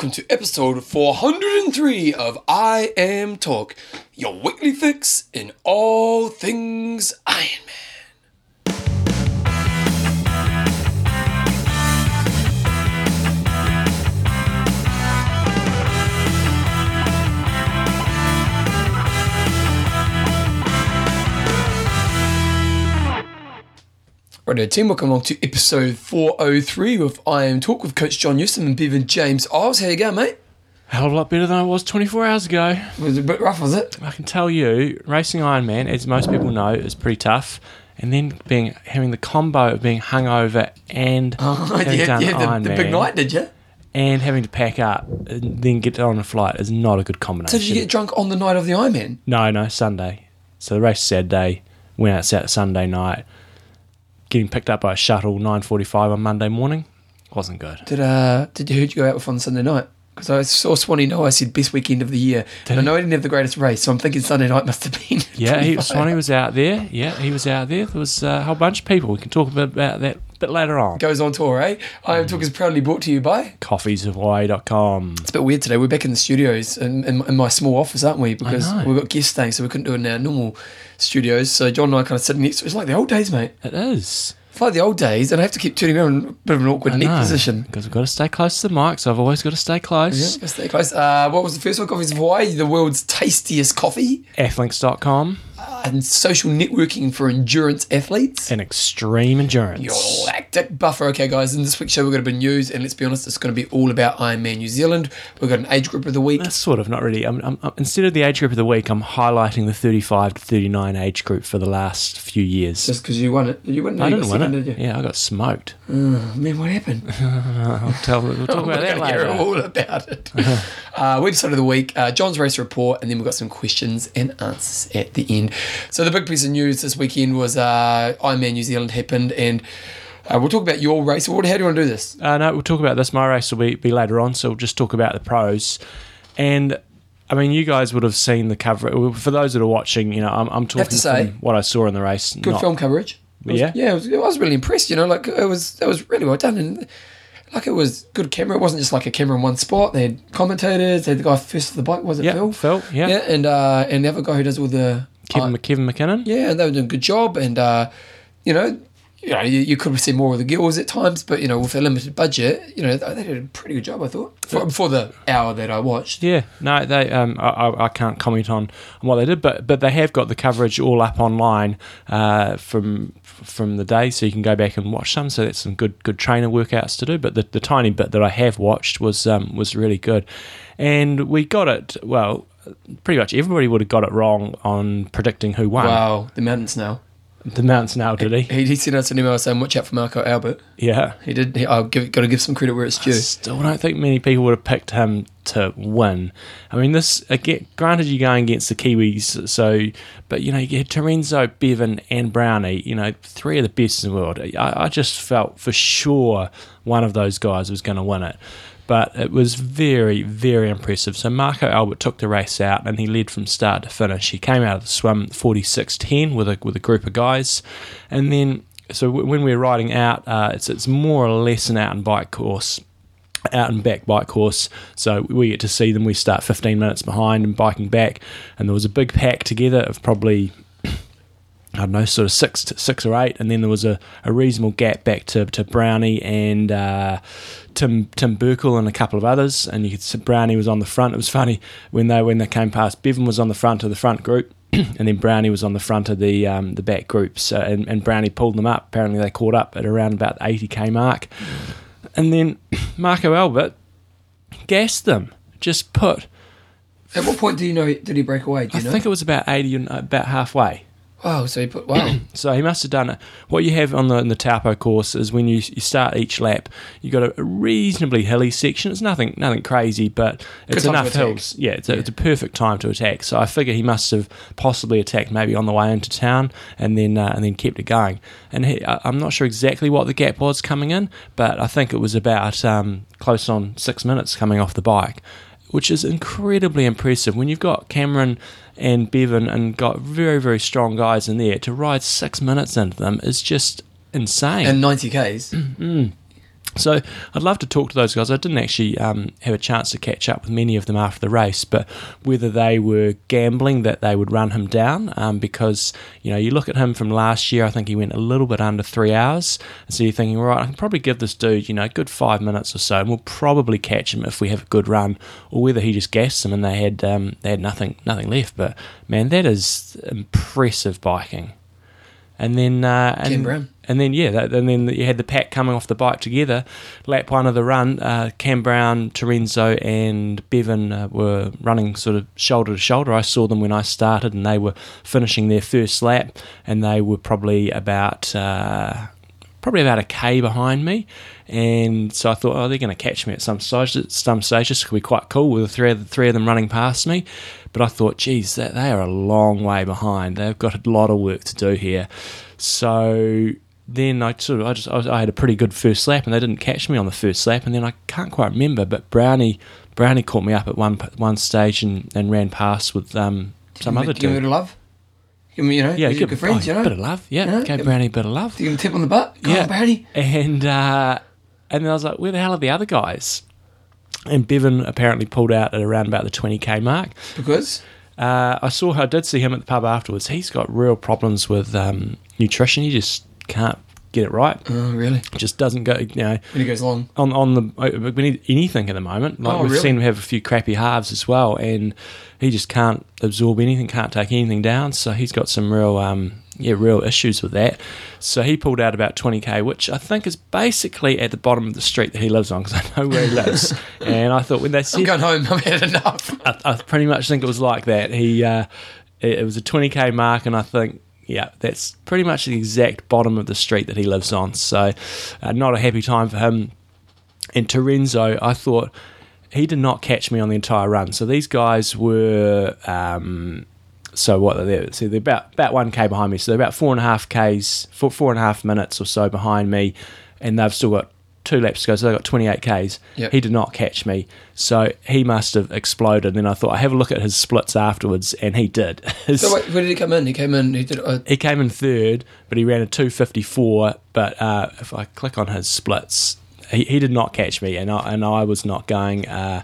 welcome to episode 403 of I Am Talk, your weekly fix in all things Iron Man. Radio team, welcome along to episode 403 of I Am Talk with Coach John Newsom and Bevan James Eyles. How you going, mate? Hell of a lot better than I was 24 hours ago. Was a bit rough, was it? I can tell you, racing Ironman, as most people know, is pretty tough. And then being having the combo of being hungover and oh, having yeah, done Ironman the big night, did you? and having to pack up and then get on a flight is not a good So combination. did you get drunk on the night of the Ironman? no, no, Sunday. So the race is Saturday, went out Sunday night, getting picked up by a shuttle 9:45 on Monday morning. Wasn't good. Did uh did you who did you go out with on Sunday night? Because I saw Swanee know I said best weekend of the year. and I know he didn't have the greatest race, so I'm thinking Sunday night must have been. Yeah, he, Swanee was out there. Yeah, he was out there. There was uh, a whole bunch of people. We can talk a bit about that bit later on. goes on tour, eh? I Am Talk is proudly brought to you by. coffeesofhawaii.com. It's a bit weird today. We're back in the studios in, in, in my small office, aren't we? Because we've got guests staying, so we couldn't do it in our normal studios. So John and I kind of sitting next to It's like the old days, mate. It is. It's like the old days, and I have to keep turning around in a bit of an awkward neck position. Because we've got to stay close to the mic, so I've always got to stay close. gotta stay close. Uh, what was the first one? Coffees of Hawaii, the world's tastiest coffee, Athlinks.com and social networking for endurance athletes. and extreme endurance. Your lactic buffer. Okay, guys, in this week's show, we've got a bit of news, and let's be honest, it's going to be all about Ironman New Zealand. We've got an age group of the week. That's sort of not really. I'm, I'm, I'm- instead of the age group of the week, I'm highlighting the 35 to 39 age group for the last few years. Just because you won it. You won, no, I didn't win it. Did you? Yeah, I got smoked. Oh, man, what happened? I'll tell, we'll talk about that later. to hear all about it. uh, website of the week, uh, John's race report, and then we've got some questions and answers at the end. So the big piece of news this weekend was uh, Ironman New Zealand happened, and uh, we'll talk about your race. What, how do you want to do this? Uh, no, we'll talk about this. My race will be, be later on, so we'll just talk about the pros. And I mean, you guys would have seen the cover. For those that are watching, you know, I'm, I'm talking say, from what I saw in the race. Good not- film coverage. Was- Yeah? yeah. I was, I was really impressed. You know, like it was, it was really well done, and like it was good camera. It wasn't just like a camera in one spot. They had commentators. They had the guy first of the bike. Was it Yeah, Phil? Phil, yeah. yeah, and uh, and the other guy who does all the Kevin, uh, Kevin Mackinnon. Yeah, they were doing a good job, and uh, you know, you know, you, you could have seen more of the girls at times, but you know, with a limited budget, you know, they, they did a pretty good job, I thought, for, for the hour that I watched. Yeah, no, they. Um, I, I I can't comment on, on what they did, but but they have got the coverage all up online uh, from from the day, so you can go back and watch some. So that's some good good trainer workouts to do. But the, the tiny bit that I have watched was um, was really good, and we got it well. Pretty much everybody would have got it wrong on predicting who won. Wow, the mountains now. The mountains now, did he? He, he sent us an email saying, "Watch out for Marko Albert." Yeah. He did. He, I've give, got to give some credit where it's due. I Still don't think many people would have picked him to win. I mean, this again. Granted, you're going against the Kiwis, so but you know you get Terenzo, Bevan, and Brownie. You know, three of the best in the world. I, I just felt for sure one of those guys was going to win it. But it was very, very impressive. So Marko Albert took the race out and he led from start to finish. He came out of the swim 46.10 with a with a group of guys, and then so w- when we're riding out, uh, it's it's more or less an out and bike course out and back bike course. So we get to see them. We start 15 minutes behind and biking back. And there was a big pack together of probably, I don't know, sort of six, to, six or eight. And then there was a, a reasonable gap back to, to Brownie and uh, Tim Tim Berkel and a couple of others. And you could see Brownie was on the front. It was funny when they when they came past. Bevan was on the front of the front group. And then Brownie was on the front of the um, the back groups, uh, and, and Brownie pulled them up. Apparently, they caught up at around about the 80k mark. And then Marko Albert gassed them. Just put, At what point do you know? Did he break away? Do I know? think it was about 80 and about halfway. Wow. So he put. Wow. So he must have done it. What you have on the, in the Taupo course is when you, you start each lap, you've got a reasonably hilly section. It's nothing nothing crazy, but it's to enough hills. Yeah, it's a, it's a perfect time to attack. So I figure he must have possibly attacked maybe on the way into town and then uh, and then kept it going. And he, I- I'm not sure exactly what the gap was coming in, but I think it was about um, close on six minutes coming off the bike. Which is incredibly impressive when you've got Cameron and Bevan and got very, very strong guys in there. To ride six minutes into them is just insane. and 90 k's. Mm. So I'd love to talk to those guys. I didn't actually um, have a chance to catch up with many of them after the race, but whether they were gambling that they would run him down, um, because you know you look at him from last year, I think he went a little bit under three hours, and so you're thinking, right, I can probably give this dude you know a good five minutes or so, and we'll probably catch him if we have a good run, or whether he just gassed them and they had um, they had nothing nothing left. But man, that is impressive biking. And then uh, and, Brown. And then yeah, that, and then you had the pack coming off the bike together. Lap one of the run, uh, Cam Brown, Terenzo, and Bevan uh, were running sort of shoulder to shoulder. I saw them when I started, and they were finishing their first lap, and they were probably about. Uh, Probably about a k behind me, and so I thought, oh, they're going to catch me at some stage. At some stage, this could be quite cool with the three of the three of them running past me. But I thought, geez, they are a long way behind. They've got a lot of work to do here. So then I sort of I just I, was, I had a pretty good first lap, and they didn't catch me on the first lap. And then I can't quite remember, but Brownie Brownie caught me up at one one stage and, and ran past with um, some other him- give him a dude. love. Give him, you know, Yeah, give good friends, oh, you know. bit of love. Yeah, Yeah, gave give- Brownie a bit of love. Give him a tip on the butt. Come Yeah. on, Barney. And uh, and then I was like, where the hell are the other guys? And Bevan apparently pulled out at around about the 20k mark. Because Uh, I saw I did see him at the pub afterwards. He's got real problems with um, nutrition. He just can't get it right. oh, really? Just doesn't go. You know, When he goes long. on on the uh, we need anything at the moment. Like Oh, we've really? seen him have a few crappy halves as well, and he just can't absorb anything, can't take anything down. So he's got some real um, yeah real issues with that. So he pulled out about twenty k, which I think is basically at the bottom of the street that he lives on because I know where he lives. and I thought when they said, I'm going home. I've had enough. I, I pretty much think it was like that. He uh, it, it was a 20k mark, and I think yeah, that's pretty much the exact bottom of the street that he lives on. So, uh, not a happy time for him. And Terenzo, I thought he did not catch me on the entire run. So these guys were. Um, so what they're so they're about about one k behind me. So they're about four and a half k's, four four and a half minutes or so behind me, and they've still got two laps to go. So they've got twenty eight k's. Yep. He did not catch me, so he must have exploded. And then I thought I have a look at his splits afterwards, and he did. His- So wait, where did he come in? He came in. He did. Uh, he came in third, but he ran a 254. But uh, if I click on his splits, he, he did not catch me, and I, and I was not going uh,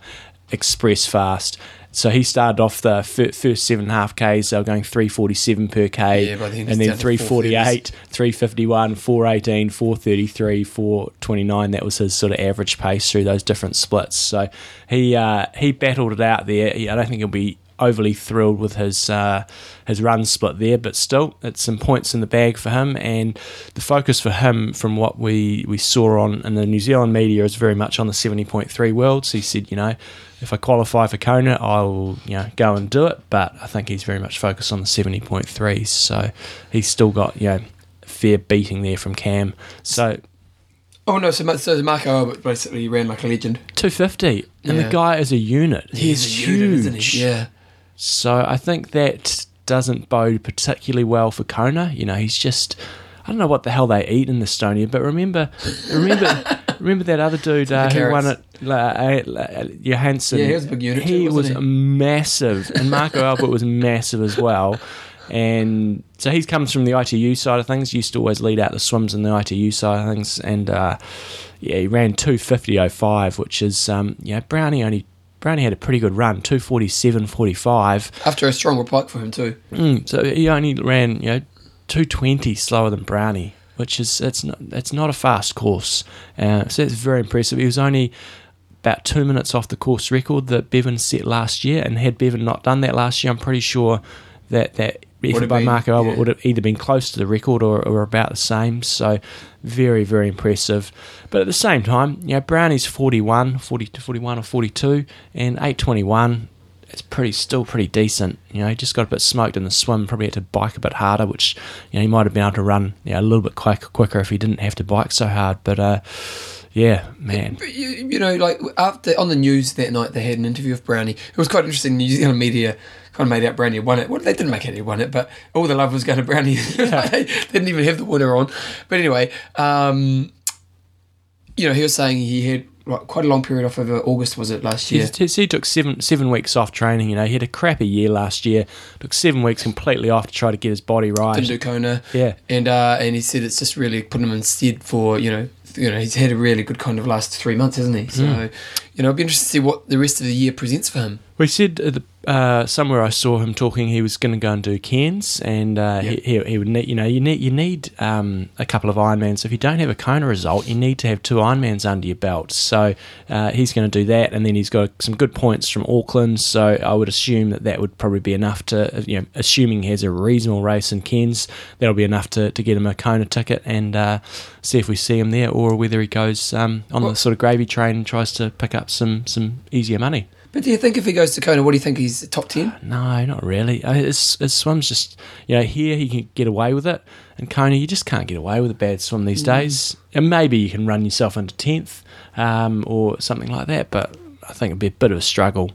express fast. So he started off the fir- first seven and a half Ks, they were going 347 per K, Yeah, by the end and then 348, 351, 418, 433, 429. That was his sort of average pace through those different splits. So he uh, he battled it out there. I don't think he'll be overly thrilled with his uh, his run split there, but still, it's some points in the bag for him. And the focus for him, from what we, we saw on in the New Zealand media, is very much on the seventy point three worlds. He said, you know, if I qualify for Kona, I will you know go and do it. But I think he's very much focused on the seventy point threes. So he's still got you know fair beating there from Cam. So oh no! So, so Marko Albert basically ran like a legend. two fifty, and Yeah. the guy is a unit. He's, a huge. unit, he? Yeah. So I think that doesn't bode particularly well for Kona. You know, he's just I don't know what the hell they eat in Estonia, but remember, remember, remember that other dude uh, who won it, uh, uh, Johansson. Yeah, he was a big unit He too, was he? massive, and Marko Albert was massive as well. And so he comes from the ITU side of things. Used to always lead out the swims in the ITU side of things, and uh, yeah, he ran two fifty oh five, which is um, yeah, Brownie only. Brownie had a pretty good run, 247.45. After a strong bike for him too. Mm, so he only ran, you know, 220 slower than Brownie, which is it's not it's not a fast course. Uh, so it's very impressive. He was only about two minutes off the course record that Bevan set last year, and had Bevan not done that last year, I'm pretty sure that that effort by been, Marko Albert yeah. would have either been close to the record or, or about the same. So very very impressive. But at the same time, you know, Brownie's 41, 40 to 41 or 42, and 821 it's pretty still pretty decent. You know, he just got a bit smoked in the swim. Probably had to bike a bit harder, which you know he might have been able to run you know, a little bit quick, quicker if he didn't have to bike so hard. But uh, yeah, man, you, you know, like after on the news that night, they had an interview with Brownie. It was quite interesting. New Zealand media kind of made out Brownie won it. Well, they didn't make out he won it, but all the love was going to Brownie. they didn't even have the winner on. But anyway, um, you know, he was saying he had like, quite a long period off over August, was it last year? He's- he took seven seven weeks off training. You know, he had a crappy year last year. Took seven weeks completely off to try to get his body right. Didn't do Kona. Yeah. And uh, and he said it's just really put him instead for you know you know he's had a really good kind of last three months, hasn't he? So Mm. you know, it'd be interesting to see what the rest of the year presents for him. We said uh, the, uh, somewhere I saw him talking he was going to go and do Cairns, and uh, Yeah. he, he, he would need you know you need you need um, a couple of Ironmans. If you don't have a Kona result, you need to have two Ironmans under your belt. So uh, he's going to do that, and then he's got some good points from Auckland. So I would assume that that would probably be enough to you know assuming he has a reasonable race in Cairns, that'll be enough to, to get him a Kona ticket and uh, see if we see him there, or whether he goes um, on Well- the sort of gravy train and tries to pick up some some easier money. But do you think if he goes to Kona, what do you think he's top ten? No, not really. Uh, His, his swim's just, you know, here he can get away with it, and Kona, you just can't get away with a bad swim these days. And maybe you can run yourself into 10th um, or something like that, but I think it'd be a bit of a struggle.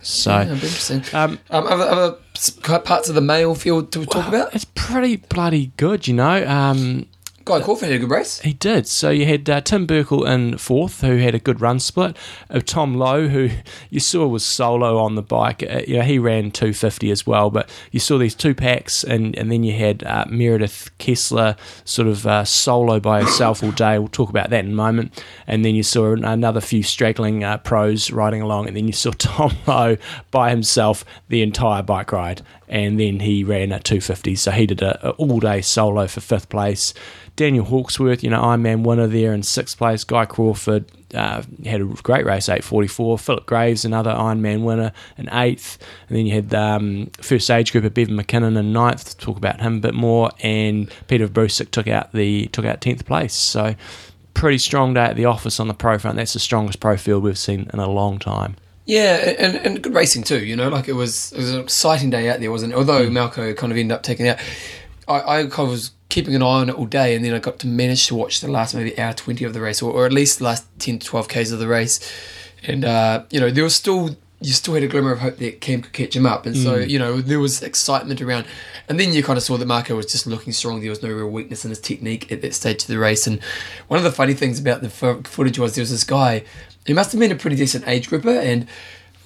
So, Yeah, be interesting. um, Um, other, other parts of the male field to talk about. it's pretty bloody good, you know. Um, Guy Crawford had a good race. He did. So you had uh, Tim Berkel in fourth, who had a good run split. Uh, Tom Lowe, who you saw was solo on the bike. Uh, you know, he ran 250 as well. But you saw these two packs, and, and then you had uh, Meredith Kessler sort of uh, solo by herself all day. We'll talk about that in a moment. And then you saw another few straggling uh, pros riding along, and then you saw Tom Lowe by himself the entire bike ride. And then he ran a 250, so he did a, a all day solo for fifth place. Daniel Hawksworth, you know, Ironman winner there in sixth place. Guy Crawford uh, had a great race, 844. Philip Graves, another Ironman winner, in eighth. And then you had um, first age group of Bevan McKinnon in ninth. Talk about him a bit more. And Peter Brusick took out the took out tenth place. So pretty strong day at the office on the pro front. That's the strongest pro field we've seen in a long time. Yeah, and, and good racing too. You know, like it was it was an exciting day out there, wasn't it? Although Marko kind of ended up taking out, I, I kind of was keeping an eye on it all day, and then I got to manage to watch the last maybe hour twenty of the race, or, or at least the last ten to twelve k's of the race, and uh, you know there was still you still had a glimmer of hope that Cam could catch him up, and so you know there was excitement around, and then you kind of saw that Marko was just looking strong. There was no real weakness in his technique at that stage of the race, and one of the funny things about the fo- footage was there was this guy, he must have been a pretty decent age grouper, and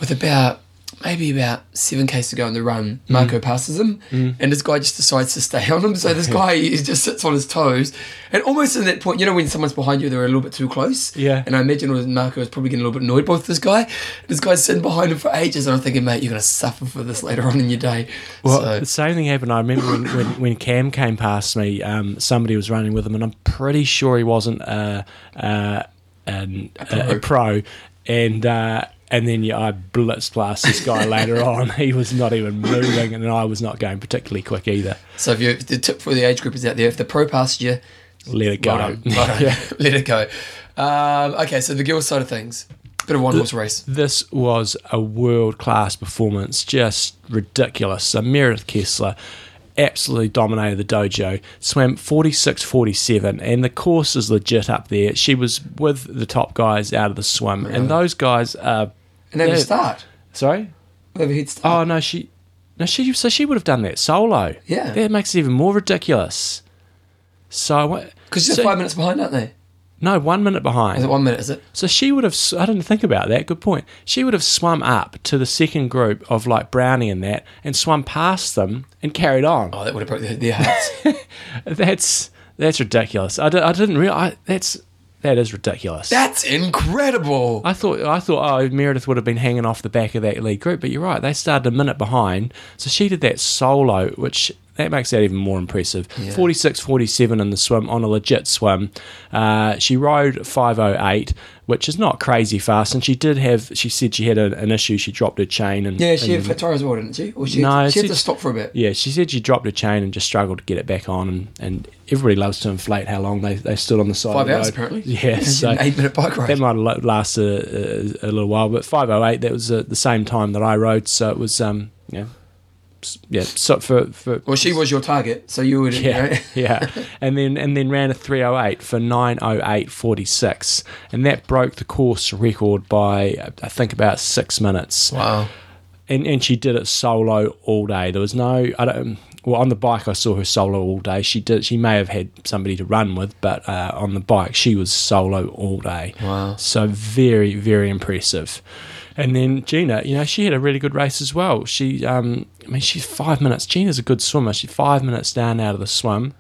with about maybe about seven k's to go in the run, Mm. Marko passes him, and this guy just decides to stay on him. So this guy he just sits on his toes, and almost at that point, you know, when someone's behind you, they're a little bit too close. Yeah. And I imagine Marko was probably getting a little bit annoyed with this guy. This guy's sitting behind him for ages, and I'm thinking, mate, you're gonna suffer for this later on in your day. Well, so, the same thing happened. I remember when, when, when Cam came past me, um, somebody was running with him, and I'm pretty sure he wasn't uh, uh, an, a, a pro. And uh, and then yeah, I blitz past this guy later on. He was not even moving, and I was not going particularly quick either. so if you the tip for the age group is out there, if the pro passed you, Let it go. well done. Yeah. let it go. Um, okay, so the girls' side of things, bit of one horse race. This was a world class performance, just ridiculous. So Meredith Kessler absolutely dominated the dojo, swam 46 47, and the course is legit up there. She was with the top guys out of the swim, Really? and those guys are. And they have a start. Sorry? They have a head start. Oh, no, she. No, she. So she would have done that solo. Yeah. That makes it even more ridiculous. So. what- Because they're so- five minutes behind, aren't they? No, one minute behind. Is it one minute? Is it? So she would have, I didn't think about that, good point. She would have swum up to the second group of like Brownie and that and swum past them and carried on. Oh, that would have broke their, their hearts. That's that's ridiculous. I, I didn't realize, that's, that is ridiculous. That's incredible. I thought, I thought, oh, Meredith would have been hanging off the back of that lead group, but you're right. They started a minute behind. So she did that solo, which that makes that even more impressive. Yeah. 46 47 in the swim on a legit swim. Uh, she rode 508, which is not crazy fast. And she did have, she said she had a, an issue. She dropped her chain. And, Yeah, she had and- flat tire as well, didn't she? Or she, No, had, she had to stop for a bit. yeah, she said she dropped her chain and just struggled to get it back on. And, and everybody loves to inflate how long they, they stood on the side Five of the hours road. apparently. Yeah, so an eight minute bike ride. that might have lasted a, a, a little while, but 508 that was uh, the same time that I rode, so it was um yeah yeah so for for well, she was your target, so you would. You yeah know, yeah and then and then ran a 308 for 908.46 and that broke the course record by I think about six minutes wow. and and she did it solo all day. There was no I don't. Well, on the bike, I saw her solo all day. She did. She may have had somebody to run with, but uh, on the bike, she was solo all day. Wow. So very, very impressive. And then Gina, you know, she had a really good race as well. She, um, I mean, she's five minutes. Gina's a good swimmer. She's five minutes down out of the swim.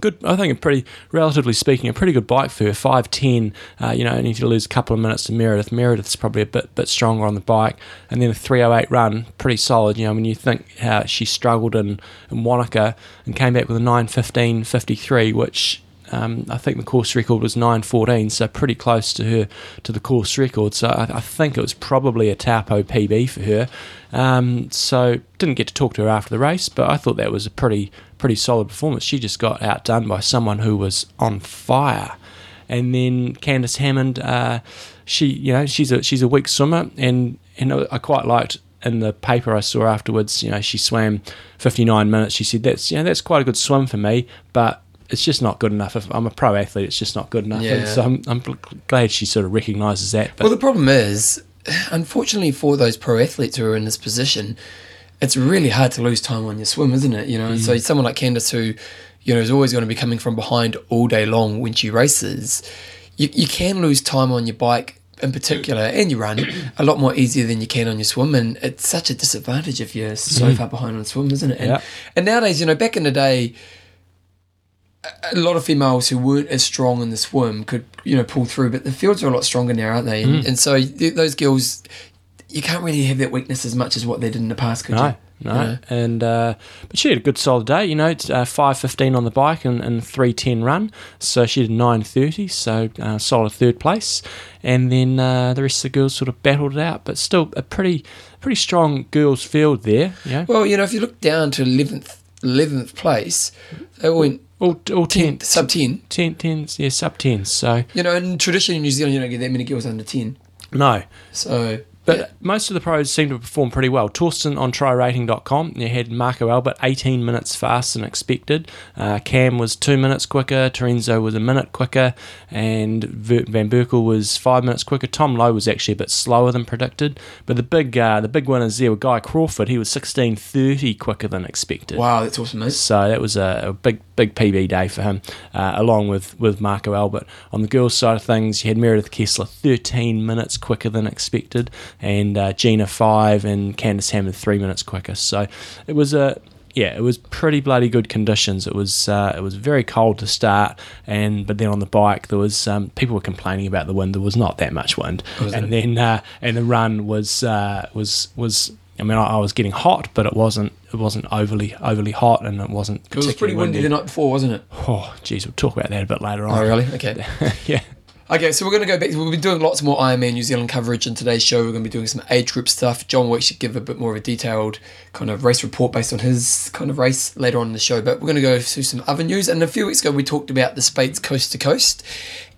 good. I think a pretty, relatively speaking, a pretty good bike for her. Five ten. Uh, you know, only to lose a couple of minutes to Meredith. Meredith's probably a bit bit stronger on the bike, and then a three oh eight run, pretty solid. You know, when you think how she struggled in in Wanaka and came back with a nine fifteen fifty three, which um, I think the course record was 9:14, so pretty close to her to the course record. So I, I think it was probably a Taupo PB for her. Um, so didn't get to talk to her after the race, but I thought that was a pretty pretty solid performance. She just got outdone by someone who was on fire. And then Candice Hammond, uh, she you know she's a she's a weak swimmer, and and I quite liked in the paper I saw afterwards, you know, she swam 59 minutes. She said that's you know that's quite a good swim for me, but it's just not good enough. If I'm a pro athlete, it's just not good enough. Yeah. And so I'm, I'm glad she sort of recognises that. But Well, the problem is, unfortunately, for those pro athletes who are in this position, it's really hard to lose time on your swim, isn't it? You know, and Mm. so someone like Candice, who you know is always going to be coming from behind all day long when she races, you, you can lose time on your bike in particular and you run a lot more easier than you can on your swim and it's such a disadvantage if you're so far behind on swim isn't it and, Mm. Yeah. and nowadays you know back in the day a lot of females who weren't as strong in the swim could you know pull through but the fields are a lot stronger now aren't they and, Mm. and so th- those girls you can't really have that weakness as much as what they did in the past could no, you no. You know? And uh, but she had a good solid day. You know, it's, uh, five fifteen on the bike and, and three ten run. So she did nine thirty. So uh, solid third place. And then uh, the rest of the girls sort of battled it out, but still a pretty pretty strong girls field there. You know, well you know if you look down to 11th 11th place they all went all all 10 ten, sub 10 ten tens, yeah, sub tens. So you know and traditionally in New Zealand you don't get that many girls under 10 no, so But yeah. most of the pros seem to perform pretty well. Thorsten on trirating.com, you had Marko Albert 18 minutes faster than expected. Uh, Cam was two minutes quicker. Terenzo was a minute quicker. And Van Berkel was five minutes quicker. Tom Lowe was actually a bit slower than predicted. But the big uh, the big winners there were Guy Crawford. He was 16.30 quicker than expected. wow that's awesome mate So that was a, a big, big PB day for him, uh, along with, with Marko Albert. On the girls' side of things, you had Meredith Kessler 13 minutes quicker than expected, and uh, Gina 5 and Candice Hammond 3 minutes quicker. So it was a. Yeah, it was pretty bloody good conditions. It was uh, it was very cold to start, and but then on the bike there was um, people were complaining about the wind. There was not that much wind, and then uh, and the run was uh, was was. I mean, I, I was getting hot, but it wasn't it wasn't overly overly hot, and it wasn't. it was pretty particularly windy the night before wasn't it Oh, geez, we'll talk about that a bit later on. oh really okay yeah. Okay, so we're going to go back. We'll be doing lots more Ironman New Zealand coverage in today's show. We're going to be doing some age group stuff. John Wick should give a bit more of a detailed kind of race report based on his kind of race later on in the show. But we're going to go through some other news. And a few weeks ago, we talked about the Speight's coast to coast,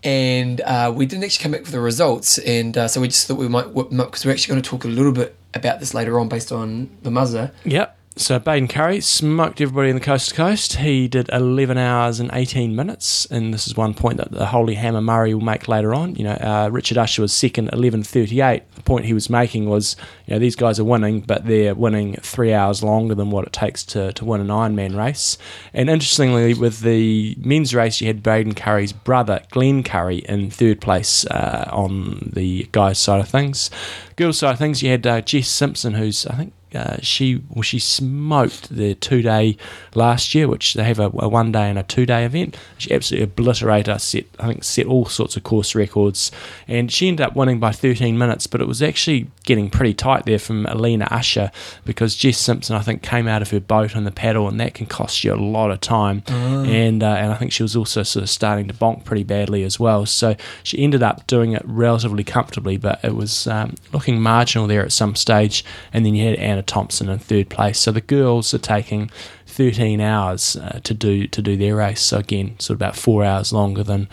and uh, we didn't actually come back with the results. And uh, so we just thought we might whip them up because we're actually going to talk a little bit about this later on based on the Muzzer. Yep. So Braden Currie smoked everybody in the coast to coast. He did 11 hours and 18 minutes, and this is one point that the Holy Hammer Murray will make later on. You know, uh, Richard Ussher was second, 11:38. The point he was making was, you know, these guys are winning, but they're winning three hours longer than what it takes to, to win an Ironman race. And interestingly, with the men's race, you had Braden Currie's brother, Glenn Currie, in third place uh, on the guys' side of things. Girls' side of things, you had uh, Jess Simpson, who's I think uh, she well, she smoked the two day last year, which they have a, a one day and a two day event. She absolutely obliterated us, set I think set all sorts of course records, and she ended up winning by 13 minutes. But it was actually getting pretty tight there from Elina Ussher because Jess Simpson I think came out of her boat on the paddle, and that can cost you a lot of time. And uh, and I think she was also sort of starting to bonk pretty badly as well. So she ended up doing it relatively comfortably, but it was um, looking marginal there at some stage. And then you had Anna Thompson in third place. So the girls are taking 13 hours uh, to do to do their race. So again, sort of about four hours longer than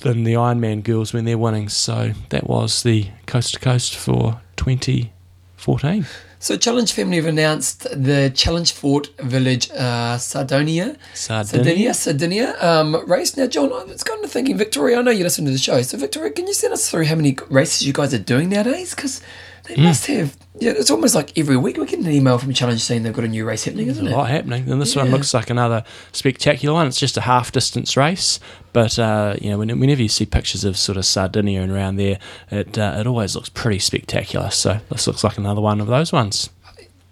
than the Ironman girls when they're winning. So that was the coast to coast for 2014. So Challenge Family have announced the Challenge Forte Village uh, Sardonia Sardinia. Sardinia, Sardinia um, race. Now, John, I was kind of thinking, Victoria, I know you listen to the show. So, Victoria, can you send us through how many races you guys are doing nowadays? Because they Hmm. must have, yeah, it's almost like every week we get an email from Challenge saying they've got a new race happening, isn't a it? lot happening. And this one looks like another spectacular one. It's just a half distance race, but uh, you know, whenever you see pictures of sort of Sardinia and around there, it uh, it always looks pretty spectacular. So this looks like another one of those ones.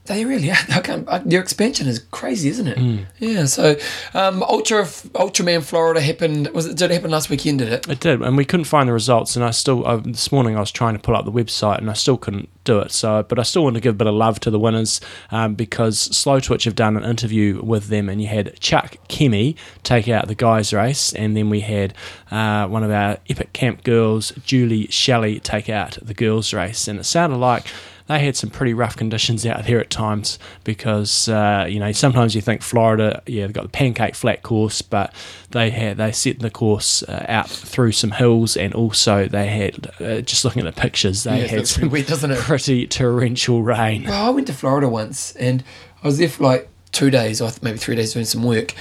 They really are. I can't, uh, their expansion is crazy, isn't it? Hmm. Yeah. So, um, Ultra Ultraman Florida happened. Was it? Did it happen last weekend? Did it? It did, and we couldn't find the results. And I still, I, this morning, I was trying to pull up the website, and I still couldn't do it. So, but I still want to give a bit of love to the winners um, because Slowtwitch have done an interview with them, and you had Chuck Kemi take out the guys' race, and then we had uh, one of our Epic Camp girls, Julie Shelley, take out the girls' race, and it sounded like they had some pretty rough conditions out there at times because uh, you know sometimes you think Florida, yeah, they've got the pancake flat course, but they had they set the course uh, out through some hills, and also they had uh, just looking at the pictures, they yes, had some weird, doesn't it? pretty torrential rain. Well, I went to Florida once, and I was there for like two days, or maybe three days, doing some work.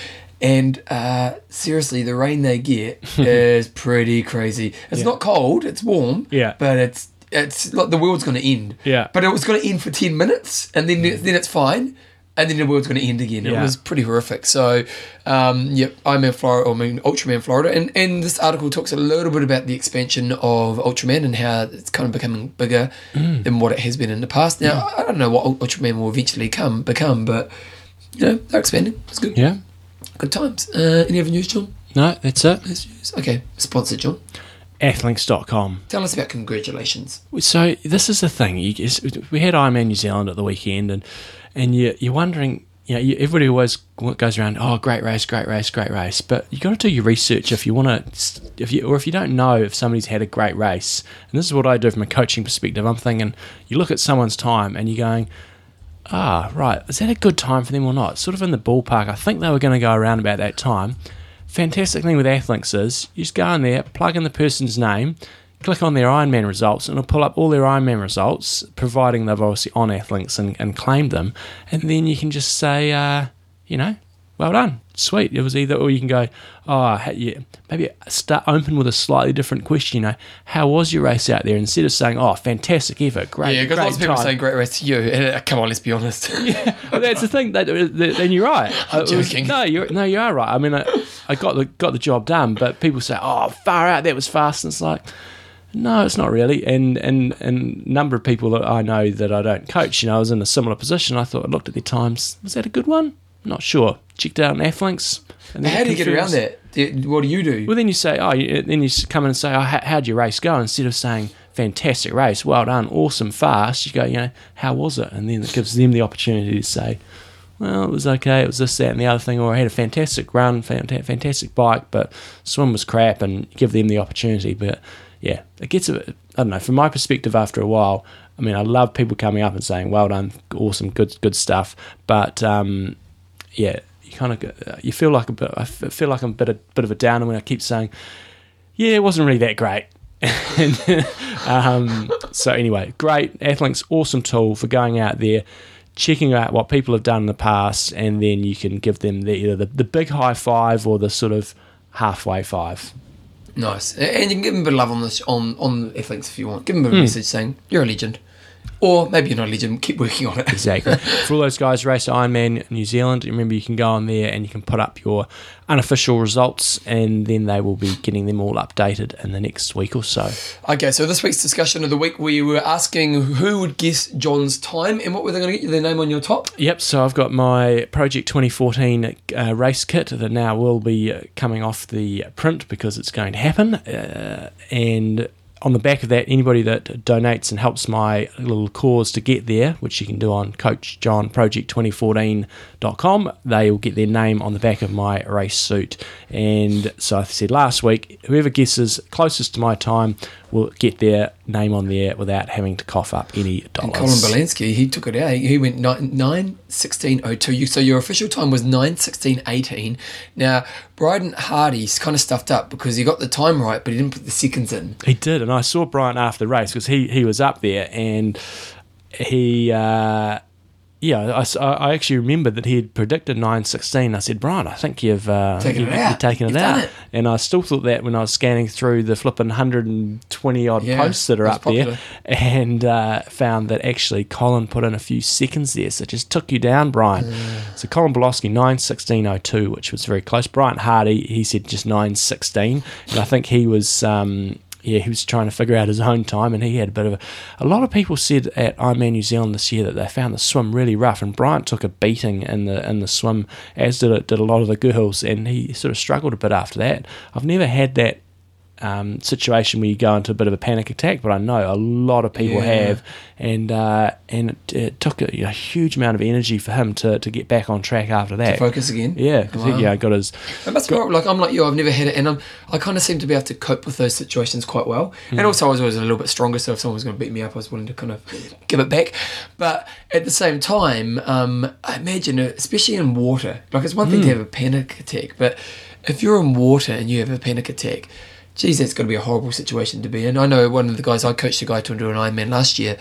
And uh, seriously, the rain they get is pretty crazy. It's Yeah. not cold; it's warm. Yeah. but it's it's like the world's going to end. Yeah. but it was going to end for ten minutes, and then then it's fine, and then the world's going to end again. It was pretty horrific. So, um, yep, I'm in Florida. I mean, Ultraman Florida, and and this article talks a little bit about the expansion of Ultraman and how it's kind of becoming bigger Mm. than what it has been in the past. Now, I don't know what Ul- Ultraman will eventually come become, but you know they're expanding. It's good. Yeah, Good times. Uh, any other news, John? no, that's it. News, news? Okay, sponsored, John. Athlinks.com. Tell us about congratulations. So this is the thing. You, we had Ironman New Zealand at the weekend, and and you, you're wondering. You know, you, everybody always goes around. Oh, great race, great race, great race. But you got to do your research if you want to, if you or if you don't know if somebody's had a great race. And this is what I do from a coaching perspective. I'm thinking, you look at someone's time, and you're going, ah, right, is that a good time for them or not? Sort of in the ballpark. I think they were going to go around about that time. Fantastic thing with Athlinks is you just go in there, plug in the person's name, click on their Ironman results, and it'll pull up all their Ironman results, providing they've obviously on Athlinks and, and claimed them. And then you can just say, uh, you know, well done, sweet. It was either, or you can go, oh, yeah, maybe start open with a slightly different question. You know, how was your race out there? Instead of saying, oh, fantastic effort, great, yeah, because lots of people time. saying great race to you. And, uh, come on, let's be honest. Yeah, well, that's the thing. That, that- then you're right. I'm was- joking. no, you're no, you are right. I mean, I, I got the got the job done, but people say, "Oh, far out, that was fast." And it's like, no, it's not really. And and and number of people that I know that I don't coach, you know, I was in a similar position. I thought I looked at their times. Was that a good one? Not sure. Checked out on Athlinks. And How do you get around that? What do you do? well, then you say, oh, you, then you come in and say, oh, how, how'd your race go? Instead of saying, fantastic race, well done, awesome, fast, you go, you know, how was it? And then it gives them the opportunity to say, well, it was okay, it was this, that, and the other thing, or I had a fantastic run, fanta- fantastic bike, but swim was crap, and give them the opportunity. But yeah, it gets a bit, I don't know, from my perspective, after a while, I mean, I love people coming up and saying, well done, awesome, good, good stuff. But um, yeah, you kind of you feel like a bit. I feel like I'm a bit, a bit of a downer when I keep saying, "Yeah, it wasn't really that great." and, um, so anyway, great Athlinks, awesome tool for going out there, checking out what people have done in the past, and then you can give them the, either the, the big high five or the sort of halfway five. Nice. And you can give them a bit of love on this on on Athlinks if you want. Give them a Hmm. message saying you're a legend, or maybe you're not a legend. Keep working on it. Exactly. For all those guys race Ironman New Zealand, remember you can go on there and you can put up your unofficial results, and then they will be getting them all updated in the next week or so. Okay, so this week's discussion of the week, we were asking who would guess John's time and what were they going to get you their name on your top? Yep, so I've got my Project 2014 uh, race kit that now will be coming off the print because it's going to happen. Uh, and on the back of that, anybody that donates and helps my little cause to get there, which you can do on coachjohnproject2014.com, they will get their name on the back of my race suit. And so I said last week, whoever guesses closest to my time will get their name on there without having to cough up any dollars. And Colin Belansky, he took it out. He he went 9, 9 16 02. You, so your official time was 9 16 18. Now, Bryden Hardy's kind of stuffed up because he got the time right, but he didn't put the seconds in. He did, and I saw Brian after the race because he, he was up there and he, uh, yeah, I, I actually remembered that he had predicted 9.16. I said, Brian, I think you've, uh, Taken you've, it out. taken it out. it. And I still thought that when I was scanning through the flipping 120 odd Yeah, posts that are up there and uh, found that actually Colin put in a few seconds there. So it just took you down, Brian. So Colin Bolosky, 9.16.02, which was very close. Brian Hardy, he said just 9.16. And I think he was. Um, yeah, he was trying to figure out his own time, and he had a bit of a. A lot of people said at Ironman New Zealand this year that they found the swim really rough, and Bryant took a beating in the in the swim, as did did a lot of the girls, and he sort of struggled a bit after that. I've never had that um, situation where you go into a bit of a panic attack, but I know a lot of people Yeah. have, and uh, and it, it took a, a huge amount of energy for him to, to get back on track after that. Focus again. Yeah, because Wow. he yeah, got his It must be like I'm like you. I've never had it, and I'm I kind of seem to be able to cope with those situations quite well. Hmm. And also, I was always a little bit stronger, so if someone was going to beat me up, I was willing to kind of give it back. But at the same time, um, I imagine, uh, especially in water, like it's one thing to have a panic attack, but if you're in water and you have a panic attack. Geez, that's got to be a horrible situation to be in. I know one of the guys I coached a guy to do an Ironman last year,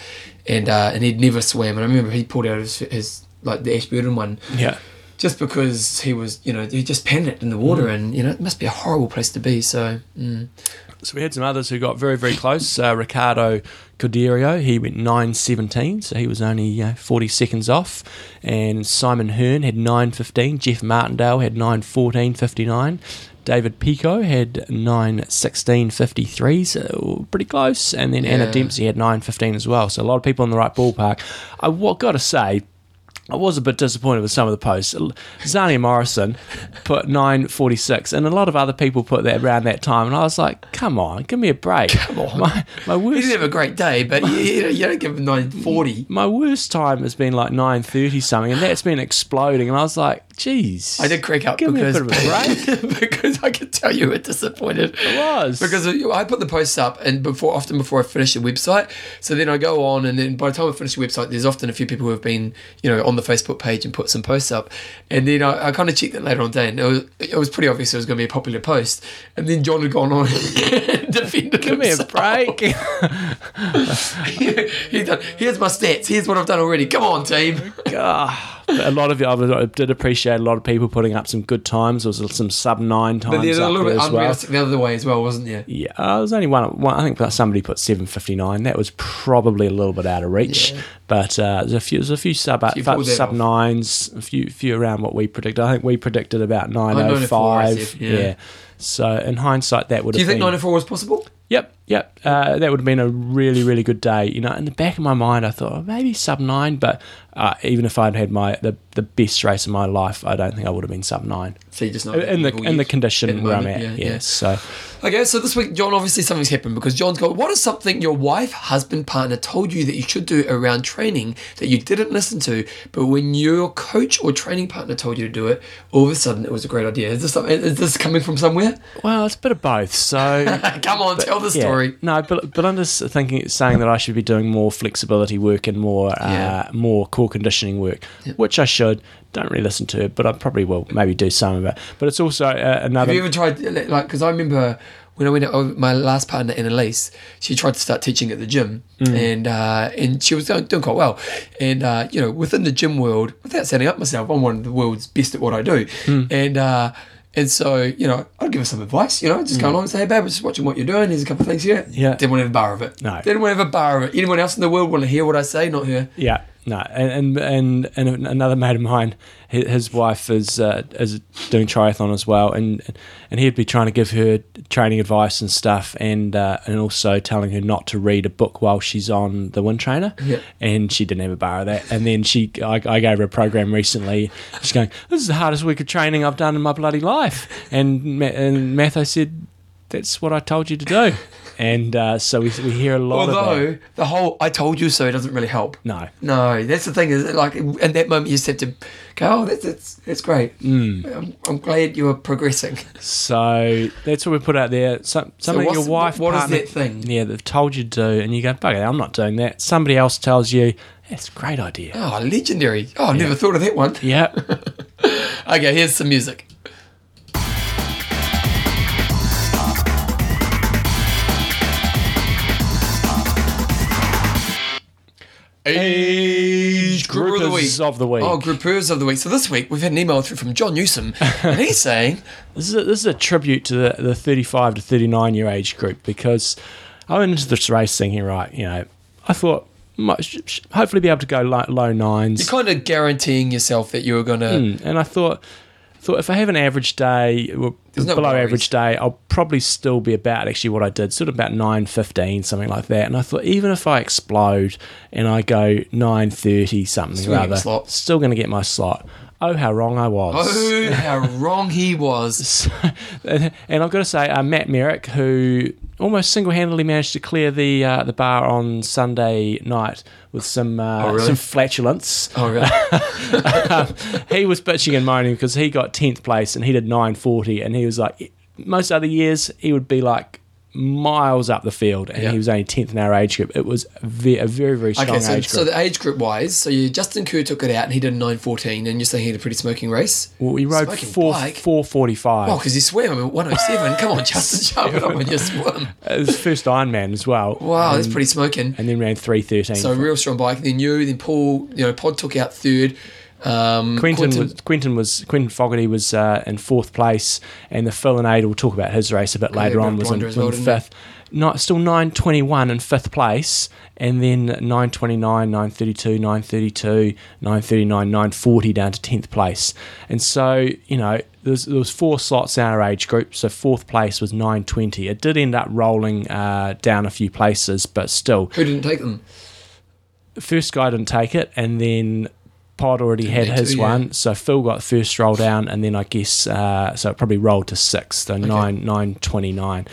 and uh, and he'd never swam, and I remember he pulled out his, his like the Ashburton one, yeah. just because he was, you know, he just panicked in the water, and you know, it must be a horrible place to be. So, mm. So we had some others who got very, very close. Uh, Ricardo Corderio, he went 9.17, so he was only know, 40 seconds off. And Simon Hearn had 9.15. Jeff Martindale had 9.14.59. David Pico had 9.16.53, so pretty close. And then Anna Dempsey had 9.15 as well. So a lot of people in the right ballpark. I what got to say, I was a bit disappointed with some of the posts. Zania Morrison put 9.46, and a lot of other people put that around that time. And I was like, come on, give me a break. Come on. My, my, he worst, didn't have a great day, but you, you, you don't give him nine forty. my worst time has been like 9.30 something, and that's been exploding. And I was like, geez. I did crack up Give because bit of a break. because I could tell you were disappointed. It was. Because I put the posts up, and before often before I finish the website, so then I go on, and then by the time I finish the website, there's often a few people who have been, you know, on the Facebook page and put some posts up, and then I, I kind of checked it later on day, and it was, it was pretty obvious it was going to be a popular post, and then John had gone on and defended Give me a break. he done, here's my stats. Here's what I've done already. Come on, team. But a lot of you, I did appreciate a lot of people putting up some good times. There was some sub nine times But there's a little bit as well. the other way as well, wasn't there? Yeah, uh, there was only one, one. I think somebody put seven fifty nine. That was probably a little bit out of reach. Yeah. But uh, there's a few, there's a few sub that sub off. nines, a few few around what we predicted. I think we predicted about nine oh 904, I five. Yeah. So in hindsight, that would Do you think been. 94 was possible? Yep, yep. Uh, that would have been a really, really good day. You know, in the back of my mind, I thought oh, maybe sub nine, but uh, even if I'd had my the, the best race of my life, I don't think I would have been sub nine So you just not in the in the condition at the where I'm moment, at. yeah, Yeah, yeah. So Okay, so this week, John, obviously something's happened because John's got what is something your wife, husband, partner told you that you should do around training that you didn't listen to, but when your coach or training partner told you to do it, all of a sudden it was a great idea. Is this something, is this coming from somewhere? well, it's a bit of both. So Come on, tell the Yeah. Story. No, but but I'm just thinking, saying that I should be doing more flexibility work and more Yeah. uh, more core conditioning work, which I should. Don't really listen to it, but I probably will maybe do some of it. But it's also uh, another. Have you ever tried, like, because I remember when I went out, with my last partner, Annalise, she tried to start teaching at the gym and uh, and she was doing, doing quite well. And, uh, you know, within the gym world, without setting up myself, I'm one of the world's best at what I do. And, uh, and so, you know, I'd give her some advice, you know, just go mm. along and say, hey, babe, I'm just watching what you're doing. There's a couple of things here. Yeah. Didn't want to have a bar of it. No. Didn't want to have a bar of it. Anyone else in the world want to hear what I say? Not her. Yeah, no, and and and, and another mate of mine, his, wife is uh, is doing triathlon as well, and and he'd be trying to give her training advice and stuff, and uh, and also telling her not to read a book while she's on the wind trainer, Yeah. and she didn't have a bar of that, and then she, I, I gave her a program recently, she's going, this is the hardest week of training I've done in my bloody life, and and Matho said, that's what I told you to do, and uh, so we we hear a lot of. Although the whole "I told you so" doesn't really help. No, No, that's the thing. Is like in that moment you just have to go. Oh, that's that's, that's great. Mm. I'm, I'm glad you are progressing. So that's what we put out there. Some, something what's- your wife, what is partner, that thing? Yeah, they've told you to do, and you go, "Bugger, I'm not doing that." Somebody else tells you, "That's a great idea." Oh, legendary. Oh, I never thought of that one. Yeah, Okay, here's some music. Age group of the week. Of the week. Oh, groupers of the week. So this week we've had an email through from John Newsom, and he's saying, this is a, this is a tribute to the, the 35 to 39 year age group because I went into this race thinking, right, you know, I thought might, sh- sh- hopefully be able to go low, low nines. you're kind of guaranteeing yourself that you were going to. Mm, and I thought thought if I have an average day, well, no below worries. average day, I'll probably still be about actually what I did, sort of about nine fifteen, something like that. And I thought even if I explode and I go nine thirty something Still rather, slot. still going to get my slot. Oh, how wrong I was! Oh, how wrong he was. So- and I've got to say, uh, Matt Merrick, who almost single-handedly managed to clear the uh, the bar on Sunday night with some uh, Oh, really? some flatulence. Oh, really? he was bitching and moaning because he got tenth place and he did nine forty, and he was like, most other years he would be like miles up the field, and Yeah. he was only tenth in our age group. It was ve- a very very strong Okay, so, age so the age group wise, so you Justin Kerr took it out and he did a 9.14, and you're saying he had a pretty smoking race? well, he rode Smoking four bike? four forty five. Oh, because he swam. I mean, 107. Come on, Justin, sharp it up when you swim. it was first Ironman as well. Wow, that's pretty smoking. and then ran three thirteen. So real strong bike. And Then you, then Paul, you know, Pod took out third. Um, Quentin, was Quentin was Quentin Fogarty was uh, in fourth place, and the Phil and Aid. We'll talk about his race a bit later on. Was in, blinder as in well, didn't fifth, not still nine twenty one in fifth place, and then nine twenty nine, nine thirty two, nine thirty two, nine thirty nine, nine forty down to tenth place. And so you know there was, there was four slots in our age group. So fourth place was nine twenty. It did end up rolling uh, down a few places, but still who didn't take them? first guy didn't take it, and then Pod already had his yeah. one, so Phil got first roll down, and then I guess uh, so it probably rolled to sixth, so nine nine twenty nine.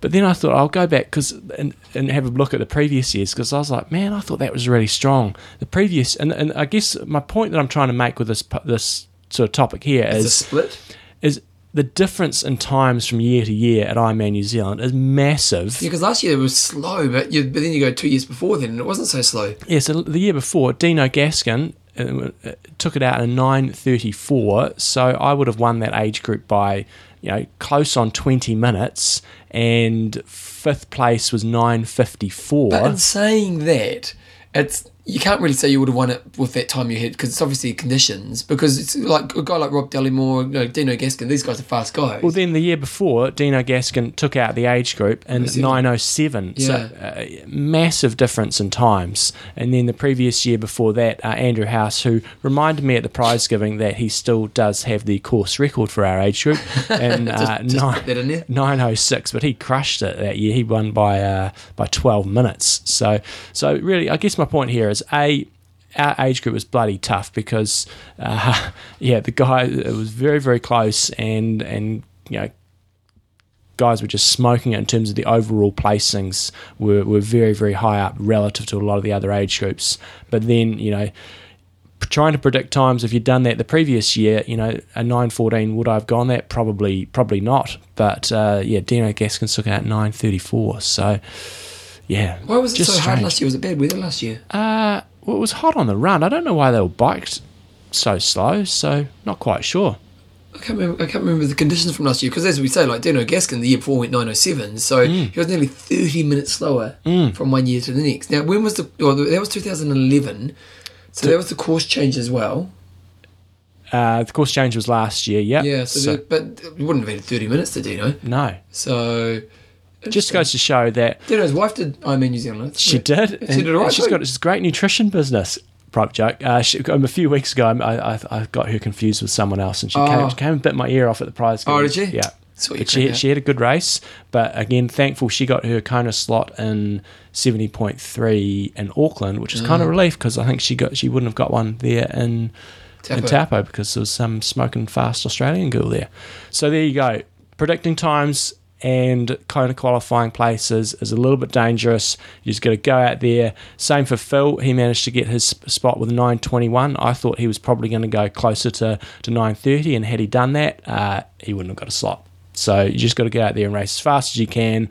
But then I thought I'll go back because and, and have a look at the previous years because I was like, man, I thought that was really strong. The previous and, and I guess my point that I'm trying to make with this this sort of topic here is, is split. is the difference in times from year to year at Ironman New Zealand is massive. Yeah, because last year it was slow, but you, but then you go two years before then and it wasn't so slow. Yeah, so the year before, Dino Gaskin Uh, took it out in 9.34, so I would have won that age group by, you know, close on 20 minutes, and fifth place was 9.54. But in saying that, it's you can't really say you would have won it with that time you had because it's obviously conditions. Because it's like a guy like Rob Dellymore, you know, Dino Gaskin, these guys are fast guys. Well, then the year before, Dino Gaskin took out the age group in Seven. 907. So, uh, massive difference in times. And then the previous year before that, uh, Andrew House, who reminded me at the prize giving that he still does have the course record for our age group, and uh, just nine, in 906, but he crushed it that year. He won by uh, by 12 minutes. So, so really, I guess my point here is a our age group was bloody tough because, uh, yeah, the guy it was very very close and and you know guys were just smoking it in terms of the overall placings were, were very very high up relative to a lot of the other age groups. But then you know trying to predict times if you'd done that the previous year you know a 914 would i have gone? That probably probably not. But uh, yeah dino gaskins took out 934 so yeah Why was it so hard last year? Was it bad weather last year? uh, well, it was hot on the run i don't know why they were biked so slow so not quite sure I can't remember. I can't remember the conditions from last year because, as we say, like Dino Gaskin the year before went 907, so Mm. he was nearly 30 minutes slower from one year to the next. Now, when was the? Well, that was 2011, so that was the course change as well. uh, the course change was last year yeah Yeah, so, the, but it wouldn't have been 30 minutes to Dino. no So just goes to show that Did his wife did Ironman New Zealand. She did. She did all right. She's got this great nutrition business. Prop joke. Uh, she, um, a few weeks ago, I, I, I got her confused with someone else, and she Oh. came, she came and bit my ear off at the prize. Oh, did she? Yeah. Sweet, But she, she had a good race, but again, thankful she got her Kona slot in seventy point three in Auckland, which is kind of Mm. relief because I think she got she wouldn't have got one there in in Taupo. Taupo because there was some smoking fast Australian girl there. So there you go. Predicting times and Kona qualifying places is a little bit dangerous. You just got to go out there. Same for Phil. He managed to get his spot with 921. I thought he was probably going to go closer to, to 930, and had he done that, uh, he wouldn't have got a slot. So you just got to go out there and race as fast as you can.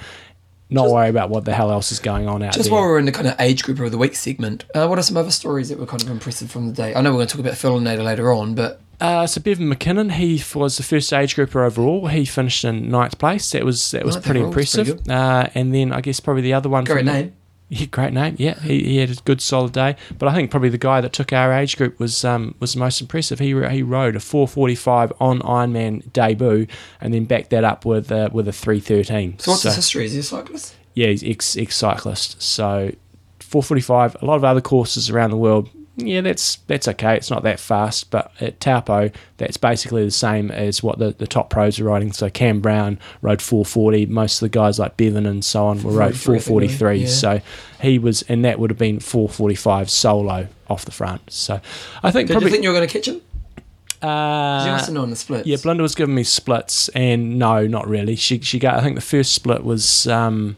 Not worry about what the hell else is going on out Just there. Just while we're in the kind of age group of the week segment, uh, what are some other stories that were kind of impressive from the day? I know we're going to talk about Phil and Nader later on, but Uh, so Bevan McKinnon, he was the first age grouper overall. He finished in ninth place. That was that was Ninth pretty that's pretty impressive. uh, and then I guess probably the other one. great name. Yeah, great name. Yeah, he, he had a good solid day. But I think probably the guy that took our age group was um, was the most impressive. He he rode a 4:45 on Ironman debut, and then backed that up with uh, with a 3:13. So what's his history? Is he a cyclist? yeah, he's ex ex cyclist. So 445. A lot of other courses around the world yeah, that's that's okay. It's not that fast, but at Taupo, that's basically the same as what the, the top pros are riding. So Cam Brown rode 440. Most of the guys like Bevan and so on were rode 443. Yeah. So he was, and that would have been 445 solo off the front. So I think Did probably you think you were going to catch him? you uh, must have known the splits. yeah, Belinda was giving me splits, and no, not really. She she got. I think the first split was um,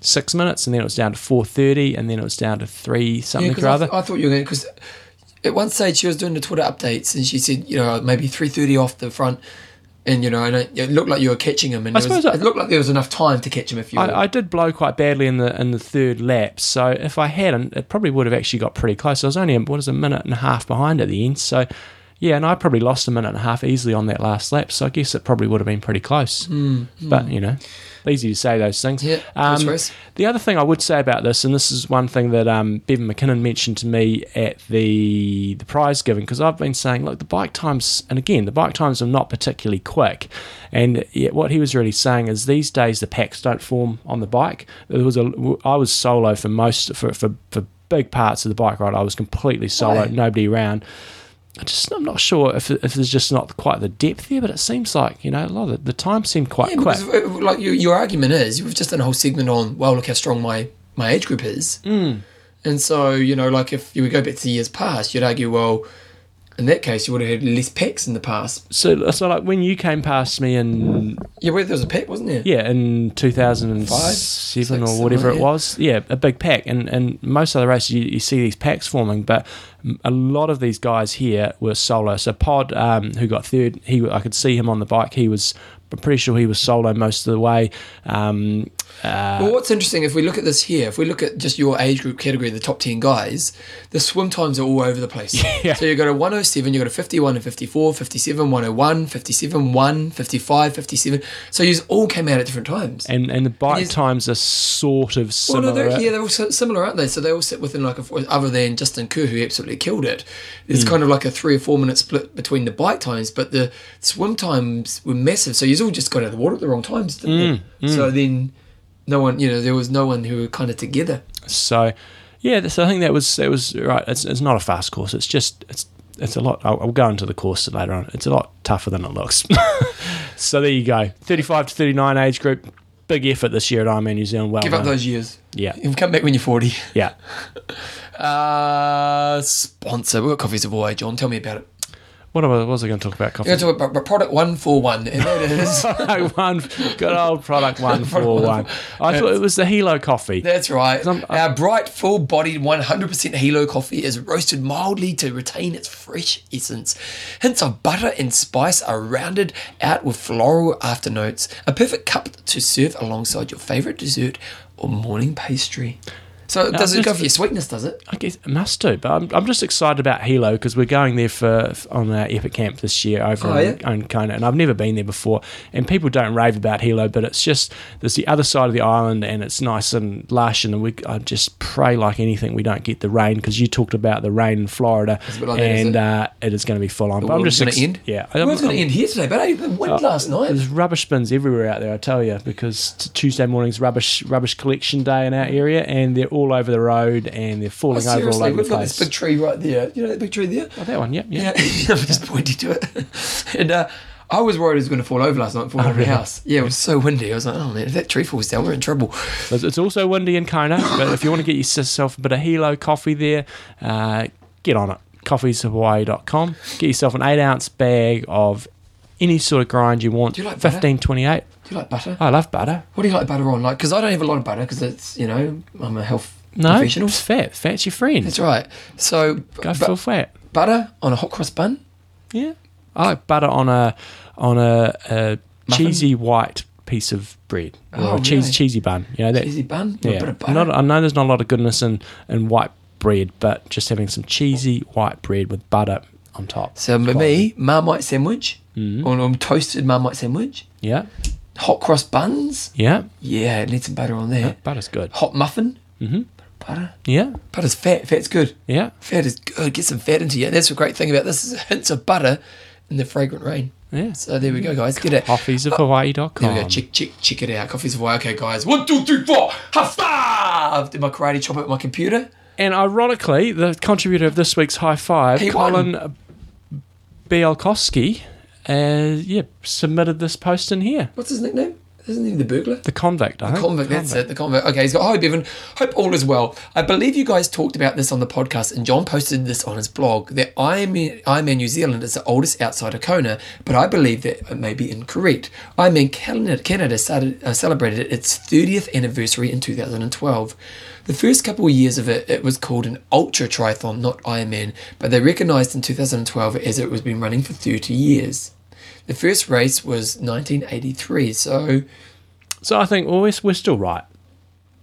six minutes, and then it was down to four thirty, and then it was down to three something 'cause or I, other. th- I thought you were going because at one stage she was doing the Twitter updates and she said, you know, maybe three thirty off the front, and you know, and it, it looked like you were catching him, and I there was, suppose I- it looked like there was enough time to catch him if you. I, I did blow quite badly in the in the third lap, so if I hadn't, it probably would have actually got pretty close. I was only what is a minute and a half behind at the end, so yeah, and I probably lost a minute and a half easily on that last lap. So I guess it probably would have been pretty close. Hmm, hmm. But you know, easy to say those things. Yeah, Um, the other thing I would say about this, and this is one thing that um, Bevan McKinnon mentioned to me at the the prize giving, because I've been saying, look, the bike times, and again, the bike times are not particularly quick, and yet what he was really saying is these days the packs don't form on the bike. There was a, I was solo for most for for, for big parts of the bike ride. I was completely solo, Why? nobody around. I just I'm not sure if if there's just not quite the depth there, but it seems like you know a lot of the, the time seemed quite yeah, quick. because like your, your argument is you've just done a whole segment on well, look how strong my my age group is, Mm. and so you know, like if you would go back to the years past, you'd argue, well, in that case, you would have had less packs in the past. So so like when you came past me in Yeah, well, there was a pack, wasn't there? Yeah, in 2007 six, or whatever something, it was. Yeah, a big pack. And and most other races, you, you see these packs forming, but a lot of these guys here were solo. So Pod, um, who got third, he I could see him on the bike. He was, I'm pretty sure he was solo most of the way. Um, uh, Well, what's interesting, if we look at this here, if we look at just your age group category, the top 10 guys, the swim times are all over the place. Yeah. So you've got a 107, you've got a 51 and 54, 57, 101, 57, 1, 55, 57. So you all came out at different times. and and the bike is- times are sort of well, similar. no, they're, yeah, they're all similar, aren't they? So they all sit within like a, other than Justin Kerr, who absolutely killed it. It's Hmm. kind of like a three or four minute split between the bike times, but the swim times were massive. So you all just got out of the water at the wrong times, didn't Hmm. So then no one, you know, there was no one who were kind of together. So, yeah, so I think that was that was right. It's, it's not a fast course. It's just it's it's a lot. I'll, I'll go into the course later on. It's a lot tougher than it looks. so there you go. Thirty-five to thirty-nine age group. Big effort this year at Ironman New Zealand. Well Give up those years. Yeah, You come back when you're 40. yeah. Uh, sponsor. We've got Coffees of Hawaii, John. Tell me about it. What was, what was I going to talk about? Coffee. We're going to talk about product 141. And that is. one, good old product one four one. I thought it was the Hilo coffee. That's right. I'm- uh, Our bright, full bodied 100% Hilo coffee is roasted mildly to retain its fresh essence. Hints of butter and spice are rounded out with floral afternotes. A perfect cup to serve alongside your favourite dessert or morning pastry. So it doesn't go for your sweetness, does it? I guess it must do, but I'm, I'm just excited about Hilo because we're going there for on our Epic Camp this year over Oh, in, yeah? in Kona, and I've never been there before. And people don't rave about Hilo, but it's just there's the other side of the island, and it's nice and lush. And we I just pray like anything we don't get the rain because you talked about the rain in Florida, It's a bit like that, is and it? uh, it is going to be full on. The But I'm just ex- end? Yeah, We're I'm- going to end here today, but hey, the wind last night. there's rubbish bins everywhere out there, I tell you, because t- Tuesday morning's rubbish rubbish collection day in our area, and they're all over the road and they're Oh, falling over all over the place. we've got this big tree right there. You know that big tree there? oh, that one, yep, Yeah, yeah. I'm just pointing to it. And uh, I was worried it was going to fall over last night, fall over Oh, really? the house. Yeah, it was so windy. I was like, oh man, if that tree falls down, we're in trouble. It's also windy in Kona, but if you want to get yourself a bit of Hilo coffee there, uh, get on it. Coffeesofhawaii.com. Get yourself an eight ounce bag of any sort of grind you want. Do you like butter? 1528. Do you like butter? I love butter. What do you like butter on? Like, because I don't have a lot of butter because it's, you know, I'm a health No, professional. it's fat. Fat's your friend. That's right. So, Go bu- full fat. butter on a hot cross bun. Yeah. I like butter on a on a, a cheesy white piece of bread or Oh, a cheese really? cheesy bun. You know that. Cheesy bun. with A bit yeah. of butter. Not, I know there's not a lot of goodness in in white bread, but just having some cheesy white bread with butter on top. so, for me, Marmite sandwich Mm. or um, toasted Marmite sandwich. Yeah. Hot cross buns. Yeah. Yeah, need some butter on there. Butter's good. Hot muffin. Mhm. Butter. Yeah. Butter's fat. Fat's good. Yeah. Fat is good. Get some fat into you. And that's the great thing about this is hints of butter in the fragrant rain. Yeah. So there we go, guys. Get it. Coffees of Hawaii.com. There we go. Check, check, check it out. Coffee's of Hawaii. Okay, guys. One, two, three, four. Five! Did my karate chop at my computer? and ironically, the contributor of this week's high five, He. Colin Bielkowski, uh, yeah, submitted this post in here. What's his nickname? Isn't he the burglar? The convict, I think. Convict, that's it. The convict. Okay, he's got. Hi, Bevan. Hope all is well. I believe you guys talked about this on the podcast, and John posted this on his blog that Ironman, Ironman New Zealand is the oldest outside of Kona, but I believe that it may be incorrect. Ironman Canada, Canada started, uh, celebrated its 30th anniversary in 2012. The first couple of years of it, it was called an ultra triathlon, not Ironman, but they recognised in 2012 as it was been running for 30 years. The first race was 1983, so So I think, well, we're, we're still right.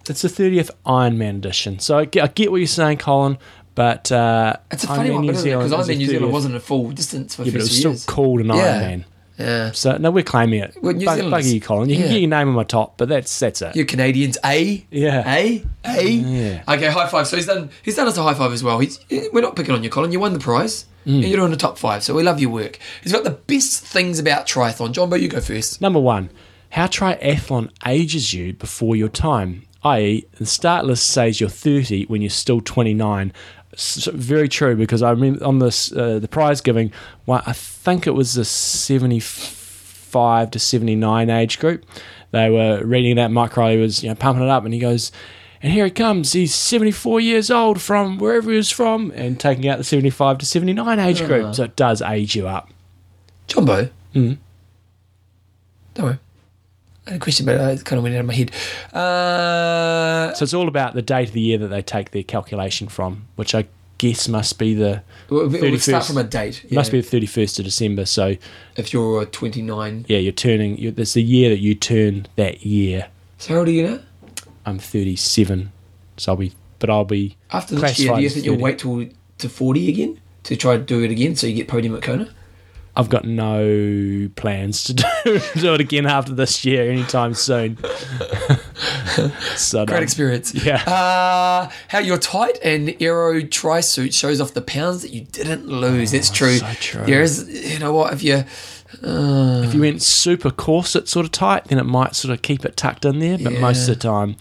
It's the 30th Ironman edition. So I get, I get what you're saying, Colin, but uh, It's a funny Ironman one, New isn't it? Because Ironman New Zealand wasn't a full distance for Yeah, but it 50 was still years. called an Yeah. Ironman. Yeah. So no, we're claiming it. Well, New Bug, Zealand's- you, Colin. You yeah. can get your name on my top, but that's that's it. You Canadians, A, Yeah. A, A. Yeah. Okay, high five. So he's done. He's done us a high five as well. He's. We're not picking on you, Colin. You won the prize, Mm. and you're in the top five. So we love your work. He's got the best things about triathlon. John, but you go first. Number one, how triathlon ages you before your time, i.e., the start list says you're 30 when you're still 29. S very true because I remember on this uh, the prize giving, well, I think it was the 75 to 79 age group. They were reading that. Mike Riley was you know pumping it up, and he goes. And here he comes. He's 74 years old from wherever he was from, and taking out the 75 to 79 age group. So it does age you up. John Bo. Mm. Don't worry. I had a question, but it kind of went out of my head. Uh, So it's all about the date of the year that they take their calculation from, which I guess must be the we'll, we'll start from a date. Yeah. must be the thirty first of December. So if you're 29. yeah, you're turning. You're, there's the year that you turn that year. So how old are you now? I'm thirty seven, so I'll be. But I'll be After this year, do you think you'll wait till to 40 again to try to do it again so you get podium at Kona? I've got no plans to do, do it again after this year anytime soon. so Great experience. Yeah. Uh, how your tight and aero tri suit shows off the pounds that you didn't lose. it's true. Oh, so true. There is, you know what, if you. Uh, If you went super corset sort of tight, then it might sort of keep it tucked in there. But most of the time,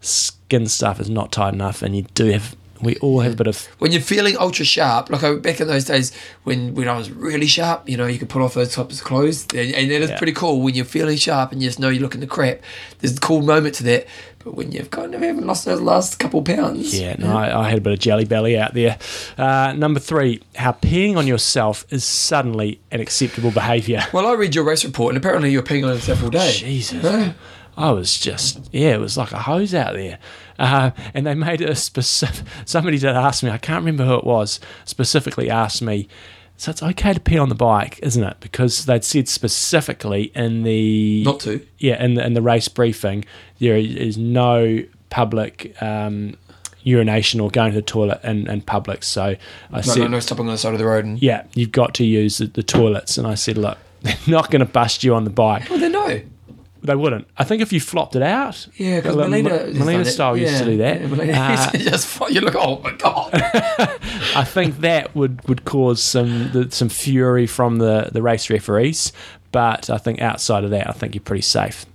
skin stuff is not tight enough, and you do have. We all have a bit of. when you're feeling ultra sharp, like I, back in those days when, when I was really sharp, you know, you could put off those types of clothes, and, and that is Yeah. pretty cool. When you're feeling sharp and you just know you're looking the crap, there's a cool moment to that. But when you've kind of haven't lost those last couple pounds, Yeah, no, I, I had a bit of jelly belly out there. Uh, number three, how peeing on yourself is suddenly an acceptable behaviour. Well, I read your race report, and apparently you're peeing on yourself all day. Jesus. Huh? I was just, yeah, it was like a hose out there. Uh, and they made it a specific, somebody did ask me, I can't remember who it was, specifically asked me, so it's okay to pee on the bike, isn't it? Because they'd said specifically in the Not to. yeah in the, in the race briefing there is no public um, urination or going to the toilet in, in public. So I No, said, no, no stopping on the side of the road. And, yeah, you've got to use the, the toilets. And I said, look, they're not going to bust you on the bike. Well, they know. They wouldn't. I think if you flopped it out, Yeah, because Well, Melina, M- Melina. Style used to do that. Yeah, Uh, just you look. Oh my god! I think that would, would cause some the, some fury from the, the race referees. But I think outside of that, I think you're pretty safe.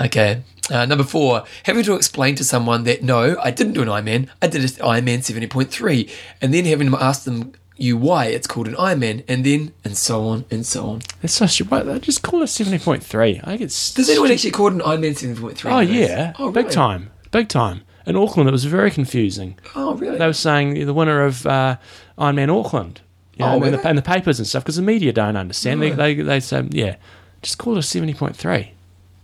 okay, uh, number four: having to explain to someone that no, I didn't do an Ironman. I did an Ironman seventy point three, and then having to ask them you why it's called an Ironman, and then and so on and so on. That's so stupid. Why- Just call it seventy point three. I think it's Does anyone actually call it an Ironman seventy point three? Oh yeah, oh, big time, big time. In Auckland, it was very confusing. Oh really? They were saying the winner of uh, Ironman Auckland, you Oh, know, were and, the, and the papers and stuff, because the media don't understand. No. They, they they say, yeah, just call it a seventy point three.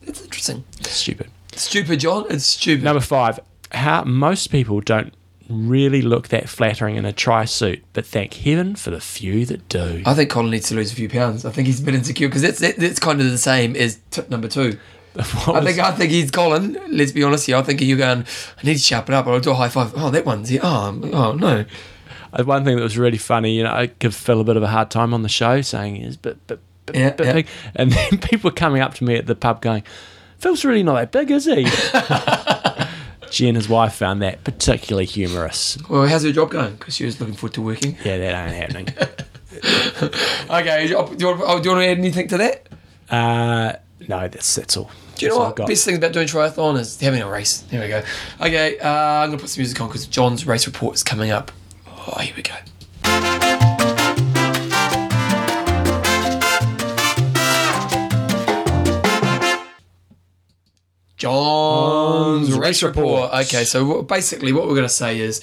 That's interesting. Stupid. Stupid, John. It's stupid. Number five, how most people don't really look that flattering in a tri suit, but thank heaven for the few that do. I think Colin needs to lose a few pounds. I think he's a bit insecure because that's that, that's kind of the same as tip number two. I think I think he's Colin. Let's be honest here. I think you're going. I need to sharpen up. I'll do a high five. Oh, that one's here. Oh, oh no. One thing that was really funny, you know, I give Phil a bit of a hard time on the show, saying he's but bit, bit, bit, Yeah, bit yeah. big. And then people were coming up to me at the pub going, Phil's really not that big, is he? Jen, and his wife, found that particularly humorous. Well, how's your job going? Because she was looking forward to working. Yeah, that ain't happening. Okay. Do you, want, oh, do you want to add anything to that? Uh, no, that's that's all. Do you know what? Best thing about doing triathlon is having a race. There we go. Okay, uh, I'm gonna put some music on because John's race report is coming up. Oh, here we go. John's race report. Okay, so what, basically, what we're going to say is,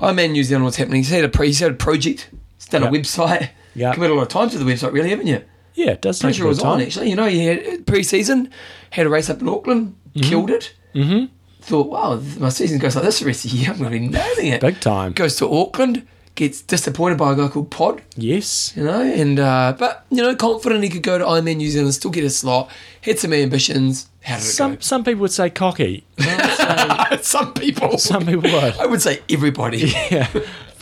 I'm in New Zealand. What's happening? He's had a pro, he's had a project. He's done Yep. a website. Yeah, committed a lot of time to the website, really, haven't you? Yeah, it does Pretty sure a it was of on time. actually. You know, he had pre-season, had a race up in Auckland, killed it. Mm-hmm. Thought, wow, my season goes like this the rest of the year. I'm going to be nailing it. Big time. Goes to Auckland, gets disappointed by a guy called Pod. Yes. You know, and uh, but you know, confident he could go to Ironman New Zealand, still get a slot, had some ambitions. How did it Some some people would say cocky. go? some people. Some people would. I would say everybody. yeah.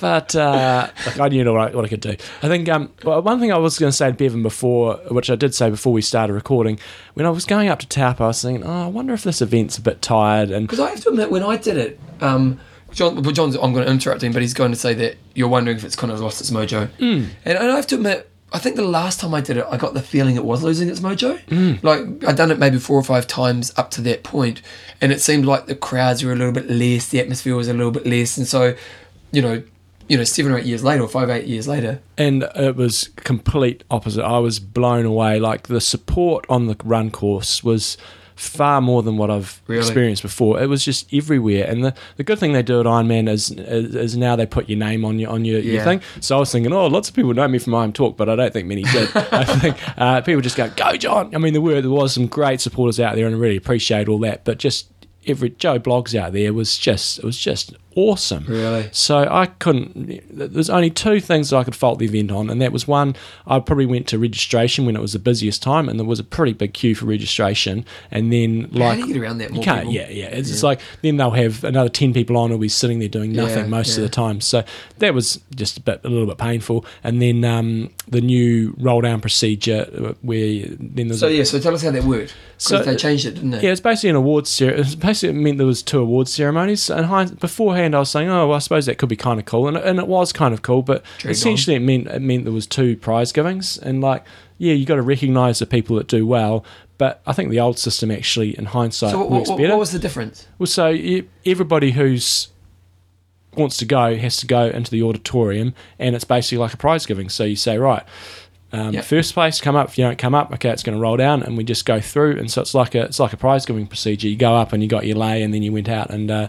But uh, I knew what I, what I could do. I think um, well, one thing I was going to say to Bevan before, which I did say before we started recording, when I was going up to Taupo, I was thinking, oh, I wonder if this event's a bit tired. And Because I have to admit, when I did it, um, John, well, John's, I'm going to interrupt him, but he's going to say that you're wondering if it's kind of lost its mojo. Mm. And, and I have to admit, I think the last time I did it, I got the feeling it was losing its mojo. Mm. Like, I'd done it maybe four or five times up to that point, and it seemed like the crowds were a little bit less, the atmosphere was a little bit less, and so, you know, you know, seven or eight years later, or five, eight years later, and it was complete opposite. I was blown away. Like the support on the run course was far more than what I've Really? experienced before. It was just everywhere. And the, the good thing they do at Ironman is, is is now they put your name on your on your, your thing. So I was thinking, oh, lots of people know me from Iron Talk, but I don't think many did. I think uh, people just go, go John. I mean, there were there was some great supporters out there, and I really appreciate all that. But just every Joe blogs out there was just it was just awesome. Really? So I couldn't. There's only two things that I could fault the event on, and that was one. I probably went to registration when it was the busiest time, and there was a pretty big queue for registration. And then how like do you get around that you can't. people? Yeah, yeah. It's, it's like then they'll have another ten people on who'll be sitting there doing nothing Yeah, most yeah. of the time. So that was just a bit a little bit painful. And then um, the new roll down procedure uh, where then there's So, a- yeah, so tell us how that worked. So- they changed it, didn't they? yeah, it's basically an awards ceremony. Basically it meant there was two awards ceremonies. And hind- beforehand, I was saying, oh, well, I suppose that could be kind of cool, and, and it was kind of cool. But essentially, it meant it meant there was two prize givings, and like, yeah, you got to recognise the people that do well. But I think the old system actually, in hindsight, So, what, works what, better. what was the difference? Well, so everybody who's wants to go has to go into the auditorium, and it's basically like a prize giving. So you say, right, um, Yep. first place, come up. If you don't come up, okay, it's going to roll down, and we just go through. And so it's like a it's like a prize giving procedure. You go up and you got your lay, and then you went out and uh,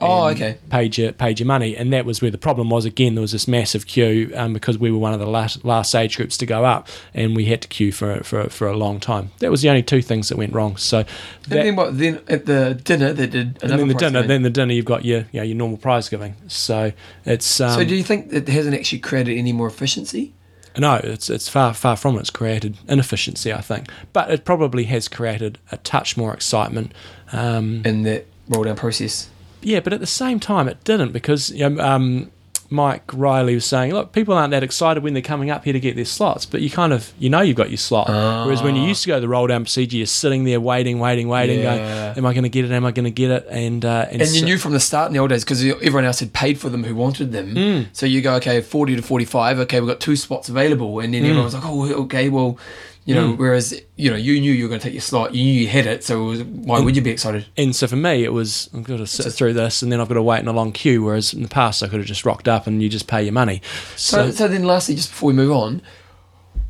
Oh, and okay. paid your paid your money. And that was where the problem was. Again, there was this massive queue um, because we were one of the last last age groups to go up, and we had to queue for for for a long time. That was the only two things that went wrong. So. And then what? Then at the dinner they did and another then the prize dinner, giving. then the dinner, you've got your you know, your normal prize giving. So it's um, so do you think it hasn't actually created any more efficiency? No, it's it's far far from it. It's created inefficiency, I think, but it probably has created a touch more excitement. Um, in that roll down process. yeah, but at the same time, it didn't because you know, um, Mike Riley was saying, look, people aren't that excited when they're coming up here to get their slots, but you kind of you know you've got your slot. Whereas when you used to go the roll down procedure, you're sitting there waiting, waiting, waiting, Yeah. going, am I going to get it? Am I going to get it? And uh, and, And you so- knew from the start in the old days because everyone else had paid for them who wanted them. Mm. So you go, okay, 40 to 45, okay, we've got two spots available. And then Mm. everyone was like, oh, okay, well, you know, mm. whereas, you know, you knew you were going to take your slot, you knew you had it. So it was, why would you be excited? And so for me, it was I've got to sit through this, and then I've got to wait in a long queue. Whereas in the past, I could have just rocked up and you just pay your money. So, So, so then, lastly, just before we move on,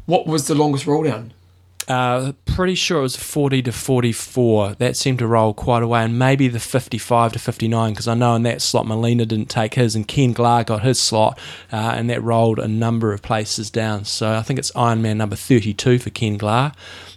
what was the longest roll down? Uh, pretty sure it was forty to forty-four. That seemed to roll quite away, and maybe the fifty-five to fifty-nine, because I know in that slot Molina didn't take his, and Ken Glah got his slot, uh, and that rolled a number of places down. So I think it's Ironman number thirty-two for Ken Glah.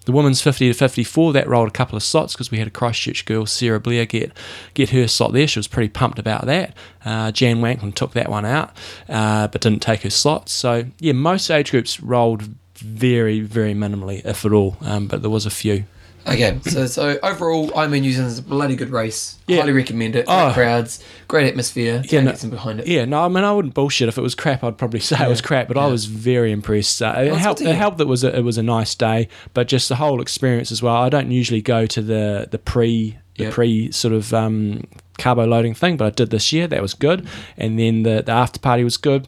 The women's 50 to 54, that rolled a couple of slots because we had a Christchurch girl, Sarah Blair, get get her slot there. She was pretty pumped about that. Uh, Jan Wanklin took that one out, uh, but didn't take her slot. So, yeah, most age groups rolled very, very minimally, if at all, um, but there was a few. Okay, so so overall, Ironman New Zealand is a bloody good race. Yeah. Highly recommend it. Great Oh. crowds, great atmosphere. Yeah, no- behind it. Yeah, no, I mean, I wouldn't bullshit. If it was crap, I'd probably say it was crap, but I was very impressed. Uh, it, that's helped, it helped that it was, a, it was a nice day, but just the whole experience as well. I don't usually go to the, the pre the Yeah. pre sort of um, carbo loading thing, but I did this year. That was good. And then the, the after party was good.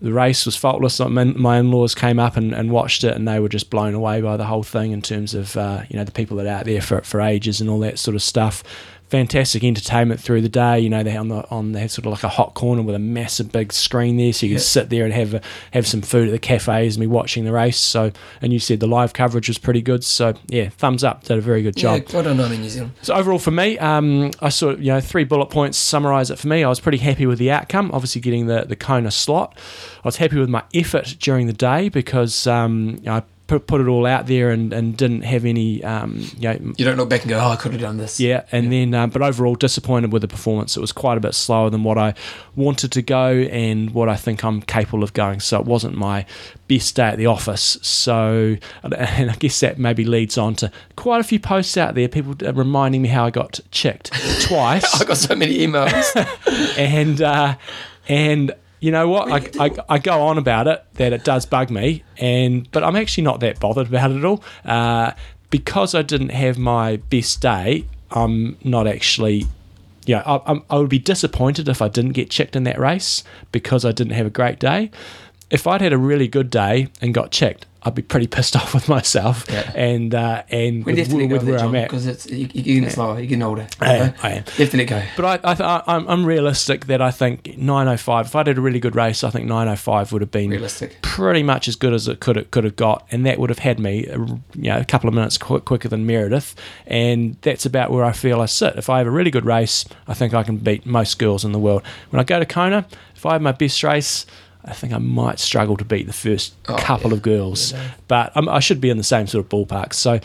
The race was faultless. My, in-laws came up and, and watched it, and they were just blown away by the whole thing in terms of uh, you know the people that are out there for for ages and all that sort of stuff fantastic entertainment through the day. You know, they on the on they have sort of like a hot corner with a massive big screen there, so you can sit there and have a, have some food at the cafes and be watching the race. So, and you said the live coverage was pretty good. So, yeah, thumbs up. Did a very good job. Yeah, well done, I'm in New Zealand. So overall for me, um, I sort of you know three bullet points summarise it for me. I was pretty happy with the outcome. Obviously, getting the the Kona slot. I was happy with my effort during the day because um, you know, I put, put it all out there and, and didn't have any um, you know You don't look back and go, oh, I could have done this. yeah, and then um, but overall disappointed with the performance. It was quite a bit slower than what I wanted to go and what I think I'm capable of going. So it wasn't my best day at the office. So and I guess that maybe leads on to quite a few posts out there, people uh, reminding me how I got checked twice I got so many emails. and uh, and you know what? I, I, I go on about it that it does bug me and but I'm actually not that bothered about it at all. Uh, because I didn't have my best day I'm not actually yeah I, I'm- I would be disappointed if I didn't get checked in that race because I didn't have a great day if I'd had a really good day and got checked I'd be pretty pissed off with myself Yeah. and uh, and We with, have to let go with where I'm at because it's you, you're getting slower, you're getting older. I am? I am. You have to let go. But I, I th- I'm, I'm realistic that I think 905. If I did a really good race, I think 905 would have been Realistic. pretty much as good as it could have, could have got, and that would have had me, uh, you know, a couple of minutes qu- quicker than Meredith, and that's about where I feel I sit. If I have a really good race, I think I can beat most girls in the world. When I go to Kona, if I have my best race. I think I might struggle to beat the first Oh, couple yeah. of girls, but I'm, I should be in the same sort of ballpark. So,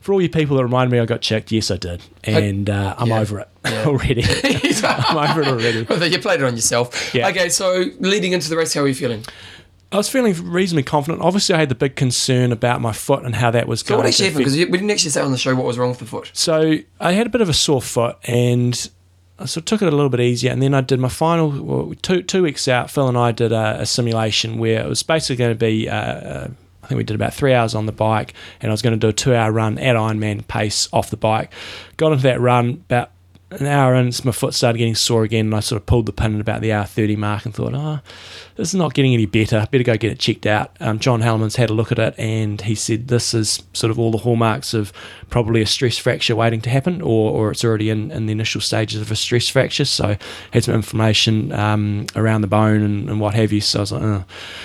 for all you people that remind me I got checked, yes, I did, and uh, I'm Yeah. over it Yeah. already. I'm over it already. Well, you played it on yourself. Yeah. Okay, so leading into the race, how are you feeling? I was feeling reasonably confident. Obviously, I had the big concern about my foot and how that was So going. what actually to happened? Because we didn't actually say on the show what was wrong with the foot. So I had a bit of a sore foot, and I sort of took it a little bit easier. And then I did my final well, two two weeks out. Phil and I did a, a simulation where it was basically going to be. Uh, uh, I think we did about three hours on the bike, and I was going to do a two-hour run at Ironman pace off the bike. Got into that run about an hour in, my foot started getting sore again, and I sort of pulled the pin at about the hour thirty mark, and thought, oh, this is not getting any better. Better go get it checked out. Um, John Hellman's had a look at it, and he said this is sort of all the hallmarks of probably a stress fracture waiting to happen, or, or it's already in, in the initial stages of a stress fracture. So had some inflammation um, around the bone and, and what have you. So I was like, oh.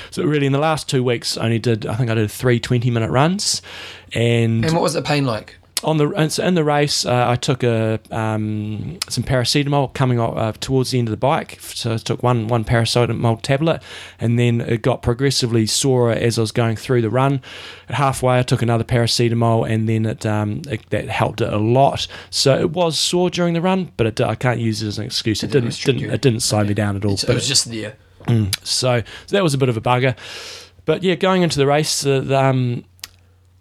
so really in the last two weeks, I only did I think I did three 20 minute runs, and And what was the pain like? On the in the race, uh, I took a um, some paracetamol coming uh, towards the end of the bike. So I took one one paracetamol tablet, and then it got progressively sorer as I was going through the run. At Halfway, I took another paracetamol, and then it, um, it that helped it a lot. So it was sore during the run, but it, I can't use it as an excuse. It, didn't didn't didn't it didn't slow me down at all. So but it was just there. so, so that was a bit of a bugger. But yeah, going into the race, the, um,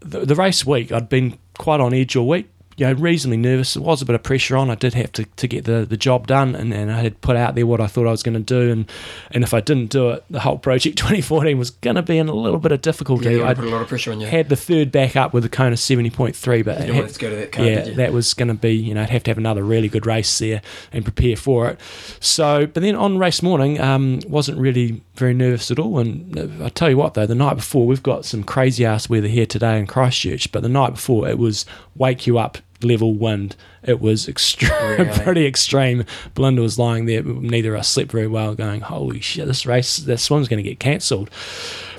the, the race week, I'd been quite on edge all week. You know, reasonably nervous. There was a bit of pressure on. I did have to, to get the, the job done, and, and I had put out there what I thought I was going to do. And, and if I didn't do it, the whole project 2014 was going to be in a little bit of difficulty. Yeah, I'd put a lot of pressure on you. had the third back up with the Kona 70.3, but you it didn't had- want to go to that car, yeah, that was going to be, you know, I'd have to have another really good race there and prepare for it. So, but then on race morning, um, wasn't really very nervous at all. And uh, I tell you what, though, the night before, we've got some crazy ass weather here today in Christchurch, but the night before, it was wake you up level wind. It was extreme, Really? pretty extreme. Belinda was lying there, neither of us slept very well, going, holy shit, this race, this one's going to get cancelled.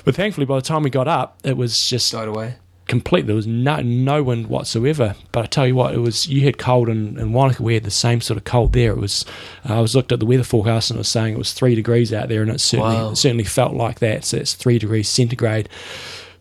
But thankfully, by the time we got up, it was just Died away. Complete. There was no no wind whatsoever. But I tell you what, it was you had cold in, in Wanaka. We had the same sort of cold there. It was. Uh, I was looked at the weather forecast and it was saying it was three degrees out there, and it certainly Wow. it certainly felt like that. So it's three degrees centigrade.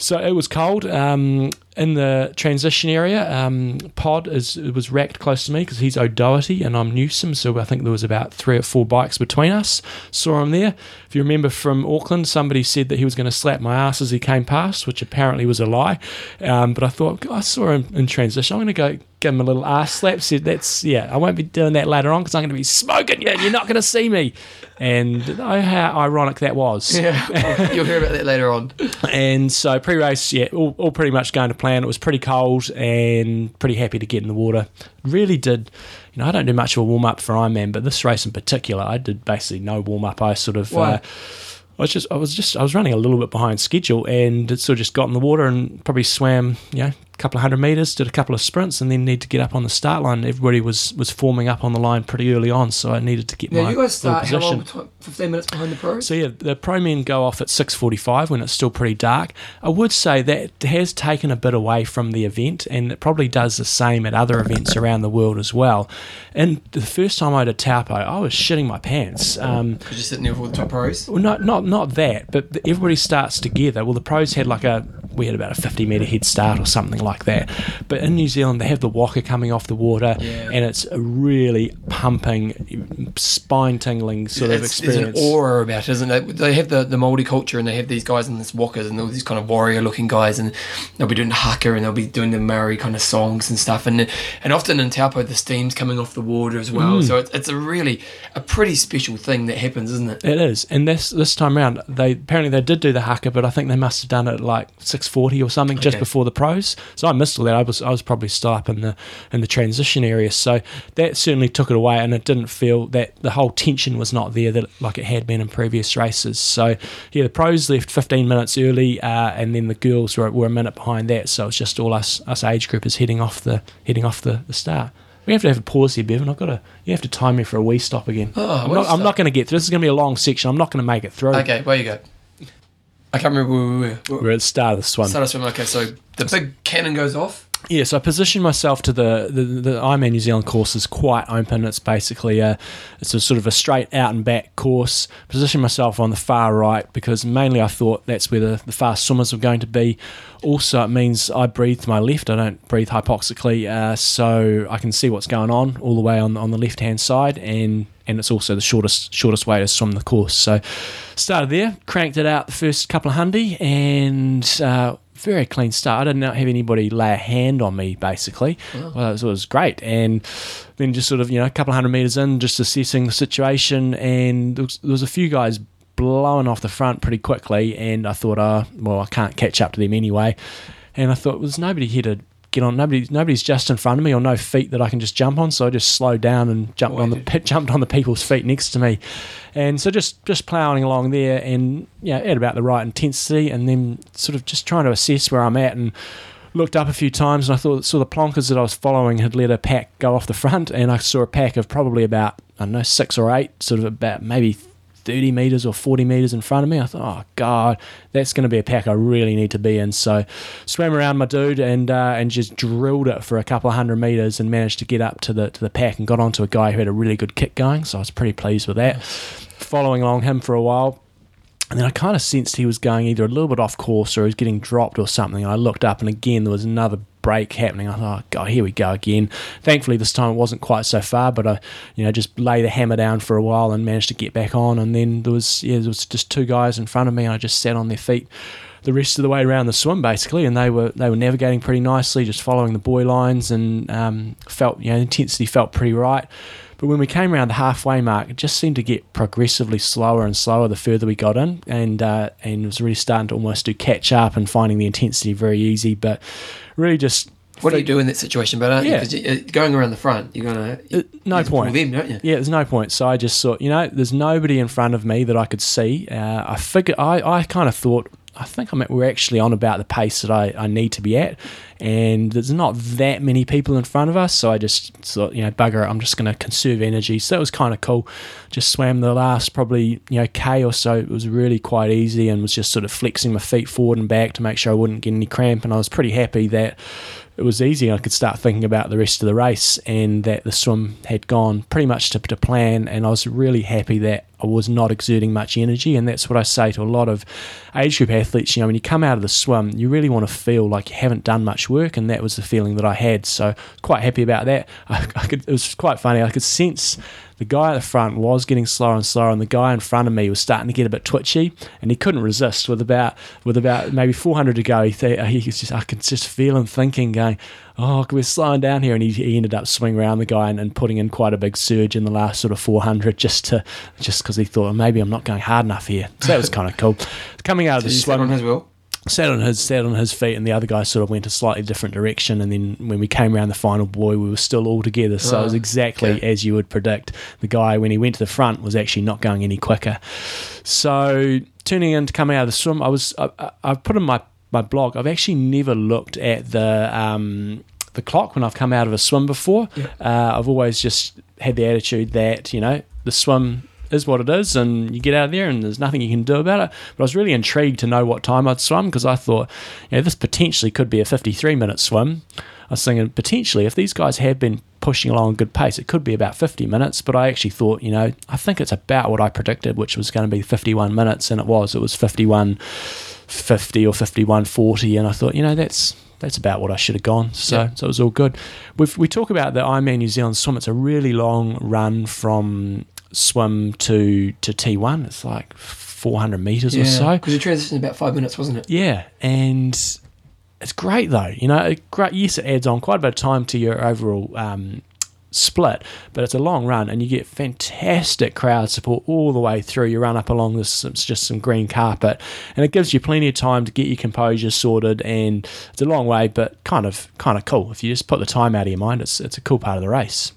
So it was cold. Um, in the transition area, um, Pod is was racked close to me because he's O'Doherty and I'm Newsom. So I think there was about three or four bikes between us. Saw him there. If you remember from Auckland, somebody said that he was going to slap my ass as he came past, which apparently was a lie. Um, but I thought I saw him in transition. I'm going to go give him a little ass slap. Said that's yeah. I won't be doing that later on because I'm going to be smoking you. and You're not going to see me. And oh, how ironic that was. Yeah, you'll hear about that later on. And so pre-race, yeah, all, all pretty much going to plan. It was pretty cold and pretty happy to get in the water. Really did, you know, I don't do much of a warm up for Ironman, but this race in particular, I did basically no warm up. I sort of, Why? uh, I was just I was just I was running a little bit behind schedule and it sort of just got in the water and probably swam you know couple of hundred meters, did a couple of sprints, and then need to get up on the start line. Everybody was was forming up on the line pretty early on, so I needed to get Now my Now you guys start how long? Fifteen minutes behind the pros. So yeah, the pro men go off at six forty-five when it's still pretty dark. I would say that has taken a bit away from the event, and it probably does the same at other events around the world as well. And the first time I did Taupo, I was shitting my pants. Um, you're sitting there with the top pros. well, not not not that, but everybody starts together. Well, the pros had like a we had about a fifty meter head start or something like that. But in New Zealand, they have the waka coming off the water, Yeah. and it's a really pumping, spine tingling sort of It's- There's experience. an aura about it, isn't it? They have the, the Māori culture and they have these guys in this walkers and all these kind of warrior looking guys and they'll be doing the haka and they'll be doing the Maori kind of songs and stuff and and often in Taupo the steam's coming off the water as well. Mm. So it's, it's a really a pretty special thing that happens, isn't it? It is, and this this time around, they apparently they did do the haka, but I think they must have done it at like six forty or something just before the pros. So I missed all that. I was I was probably still up in the in the transition area, so that certainly took it away, and it didn't feel that the whole tension was not there that like it had been in previous races. So yeah, the pros left fifteen minutes early, uh, and then the girls were, were a minute behind that. So it's just all us us age groupers heading off the heading off the, the start. We have to have a pause here, Bevan. I've got to. You have to time me for a wee stop again. Oh, I'm not, I'm not going to get through. This is going to be a long section. I'm not going to make it through. Okay, where you go? I can't remember where we were. We're at the start of this one. Start us from okay, so the big cannon goes off. Yeah, so I positioned myself to the, the the Ironman New Zealand course is quite open. It's basically a it's a sort of a straight out and back course. Positioned myself on the far right because mainly I thought that's where the, the fast swimmers were going to be. Also, it means I breathe to my left. I don't breathe hypoxically, uh, so I can see what's going on all the way on on the left hand side, and and it's also the shortest shortest way to swim the course. So started there, cranked it out the first couple of hundy, and. Uh, very clean start. I didn't have anybody lay a hand on me, basically. Well, it was, it was great. And then just sort of, you know, a couple of hundred meters in, just assessing the situation. And there was, there was a few guys blowing off the front pretty quickly. And I thought, oh, well, I can't catch up to them anyway. And I thought, well, there's nobody here to get on. Nobody, nobody's just in front of me or no feet that I can just jump on. So I just slowed down and jumped Oh, on the jumped on the people's feet next to me. And so just just ploughing along there and you know, at about the right intensity and then sort of just trying to assess where I'm at and looked up a few times and I thought saw the plonkers that I was following had let a pack go off the front and I saw a pack of probably about I don't know six or eight sort of about maybe 30 meters or 40 meters in front of me. I thought, oh god, that's going to be a pack I really need to be in. So swam around my dude and uh, and just drilled it for a couple of hundred meters and managed to get up to the to the pack and got onto a guy who had a really good kick going. So I was pretty pleased with that. Following along him for a while. And then I kind of sensed he was going either a little bit off course or he was getting dropped or something. And I looked up and again there was another break happening. I thought, oh god, here we go again. Thankfully this time it wasn't quite so far, but I, you know, just lay the hammer down for a while and managed to get back on. And then there was yeah, there was just two guys in front of me. And I just sat on their feet the rest of the way around the swim basically, and they were they were navigating pretty nicely, just following the buoy lines and um, felt you know intensity felt pretty right. But when we came around the halfway mark, it just seemed to get progressively slower and slower the further we got in, and uh, and it was really starting to almost do catch up and finding the intensity very easy. But really, just What do you do in that situation, but aren't? Yeah. Because you, uh, going around the front, you're gonna Uh, no point. them, don't you? Yeah, there's no point. So I just thought, you know, there's nobody in front of me that I could see. Uh, I figured, I, I kind of thought, I think I'm at, we're actually on about the pace that I, I need to be at. And there's not that many people in front of us. So I just thought, you know, bugger it, I'm just going to conserve energy. So that was kind of cool. Just swam the last probably, you know, K or so. It was really quite easy and was just sort of flexing my feet forward and back to make sure I wouldn't get any cramp. And I was pretty happy that it was easy. I could start thinking about the rest of the race and that the swim had gone pretty much to, to plan. And I was really happy that I was not exerting much energy. And that's what I say to a lot of age group athletes. You know, when you come out of the swim, you really want to feel like you haven't done much work. And that was the feeling that I had. So quite happy about that. I, I could, it was quite funny. I could sense the guy at the front was getting slower and slower, and the guy in front of me was starting to get a bit twitchy, and he couldn't resist. With about with about maybe 400 to go, he, th- he was just I could just feel him thinking, going, "Oh, we're slowing down here," and he, he ended up swinging around the guy and, and putting in quite a big surge in the last sort of 400, just to just because he thought well, maybe I'm not going hard enough here. So that was kind of cool. Coming out of the swim, on his wheel. Sat on his sat on his feet, and the other guy sort of went a slightly different direction. And then when we came around the final buoy, we were still all together. So it was Oh, exactly okay. as you would predict. The guy when he went to the front was actually not going any quicker. So turning in to coming out of the swim, I was I, I, I've put in my my blog. I've actually never looked at the um, the clock when I've come out of a swim before. Uh, I've always just had the attitude that you know the swim is what it is, and you get out of there, and there's nothing you can do about it. But I was really intrigued to know what time I'd swum because I thought, you know, this potentially could be a 53 minute swim. I was thinking potentially if these guys have been pushing along a good pace, it could be about 50 minutes. But I actually thought, you know, I think it's about what I predicted, which was going to be 51 minutes, and it was. It was 51 50 or 51 40, and I thought, you know, that's that's about what I should have gone. So, Yeah. so it was all good. We've, we talk about the Ironman New Zealand swim. It's a really long run from swim to to T1. It's like 400 meters or so. Because the transition is about five minutes, wasn't it? Yeah, and it's great though. You know, it- great. Yes, it adds on quite a bit of time to your overall um, split, but it's a long run, and you get fantastic crowd support all the way through. You run up along this, it's just some green carpet, and it gives you plenty of time to get your composure sorted. And it's a long way, but kind of kind of cool. If you just put the time out of your mind, it's it's a cool part of the race.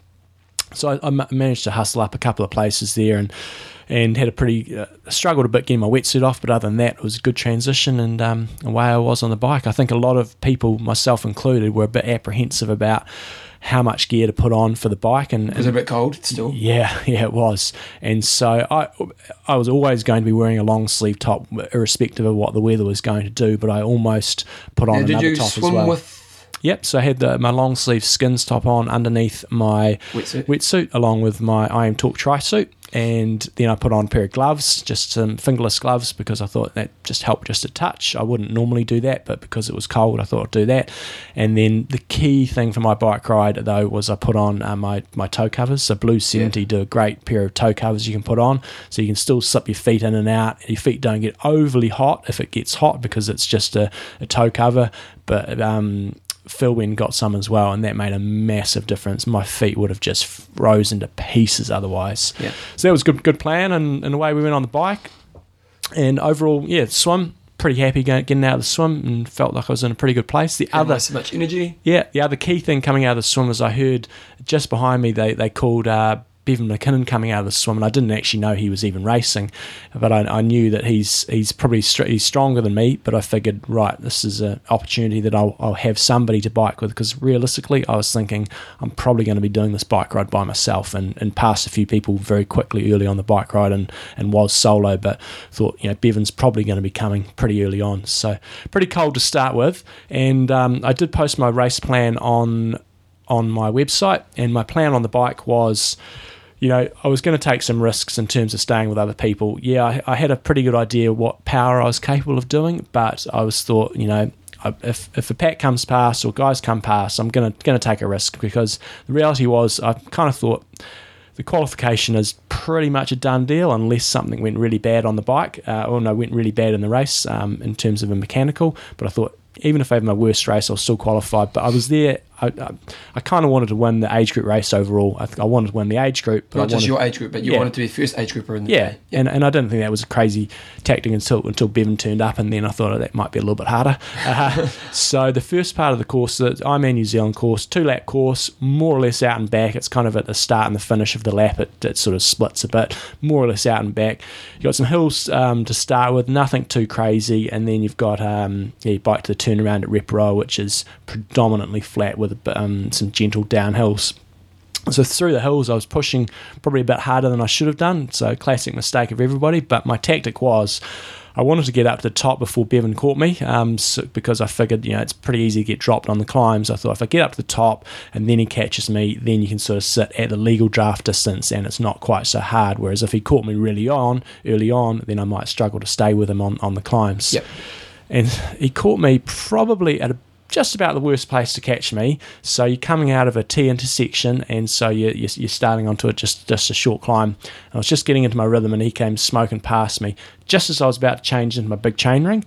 So I, I managed to hustle up a couple of places there and and had a pretty uh, struggled a bit getting my wetsuit off, but other than that, it was a good transition and um, away I was on the bike. I think a lot of people, myself included, were a bit apprehensive about how much gear to put on for the bike and, it Was a bit cold still? yeah, yeah, it was. And so I, I was always going to be wearing a long sleeve top, irrespective of what the weather was going to do. But I almost put on Now, another top as well. with Yep. So I had the, my long sleeve skins top on underneath my Wetsuit. wetsuit, along with my IMTalk tri suit, and then I put on a pair of gloves, just some fingerless gloves, because I thought that just helped just a touch. I wouldn't normally do that, but because it was cold, I thought I'd do that. And then the key thing for my bike ride though was I put on uh, my my toe covers. So Blue Seventy do a great pair of toe covers you can put on, so you can still slip your feet in and out. Your feet don't get overly hot if it gets hot because it's just a, a toe cover, but um, Phil Wynn got some as well, and that made a massive difference. My feet would have just frozen to pieces otherwise. Yeah. So that was a good, good plan, and, and away we went on the bike. And overall, yeah, swim, pretty happy getting out of the swim, and felt like I was in a pretty good place. The Other other, so much energy? yeah, the other key thing coming out of the swim is I heard just behind me they they called uh, Bevan McKinnon coming out of the swim, and I didn't actually know he was even racing, but I, I knew that he's he's probably str- he's stronger than me. But I figured, right, this is an opportunity that I'll, I'll have somebody to bike with because realistically, I was thinking I'm probably going to be doing this bike ride by myself, and, and passed a few people very quickly early on the bike ride, and and was solo, but thought you know Bevan's probably going to be coming pretty early on, so pretty cold to start with, and um, I did post my race plan on on my website, and my plan on the bike was, you know, I was going to take some risks in terms of staying with other people. Yeah, I, I had a pretty good idea what power I was capable of doing, but I was thought, you know. If, if a pack comes past or guys come past, I'm gonna gonna take a risk because the reality was I kind of thought the qualification is pretty much a done deal unless something went really bad on the bike uh, or no went really bad in the race um, in terms of a mechanical. But I thought even if I have my worst race, I'll still qualify. But I was there. I, I, I kind of wanted to win the age group race overall. I, I wanted to win the age group. But Not I just wanted, your age group, but you Yeah. wanted to be first age grouper in the yeah, day. and and I didn't think that was a crazy tactic until until Bevan turned up, and then I thought oh, that might be a little bit harder. Uh, so the first part of the course, the Ironman New Zealand course, two lap course, more or less out and back. It's kind of at the start and the finish of the lap. It, it sort of splits a bit, more or less out and back. You got some hills um, to start with, nothing too crazy, and then you've got um, yeah, you bike to the turnaround at Reporoa, which is predominantly flat with um, some gentle downhills. So through the hills, I was pushing probably a bit harder than I should have done. So classic mistake of everybody. But my tactic was, I wanted to get up to the top before Bevan caught me, um, so, because I figured you know it's pretty easy to get dropped on the climbs. I thought if I get up to the top and then he catches me, then you can sort of sit at the legal draft distance, and it's not quite so hard. Whereas if he caught me really on early on, then I might struggle to stay with him on on the climbs Yep. and he caught me probably at a, just about the worst place to catch me. So you're coming out of a T intersection, and so you're, you're, starting onto it just just a short climb. I was just getting into my rhythm, and he came smoking past me just as I was about to change into my big chain ring,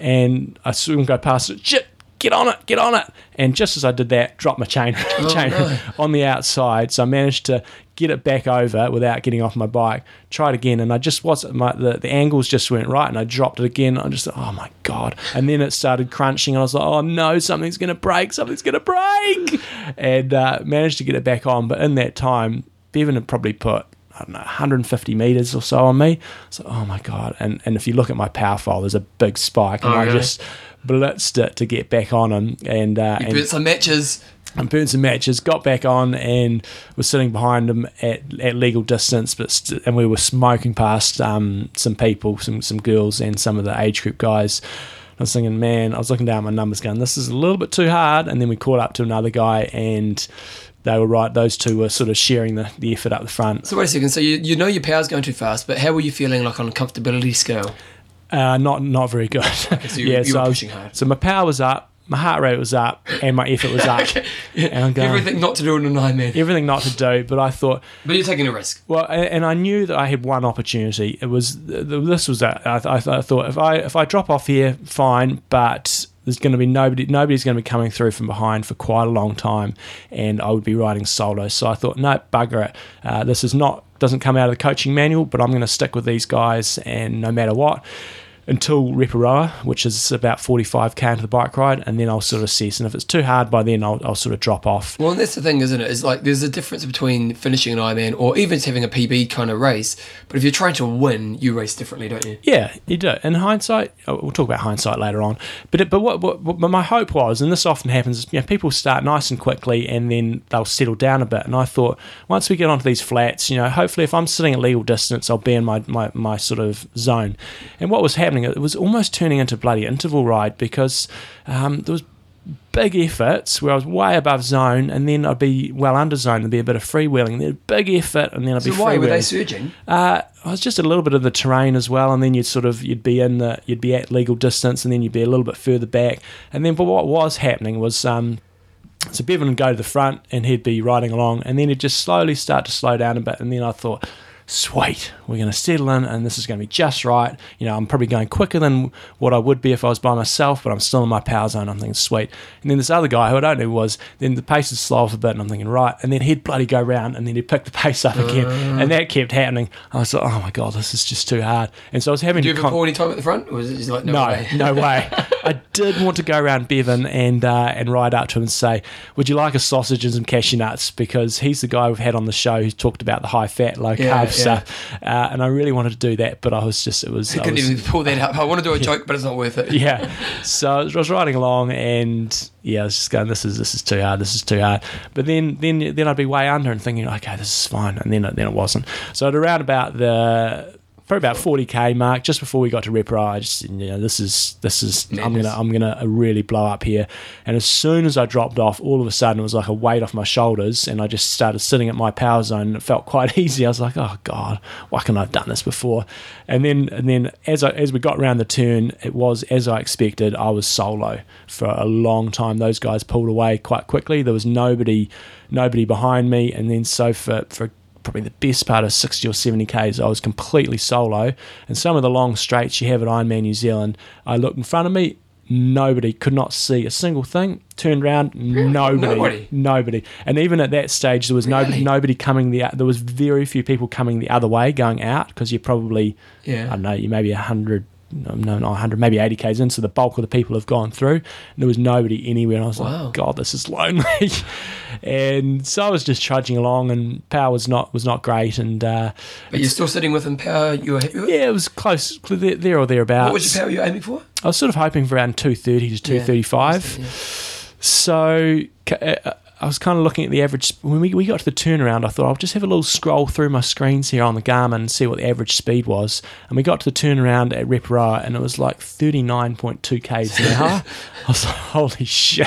and I saw him go past it. Get on it, get on it. And just as I did that, dropped my chain, chain no. on the outside. So I managed to get it back over without getting off my bike. Tried again, and I just was my the, the angles just went right, and I dropped it again. I just oh my god! And then it started crunching, and I was like, oh no, something's gonna break, something's gonna break, and uh, managed to get it back on. But in that time, Bevan had probably put I don't know 150 meters or so on me. So oh my god! And and if you look at my power file, there's a big spike, and Oh, I really? just blitzed it to get back on him, and uh, You and burnt some matches. and burned some matches, got back on, and was sitting behind him at, at legal distance. But st- and we were smoking past um, some people, some some girls, and some of the age group guys. I was thinking, man, I was looking down at my numbers, going, this is a little bit too hard. And then we caught up to another guy, and they were right. Those two were sort of sharing the, the effort up the front. So wait a second. So you, you know your power's going too fast, but how were you feeling like on a comfortability scale? Uh, not not very good. so you- you were I was- hard. So my power was up, my heart rate was up, and my effort was up. And I'm going, Everything not to do in a nine man. everything not to do. But I thought, But you're taking a risk. Well, and I knew that I had one opportunity. It was th- th- this was that. I, th- I thought if I if I drop off here, fine, but there's going to be nobody. Nobody's going to be coming through from behind for quite a long time, and I would be riding solo. So I thought, no, bugger it. Uh, this is not doesn't come out of the coaching manual, but I'm going to stick with these guys, and no matter what. Until Reporoa, which is about 45k into the bike ride, and then I'll sort of cease. And if it's too hard by then, I'll, I'll sort of drop off. Well, and that's the thing, isn't it? Is like there's a difference between finishing an Ironman or even just having a PB kind of race. But if you're trying to win, you race differently, don't you? Yeah, you do. In hindsight, oh, we'll talk about hindsight later on. But it, but what, what what my hope was, and this often happens, you know, people start nice and quickly, and then they'll settle down a bit. And I thought once we get onto these flats, you know, hopefully if I'm sitting at legal distance, I'll be in my my, my sort of zone. And what was happening, it was almost turning into bloody interval ride because um, there was big efforts where I was way above zone, and then I'd be well under zone. There'd be a bit of freewheeling. Then big effort, and then I'd So be So why were they surging? Uh, it was just a little bit of the terrain as well, and then you'd sort of you'd be in the you'd be at legal distance, and then you'd be a little bit further back, and then but what was happening was um, so Bevan would go to the front and he'd be riding along, and then he'd just slowly start to slow down a bit, and then I thought. Sweet, we're going to settle in, and this is going to be just right. You know, I'm probably going quicker than what I would be if I was by myself, but I'm still in my power zone. I'm thinking, sweet. And then this other guy who I don't know was, then the pace would slow off a bit, and I'm thinking, right. And then he'd bloody go round, and then he'd pick the pace up again, and that kept happening. I was like, oh my god, this is just too hard. And so I was having Do you ever con- pour any time at the front, or was it just like no, no, way? no way. I did want to go around Bevan and uh, and ride up to him and say, "Would you like a sausage and some cashew nuts?" Because he's the guy we've had on the show who's talked about the high fat, low Yeah, carb yeah. stuff, uh, and I really wanted to do that, but I was just it was, I I couldn't was even pull that up. I want to do a joke, but it's not worth it. yeah. So I was riding along, and yeah, I was just going, "This is this is too hard. This is too hard." But then then then I'd be way under and thinking, "Okay, this is fine," and then it- then it wasn't. So at around about the probably about 40k mark, just before we got to Reporoa, I just you know this is this is I'm gonna I'm gonna really blow up here. And as soon as I dropped off, all of a sudden it was like a weight off my shoulders, and I just started sitting at my power zone. And it felt quite easy. I was like, oh god, why can't I have done this before? And then and then as I as we got around the turn, it was as I expected. I was solo for a long time. Those guys pulled away quite quickly. There was nobody nobody behind me, and then so for for probably the best part of 60 or 70 Ks, I was completely solo. And some of the long straights you have at Ironman New Zealand, I looked in front of me, nobody could not see a single thing. Turned around, nobody, Nobody? nobody. And even at that stage, there was nobody, Really? nobody coming the. There was very few people coming the other way, going out because you're probably, Yeah. I don't know, you maybe a hundred. No, no, not 100, maybe 80 k's in. So the bulk of the people have gone through. And there was nobody anywhere. And I was Wow. like, God, this is lonely. and so I was just trudging along, and power was not was not great. And uh, But you're still sitting with Empower. You were yeah, it was close, there, there or thereabouts. What was your power you were aiming for? I was sort of hoping for around 230 to 235. Yeah. So uh, I was kind of looking at the average. When we, we got to the turnaround, I thought I'll just have a little scroll through my screens here on the Garmin and see what the average speed was. And we got to the turnaround at Reporoa and it was like 39.2 k's an hour. I was like, holy shit,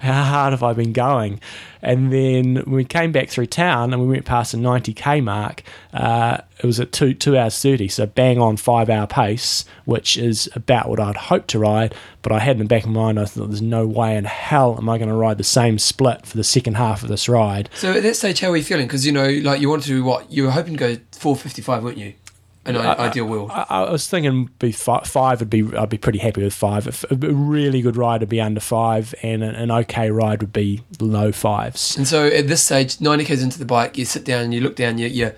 how hard have I been going? And then when we came back through town and we went past the 90k mark, uh, it was at two two hours 30, so bang on five hour pace, which is about what I'd hoped to ride. But I had in the back of my mind, I thought, there's no way in hell am I going to ride the same split for the second half of this ride. So at that stage, how were you feeling? Because you know, like you wanted to do what? You were hoping to go 455, weren't you? An i- ideal world. I, I was thinking be fi- five would be I'd be pretty happy with five. If, a really good ride would be under five, and an, an okay ride would be low fives. And so at this stage, 90 k's into the bike, you sit down and you look down, you, you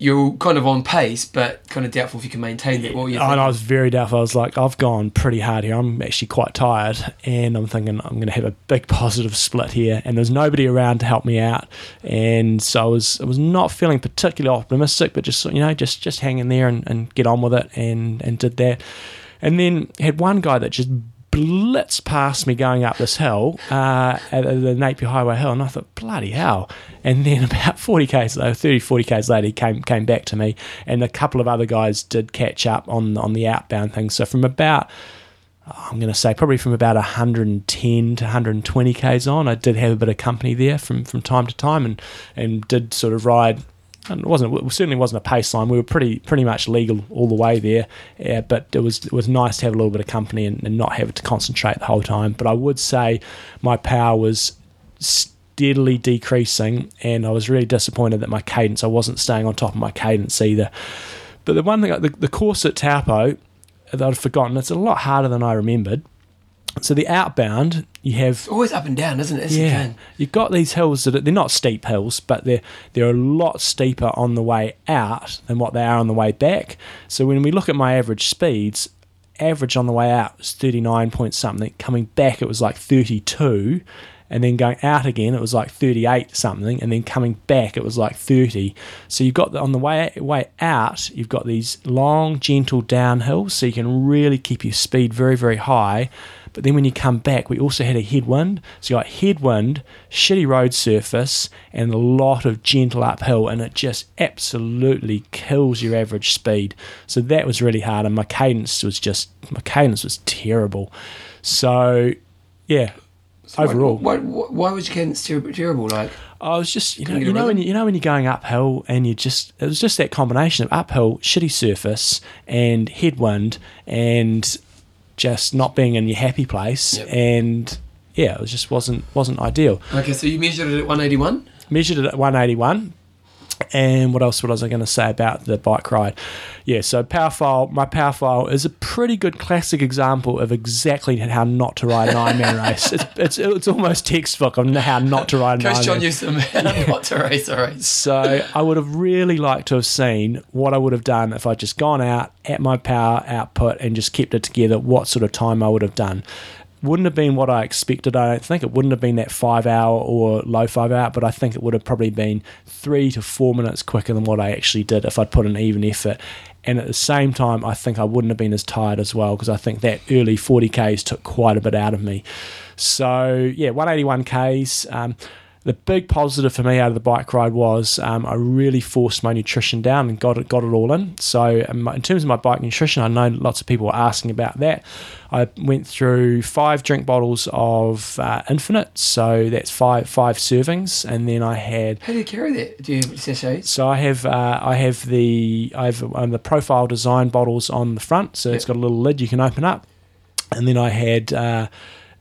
you're kind of on pace, but kind of doubtful if you can maintain it. What were you And I was very doubtful. I was like, I've gone pretty hard here. I'm actually quite tired, and I'm thinking I'm going to have a big positive split here. And there's nobody around to help me out, and so I was I was not feeling particularly optimistic, but just you know just just hang in there and, and get on with it, and and did that. And then had one guy that just blitzed past me going up this hill uh, at the Napier Highway Hill, and I thought, bloody hell. And then about 40 k's later, 30, 40 k's later, he came came back to me, and a couple of other guys did catch up on on the outbound thing. So from about I'm going to say probably from about 110 to 120 k's on, I did have a bit of company there from, from time to time, and and did sort of ride. And it wasn't it certainly wasn't a pace line. We were pretty pretty much legal all the way there, but it was it was nice to have a little bit of company and, and not have to concentrate the whole time. But I would say my power was steadily decreasing, and I was really disappointed that my cadence I wasn't staying on top of my cadence either. But the one thing, the, the course at Taupo that I'd forgotten, it's a lot harder than I remembered. So the outbound, you have Always up and down, isn't it? It's yeah, thing. you've got these hills that are, they're not steep hills, but they're they're a lot steeper on the way out than what they are on the way back. So when we look at my average speeds, average on the way out was thirty nine point something. Coming back, it was like thirty two, and then going out again, it was like thirty eight something, and then coming back, it was like thirty. So you've got the, on the way way out, you've got these long, gentle downhills, so you can really keep your speed very very high. But then when you come back, we also had a headwind. So you got headwind, shitty road surface, and a lot of gentle uphill, and it just absolutely kills your average speed. So that was really hard, and my cadence was just my cadence was terrible. So yeah, so overall, Why, why, why was your cadence ter- terrible? Like, I was just you know you know when you, you know when you're going uphill and you just it was just that combination of uphill, shitty surface, and headwind, and just not being in your happy place, Yep. and yeah, it just wasn't wasn't ideal. okay, so you measured it at 181. Measured it at 181. And what else was I going to say about the bike ride? Yeah, so power file, my power file is a pretty good classic example of exactly how not to ride an Ironman race. It's, it's, it's almost textbook on how not to ride an Coach Ironman. John used to not to race a race. So I would have really liked to have seen what I would have done if I'd just gone out at my power output and just kept it together, what sort of time I would have done. Wouldn't have been what I expected, I don't think. It wouldn't have been that five hour or low five hour, but I think it would have probably been three to four minutes quicker than what I actually did if I'd put an even effort. And at the same time, I think I wouldn't have been as tired as well because I think that early 40Ks took quite a bit out of me. So, yeah, 181Ks. Um, the big positive for me out of the bike ride was um, I really forced my nutrition down and got it got it all in. So um, in terms of my bike nutrition, I know lots of people were asking about that. I went through five drink bottles of uh, Infinite, so that's five five servings, and then I had How do you carry that? Do you have sachets? so I have uh, I have the I have um, the profile design bottles on the front, so it's got a little lid you can open up, and then I had uh,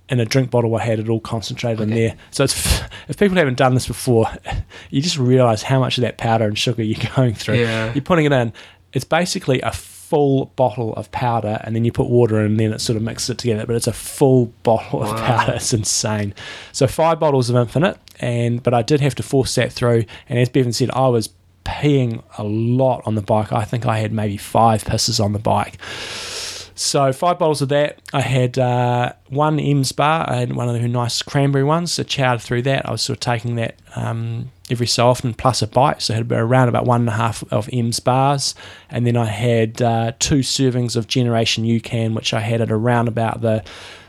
in a drink bottle I had it all concentrated in there. So it's if people haven't done this before, you just realise how much of that powder and sugar you're going through. Yeah. You're putting it in. It's basically a full bottle of powder, and then you put water in, and then it sort of mixes it together. But it's a full bottle of powder. It's insane. So five bottles of Infinite, and but I did have to force that through. And as Bevan said, I was peeing a lot on the bike. I think I had maybe five pisses on the bike. So five bottles of that. I had uh, one Em's bar. I had one of the nice cranberry ones. So chowed through that. I was sort of taking that um, every so often, plus a bite. So I had around about one and a half of Em's bars, and then I had uh, two servings of Generation UCAN, which I had at around about the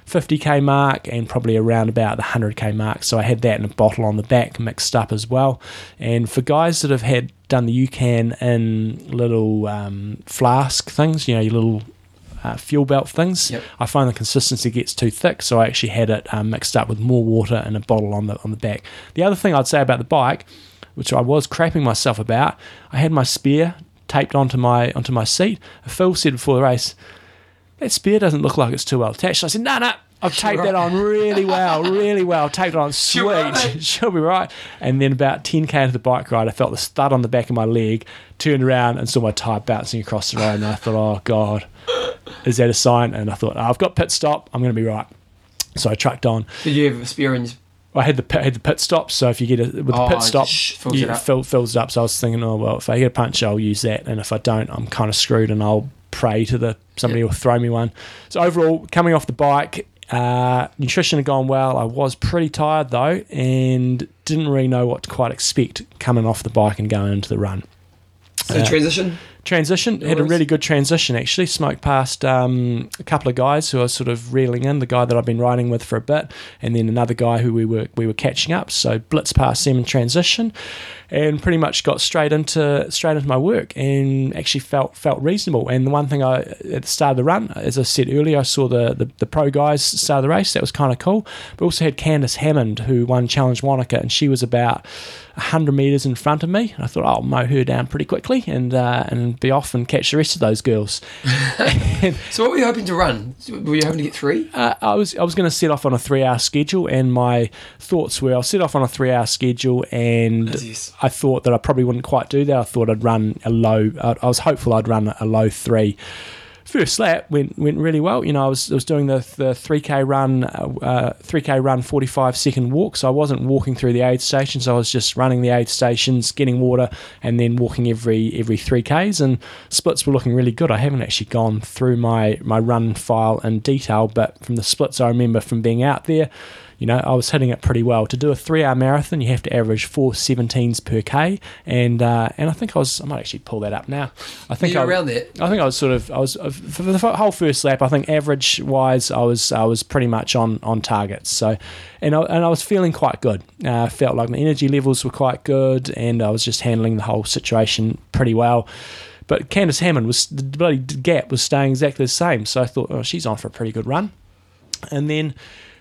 50k mark and probably around about the 100k mark. So I had that in a bottle on the back mixed up as well. And for guys that have had done the UCAN in little um, flask things, you know, your little uh, fuel belt things, Yep. I find the consistency gets too thick. So I actually had it um, mixed up with more water in a bottle on the on the back. The other thing I'd say about the bike, which I was crapping myself about, I had my spear taped onto my onto my seat. Phil said before the race, that spear doesn't look like it's too well attached. I said, no, no, I've taped that on really well, really well. Taped it on sweet. She'll be right. She'll be right. And then about 10k into the bike ride, I felt the stud on the back of my leg, turned around and saw my tyre bouncing across the road. And I thought, oh, God, is that a sign? And I thought, oh, I've got pit stop. I'm going to be right. So I trucked on. Did you have a spear in I had the pit, had the pit stop, so if you get a with the Oh, pit stop, just fills you it up. fill, fills it up. So I was thinking, oh well, if I get a punch, I'll use that, and if I don't, I'm kind of screwed, and I'll pray to the somebody will throw me one. So overall, coming off the bike, uh, nutrition had gone well. I was pretty tired though, and didn't really know what to quite expect coming off the bike and going into the run. So transition. Transition had a really good transition actually. Smoked past um, a couple of guys who I was sort of reeling in. The guy that I've been riding with for a bit, and then another guy who we were we were catching up. So blitz past them in transition, and pretty much got straight into straight into my work, and actually felt felt reasonable. And the one thing I at the start of the run, as I said earlier, I saw the the, the pro guys start the race. That was kind of cool. But also had Candice Hammond who won Challenge Wanaka, and she was about 100 metres in front of me. And I thought I'll mow her down pretty quickly and uh, and be off and catch the rest of those girls. So what were you hoping to run? Were you hoping to get three? Uh, I was I was going to set off on a three hour schedule, and my thoughts were I'll set off on a three hour schedule, and Yes. I thought that I probably wouldn't quite do that. I thought I'd run a low. I I was hopeful I'd run a low three. First lap went went really well. You know, I was I was doing the the three k run, uh, three k run, forty five second walk. So I wasn't walking through the aid stations. I was just running the aid stations, getting water, and then walking every every three k's. And splits were looking really good. I haven't actually gone through my my run file in detail, but from the splits I remember from being out there. You know, I was hitting it pretty well. To do a three-hour marathon, you have to average four 17s per k, and uh, and I think I was. I might actually pull that up now. I think You're I, around that. I think I was sort of I was uh, for the whole first lap. I think average wise, I was I was pretty much on on target. So, and I, and I was feeling quite good. Uh, I felt like my energy levels were quite good, and I was just handling the whole situation pretty well. But Candice Hammond was the bloody gap was staying exactly the same. So I thought, oh, she's on for a pretty good run. And then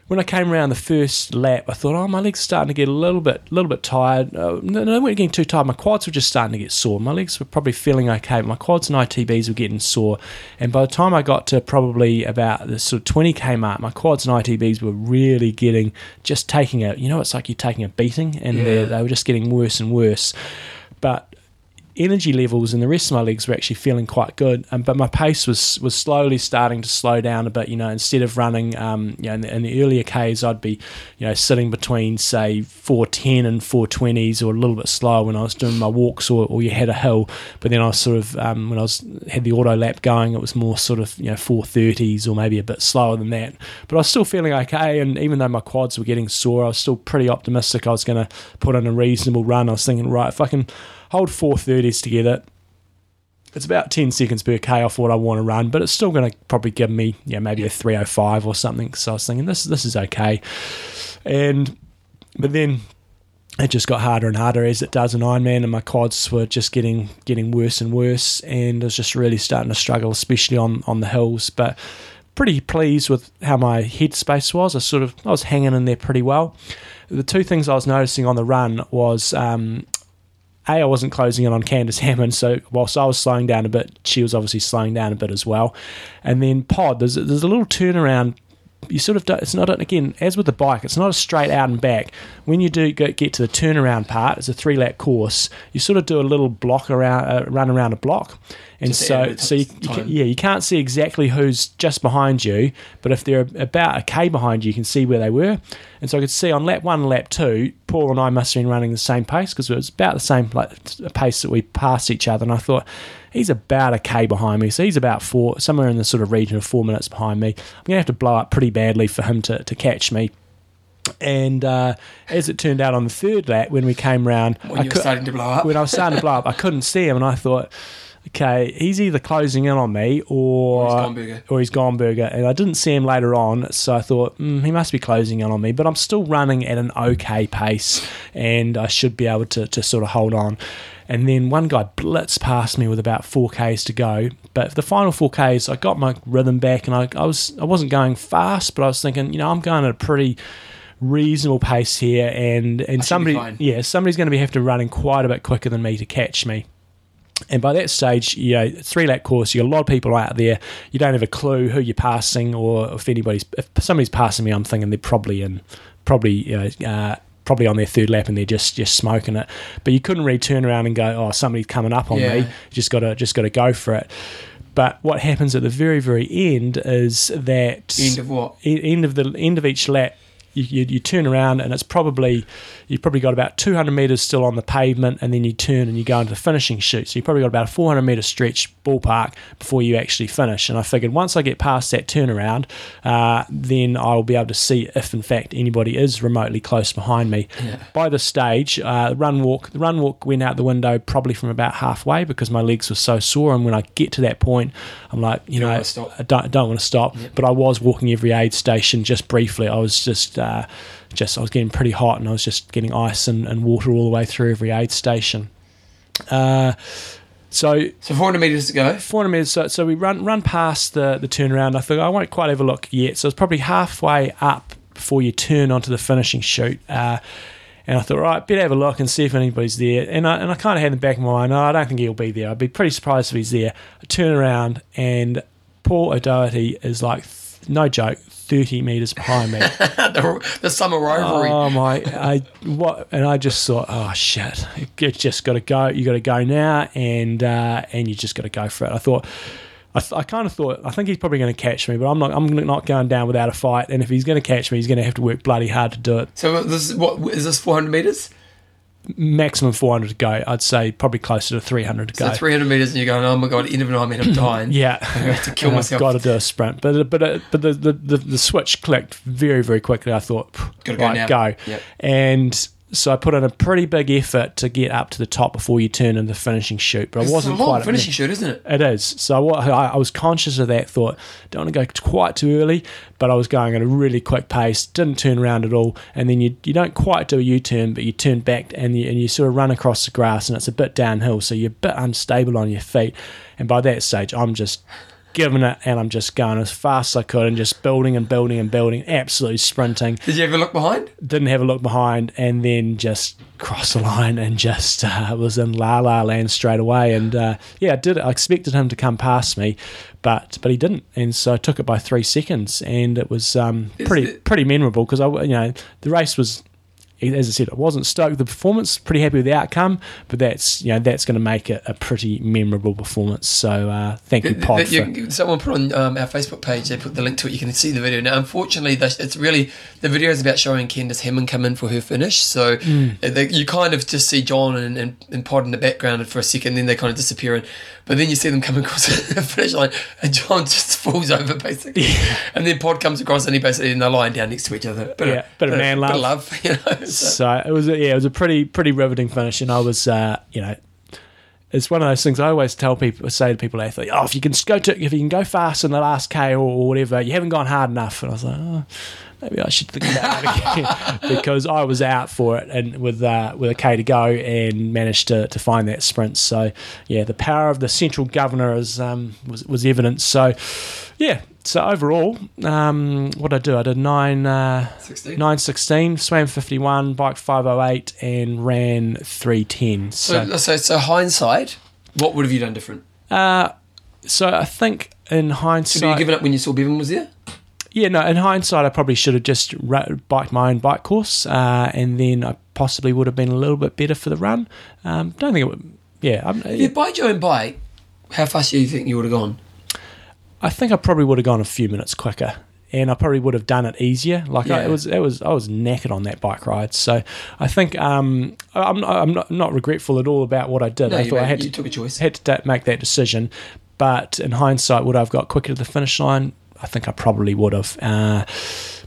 when I came around the first lap, I thought, oh, my legs are starting to get a little bit, little bit tired. Uh, no, no, they weren't getting too tired. My quads were just starting to get sore. My legs were probably feeling okay. But my quads and ITBs were getting sore. And by the time I got to probably about the sort of 20k mark, my quads and ITBs were really getting, just taking a, you know, it's like you're taking a beating, and Yeah. they they were just getting worse and worse. But energy levels and the rest of my legs were actually feeling quite good, um, but my pace was was slowly starting to slow down a bit. You know, instead of running, um, you know, in the, in the earlier Ks, I'd be, you know, sitting between say 410 and 420s, or a little bit slower when I was doing my walks, or, or you had a hill. But then I was sort of um, when I was had the auto lap going, it was more sort of you know 430s or maybe a bit slower than that. But I was still feeling okay, and even though my quads were getting sore, I was still pretty optimistic. I was going to put in a reasonable run. I was thinking, right, if I can hold 430s together. It's about 10 seconds per K off what I want to run, but it's still going to probably give me, yeah, maybe a 305 or something. So I was thinking this this is okay. And but then it just got harder and harder as it does in Ironman, and my quads were just getting getting worse and worse, and I was just really starting to struggle, especially on on the hills. But pretty pleased with how my headspace was. I sort of I was hanging in there pretty well. The two things I was noticing on the run was um, a, I wasn't closing in on Candice Hammond, so whilst I was slowing down a bit, she was obviously slowing down a bit as well. And then pod, there's there's a little turnaround. You sort of do, it's not again as with the bike, it's not a straight out and back. When you do get, get to the turnaround part, it's a three lap course. You sort of do a little block around, uh, run around a block, and Just so so you, you can, yeah you can't see exactly who's just behind you, but if they're about a k behind you, you can see where they were. And so I could see on lap one lap two, Paul and I must have been running the same pace because it was about the same like, pace that we passed each other. And I thought, he's about a K behind me. So he's about four, somewhere in the sort of region of four minutes behind me. I'm going to have to blow up pretty badly for him to, to catch me. And uh, as it turned out on the third lap, when we came round, When I you were starting to blow up. when I was starting to blow up, I couldn't see him, and I thought, okay, he's either closing in on me or Or he's gone burger. or he's gone burger, and I didn't see him later on, so I thought mm, he must be closing in on me. But I'm still running at an okay pace, and I should be able to to sort of hold on. And then one guy blitzed past me with about four k's to go. But the final four k's, I got my rhythm back, and I, I was I wasn't going fast, but I was thinking, you know, I'm going at a pretty reasonable pace here, and and somebody yeah somebody's going to be have to running quite a bit quicker than me to catch me. And by that stage, you know, three lap course, you got a lot of people out there. You don't have a clue who you're passing, or if anybody's if somebody's passing me, I'm thinking they're probably in, probably you know, uh, probably on their third lap and they're just just smoking it. But you couldn't really turn around and go, oh, somebody's coming up on Yeah. me. You just got to just got to go for it. But what happens at the very very end is that End of what? e- end of the end of each lap, you, you, you turn around and it's probably you've probably got about 200 meters still on the pavement, and then you turn and you go into the finishing chute. So you've probably got about a 400 meter stretch ballpark before you actually finish. And I figured once I get past that turnaround, uh, then I'll be able to see if in fact anybody is remotely close behind me. Yeah. By this stage, uh, run walk the run walk went out the window probably from about halfway because my legs were so sore. And when I get to that point, I'm like, you Don't know, stop. I don't, don't want to stop. But I was walking every aid station just briefly. I was just, uh, just I was getting pretty hot, and I was just getting ice and, and water all the way through every aid station. Uh, so So 400 meters to go. 400 meters. So, so we run run past the the turnaround. I thought I won't quite have a look yet. So it's probably halfway up before you turn onto the finishing chute. Uh, and I thought, right, better have a look and see if anybody's there. And I, and I kind of had in the back of my mind, no, I don't think he'll be there. I'd be pretty surprised if he's there. I turn around and Paul O'Doherty is like, no joke, 30 metres behind me. the, the summer rivalry. Oh my! I what? And I just thought, oh shit! You just got to go. You got to go now, and uh, and you just got to go for it. I thought. I, th- I kind of thought I think he's probably going to catch me, but I'm not. I'm not going down without a fight. And if he's going to catch me, he's going to have to work bloody hard to do it. so this is what is this 400 meters? Maximum 400 to go. I'd say probably closer to 300 to So go. 300 meters, and you're going, oh my god, end of an Ironman, I'm dying. Yeah, I have to kill myself. I've got to do a sprint, but but uh, but the, the, the, the switch clicked very very quickly. I thought, Gotta go right, now. go, Yep. and so I put in a pretty big effort to get up to the top before you turn in the finishing chute, but I It's wasn't a long quite. finishing chute, isn't it? It is. So I, I was conscious of that. Thought don't want to go quite too early, but I was going at a really quick pace. Didn't turn around at all, and then you you don't quite do a U turn, but you turn back and you, and you sort of run across the grass, and it's a bit downhill, so you're a bit unstable on your feet. And by that stage, I'm just giving it, and I'm just going as fast as I could, and just building and building and building, absolutely sprinting Did you ever look behind? didn't have a look behind, and then just crossed the line and just uh, was in la la land straight away. And uh, yeah, I did. I expected him to come past me, but but he didn't, and so I took it by three seconds, and it was um, pretty it- pretty memorable because I you know the race was. As I said, I wasn't stoked with the performance. Pretty happy with the outcome, but that's you know that's going to make it a pretty memorable performance. So uh, thank you, Pod. you- someone put on um, our Facebook page. They put the link to it. You can see the video. Now, unfortunately, the, it's really the video is about showing Candice Hammond come in for her finish. So they, you kind of just see John and, and, and Pod in the background for a second, then they kind of disappear. And, but then you see them come across the finish line, and John just falls over basically. And then Pod comes across, and he basically and they're lying down next to each other. Bit Yeah, bit of man bit love. love, you know. So, it was a, yeah, it was a pretty pretty riveting finish, and I was uh, you know. It's one of those things I always tell people, say to people, athletes, oh, if you can go to, if you can go fast in the last K or, or whatever, you haven't gone hard enough. And I was like, oh, maybe I should think about that again because I was out for it and with uh, with a K to go and managed to, to find that sprint. So yeah, the power of the central governor is um, was was evident. So yeah, so overall, um, what did I do? I did nine. Uh, 16. 916, swam 51, bike 508, and ran 310. So, So, so, so hindsight, what would have you done different? uh, so I think in hindsight, were you giving up when you saw Bevan was there? yeah, no, in hindsight, I probably should have just ra- biked my own bike course, uh, and then I possibly would have been a little bit better for the run. Um, don't think it would. Yeah, I'm, If you bike your own bike, how fast do you think you would have gone? I think I probably would have gone a few minutes quicker, and I probably would have done it easier. Like I, it was, it was, I was knackered on that bike ride. So I think um, I'm, not, I'm not, not regretful at all about what I did. No, I thought I had to took a choice. had to make that decision. But in hindsight, would I have got quicker to the finish line? I think I probably would have. Uh,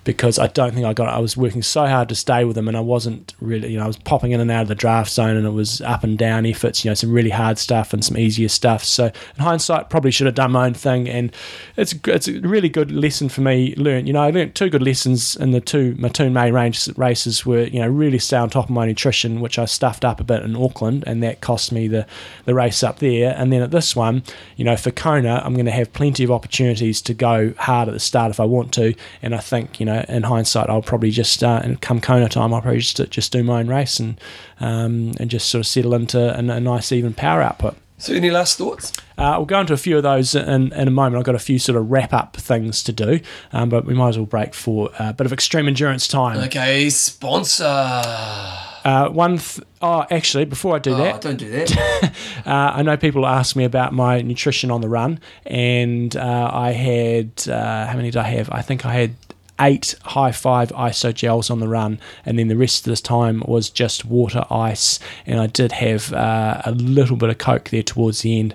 because I don't think I got. I was working so hard to stay with them, and I wasn't really. You know, I was popping in and out of the draft zone, and it was up and down efforts. You know, some really hard stuff and some easier stuff. So in hindsight, probably should have done my own thing, and it's it's a really good lesson for me. Learned. You know, I learned two good lessons in the two my two main range races. Were you know really stay on top of my nutrition, which I stuffed up a bit in Auckland, and that cost me the the race up there. And then at this one, you know, for Kona, I'm going to have plenty of opportunities to go hard at the start if I want to. And I think, you know, in hindsight, I'll probably just, uh, and come Kona time, I'll probably just, just do my own race and um, and just sort of settle into a, a nice even power output. So, any last thoughts? Uh, we'll go into a few of those in, in a moment. I've got a few sort of wrap up things to do, um, but we might as well break for a bit of extreme endurance time. Okay, sponsor. Uh, one, th- oh, actually, before I do Oh, that, don't do that. Uh, I know people ask me about my nutrition on the run, and uh, I had uh, how many did I have? I think I had eight high five iso gels on the run, and then the rest of this time was just water, ice, and I did have uh, a little bit of coke there towards the end.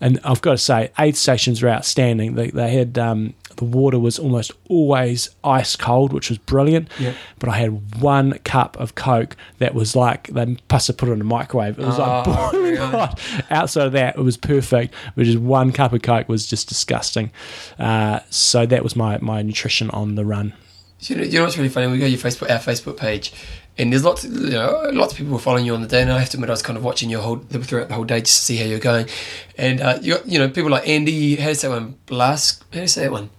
And I've got to say, aid stations were outstanding. They, they had um, the water was almost always ice cold, which was brilliant. But I had one cup of Coke that was like they must have put it in a microwave. It was like Oh, boiling really? hot. Outside of that, it was perfect. But just one cup of Coke was just disgusting. Uh, so that was my my nutrition on the run. You know, you know what's really funny? We go to your Facebook, our Facebook page, and there's lots, of, you know, lots of people were following you on the day. And I have to admit, I was kind of watching your whole throughout the whole day just to see how you're going. And uh, you, got, you know, people like Andy. How do you say that one? Blask. How do you say that one?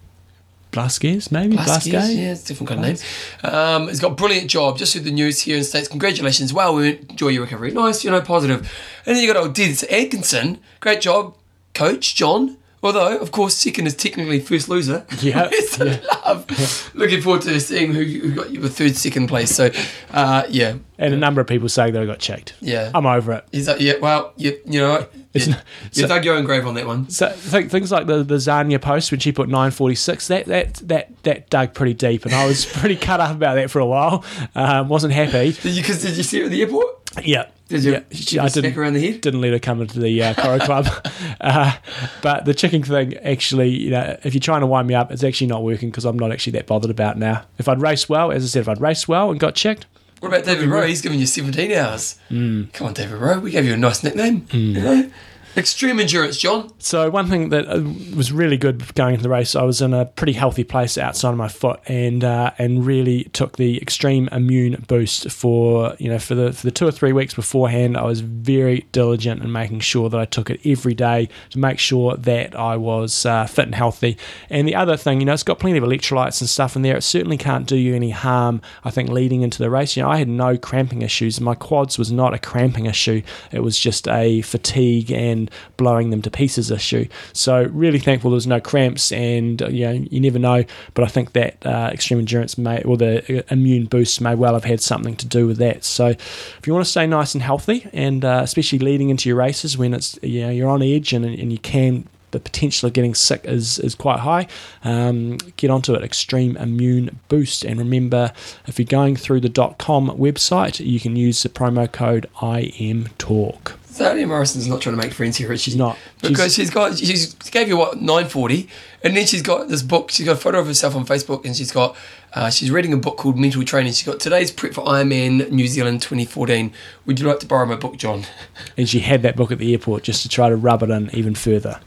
Blasquez, maybe Blaskis, Blasquez. yeah, it's a different kind of name. Um, he's got a brilliant job. Just through the news here in the States. Congratulations. Well, we enjoy your recovery. Nice, you know, positive. And then you got old Dids Atkinson. Great job, coach John. Although, of course, second is technically first loser. Yeah, yeah. love. Looking forward to seeing who, who got you a third, second place. So, uh, yeah, And a number of people saying that I got checked. yeah. I'm over it. He's like, yeah, well, you, you know? It's You, not- you so- dug your own grave on that one. So th- things like the the Zania post when she put 946, that that that that dug pretty deep, and I was pretty cut up about that for a while. Um, wasn't happy. Did you, cause did you see her at the airport? Yeah. Did you? Yeah, Did you I didn't around the head? didn't let her come into the uh, Koru Club. uh, but the chicken thing, actually, you know, if you're trying to wind me up, it's actually not working because I'm not actually that bothered about now. If I'd raced well, as I said, if I'd raced well and got checked, What about David Rowe? He's given you 17 hours. Mm. Come on, David Rowe. We gave you a nice nickname. You know? Extreme endurance, John. So one thing that uh, was really good going into the race, I was in a pretty healthy place outside of my foot, and uh, and really took the extreme immune boost for you know for the for the two or three weeks beforehand. I was very diligent in making sure that I took it every day to make sure that I was uh, fit and healthy. And the other thing, you know, it's got plenty of electrolytes and stuff in there. It certainly can't do you any harm. I think leading into the race, you know, I had no cramping issues. My quads was not a cramping issue. It was just a fatigue and blowing them to pieces issue. So really thankful there was no cramps, and uh, you know you never know. But I think that uh, extreme endurance may or the uh, immune boost may well have had something to do with that. So if you want to stay nice and healthy, and uh, especially leading into your races when it's you know you're on edge and and you can. The potential of getting sick is, is quite high. Um, get onto it, Extreme Immune Boost. And remember, if you're going through the .com website, you can use the promo code IMTalk. Sally Morrison's not trying to make friends here, is she? She's not. Because she's got, she's she gave you what, 940, and then she's got this book, she's got a photo of herself on Facebook, and she's got, uh, she's reading a book called Mental Training. She's got today's prep for Ironman New Zealand 2014. Would you like to borrow my book, John? and she had that book at the airport just to try to rub it in even further.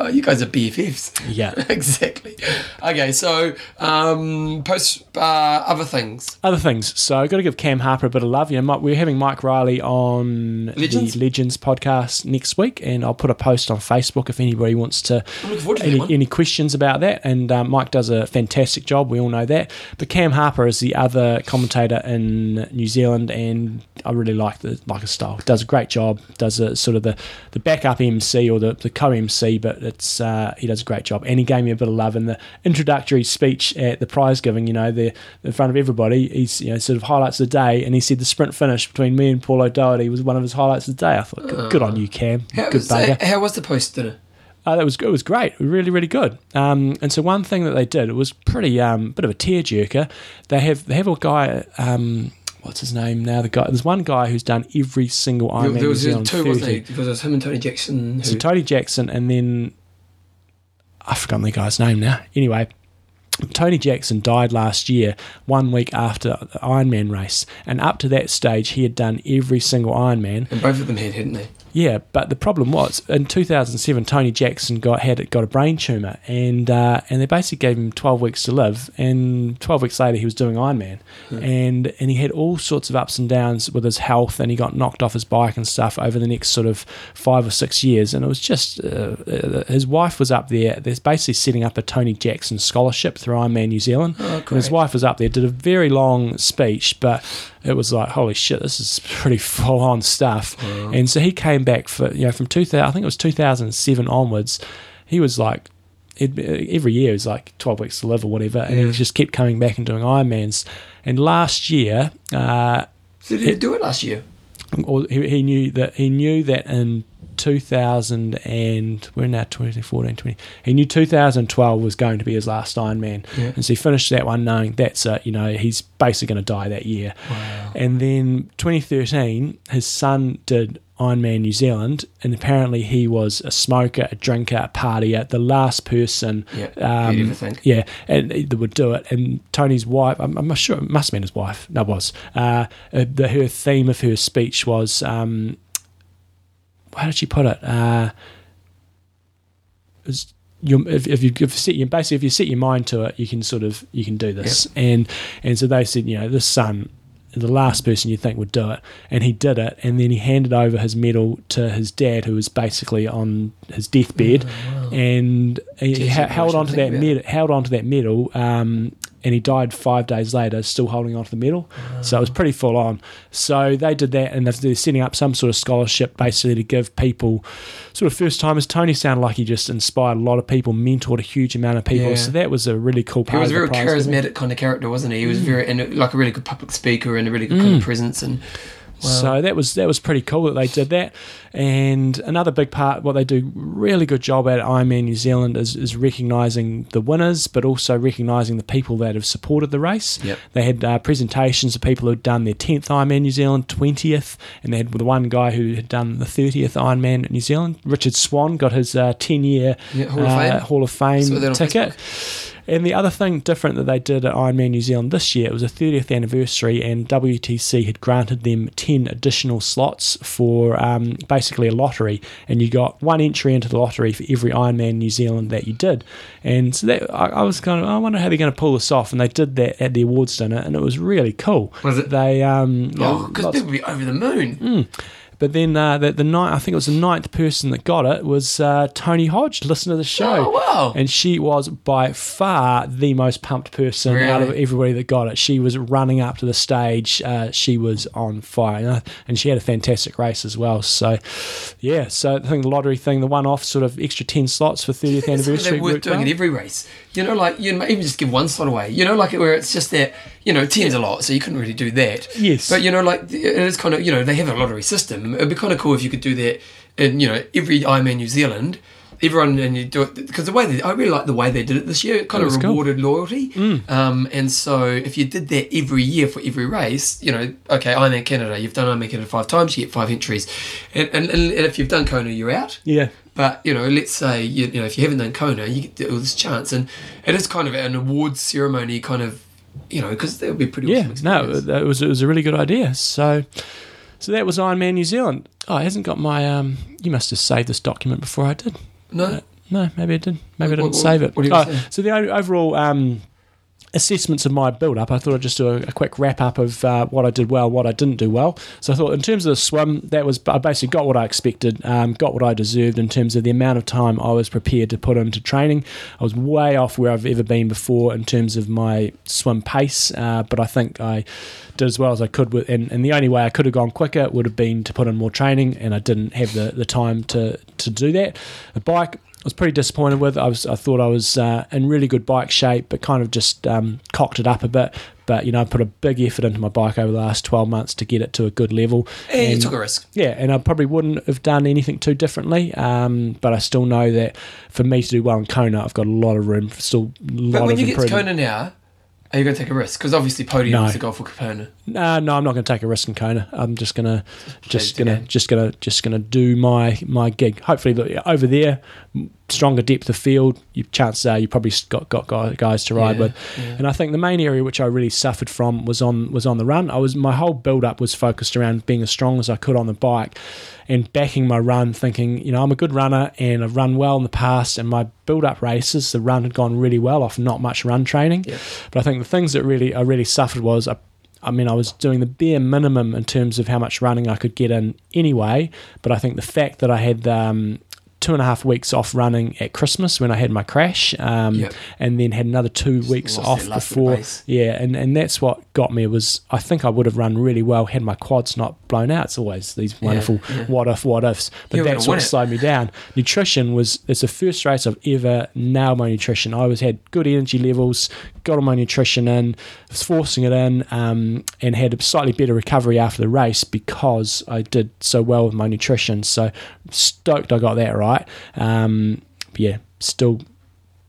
Oh, you guys are BFFs. Yeah. exactly. Okay, so um, post uh, other things. Other things. So I've got to give Cam Harper a bit of love. You know, Mike- we're having Mike Reilly on Legends? the Legends podcast next week, and I'll put a post on Facebook if anybody wants to I'm looking forward to any, any questions about that. And um, Mike does a fantastic job. We all know that. But Cam Harper is the other commentator in New Zealand, and I really like the like his style. Does a great job. Does a sort of the the backup MC or the, the co MC, but it's uh, he does a great job. And he gave me a bit of love in the introductory speech at the prize giving. You know, the in front of everybody. He's you know sort of highlights of the day, and he said the sprint finish between me and Paul O'Doherty was one of his highlights of the day. I thought, good, good on you, Cam. How good was, bugger. how was the post dinner? Uh, that was it was great, really really good. Um, and so one thing that they did it was pretty um, bit of a tearjerker. They have they have a guy. Um, What's his name now? The guy. There's one guy who's done every single Ironman there was Zealand two, wasn't 30. there? Because it was him and Tony Jackson. Who, So Tony Jackson, and then I've forgotten the guy's name now. Anyway, Tony Jackson died last year, one week after the Ironman race, and up to that stage, he had done every single Ironman. and both of them had, hadn't they? Yeah, but the problem was in 2007, Tony Jackson got had got a brain tumor, and uh, and they basically gave him 12 weeks to live. And 12 weeks later, he was doing Ironman, and and he had all sorts of ups and downs with his health, and he got knocked off his bike and stuff over the next sort of five or six years. And it was just uh, uh, his wife was up there. There's basically setting up a Tony Jackson scholarship through Ironman New Zealand. Oh, and his wife was up there, did a very long speech, but it was like, holy shit, this is pretty full on stuff. And so he came back for, you know, from 2000, I think it was 2007 onwards, he was like, it, every year it was like 12 weeks to live or whatever. And he just kept coming back and doing Ironmans. And last year, uh, So did he do it last year? or he, he knew that he knew that in 2000 and we're now 2014 20 he knew 2012 was going to be his last Ironman Yeah. and so he finished that one knowing that's it you know he's basically going to die that year Wow. and then 2013 his son did Ironman New Zealand and apparently he was a smoker a drinker a partier the last person Yeah. um, yeah, and that would do it. And Tony's wife, I'm, I'm sure it must have been his wife. No, it was. Uh, uh, the, her theme of her speech was, um, how did she put it? Uh, it was, you if, if you if you set your basically if you set your mind to it, you can sort of you can do this. And and so they said, you know, this son, the last person you think would do it, and he did it. And then he handed over his medal to his dad, who was basically on his deathbed, and he Jeez, ha- held on to that medal, held on to that medal. Um, and he died five days later, still holding on to the medal. So it was pretty full on. So they did that, and they're- setting up some sort of scholarship basically to give people, sort of first timers. Tony sounded like he just inspired a lot of people, mentored a huge amount of people. Yeah. So that was a really cool He was a very prize, wasn't it? charismatic kind of character, wasn't he? He was mm. very and like a really good public speaker and a really good kind of mm. presence. And wow. So that was that was pretty cool that they did that. And another big part, what they do really good job at Ironman New Zealand is, is recognising the winners, but also recognising the people that have supported the race. Yep. They had uh, presentations of people who had done their 10th Ironman New Zealand, 20th, and they had the one guy who had done the 30th Ironman New Zealand. Richard Swan got his uh, 10 year Yeah, Hall of Fame. Hall of Fame Saw that on ticket. And the other thing different that they did at Ironman New Zealand this year, it was a 30th anniversary, and WTC had granted them 10 additional slots for um, basically a lottery. And you got one entry into the lottery for every Ironman New Zealand that you did. And so that, I, I was kind of, I wonder how they're going to pull this off. And they did that at the awards dinner, and it was really cool. Was it? They, um, Oh, because people be over the moon. Mm. But then uh, the, the ninth, I think it was the ninth person that got it was uh, Tony Hodge, listen to the show. Oh, wow. And she was by far the most pumped person out of everybody that got it. She was running up to the stage. Uh, she was on fire. And, uh, she had a fantastic race as well. So, yeah. So I think the lottery thing, the one off sort of extra 10 slots for 30th That's something anniversary. they're worth doing well. in every race. You know, like you might even just give one slot away. You know, like where it's just that. You know, ten's a lot, so you couldn't really do that. Yes. But you know, like it is kind of you know they have a lottery system. It'd be kind of cool if you could do that in you know every Ironman New Zealand. Everyone and you do it because the way they I really like the way they did it this year. It kind of was cool. rewarded loyalty. Um, and so if you did that every year for every race, you know, okay, Ironman Canada, you've done Ironman Canada five times, you get five entries, and and, and if you've done Kona, you're out. Yeah. But you know, let's say you, you know if you haven't done Kona, you get this chance, and it is kind of an awards ceremony, kind of, you know, because that would be pretty. Yeah, awesome no, it was it was a really good idea. So, so that was Ironman New Zealand. Oh, it hasn't got my. Um, you must have saved this document before I did. no, No, maybe I did. Maybe I didn't what- save it. what Oh, so the overall um, assessments of my build up, I thought I'd just do a, a quick wrap up of uh, what I did well, what I didn't do well. So I thought in terms of the swim, that was I basically got what I expected, um, got what I deserved in terms of the amount of time I was prepared to put into training. I was way off where I've ever been before in terms of my swim pace, uh, but I think I did as well as I could with, and, and the only way I could have gone quicker would have been to put in more training, and I didn't have the, the time to to do that. The bike. I was pretty disappointed with. I was, I thought I was uh, in really good bike shape, but kind of just um, cocked it up a bit. But you know, I put a big effort into my bike over the last twelve months to get it to a good level. and you took a risk. Yeah, and I probably wouldn't have done anything too differently. Um, but I still know that for me to do well in Kona, I've got a lot of room, for still a lot But when of you get to. Kona now, are you going to take a risk? Because obviously podium No. is the goal for Kona. No, no, I'm not going to take a risk in Kona. I'm just gonna, just gonna, just gonna, just gonna do my my gig. Hopefully, over there, stronger depth of field. You chances are you probably got got guys to ride Yeah, with. yeah. And I think the main area which I really suffered from was on was on the run. I was my whole build up was focused around being as strong as I could on the bike, and backing my run, thinking you know I'm a good runner and I've run well in the past. And my build up races, the run had gone really well off not much run training. Yeah. But I think the things that really I really suffered was I, I mean I was doing the bare minimum in terms of how much running I could get in anyway. But I think the fact that I had um, two and a half weeks off running at Christmas when I had my crash, um, Yep. and then had another two Just weeks off that last bit of before. Yeah, and, and that's what got me was I think I would have run really well had my quads not blown out. It's always these wonderful yeah. what if, what ifs. But You're that's what slowed me down. Nutrition was it's the first race I've ever nailed my nutrition. I always had good energy levels, got all my nutrition in, was forcing it in, um, and had a slightly better recovery after the race because I did so well with my nutrition. So stoked I got that right. Um, yeah, still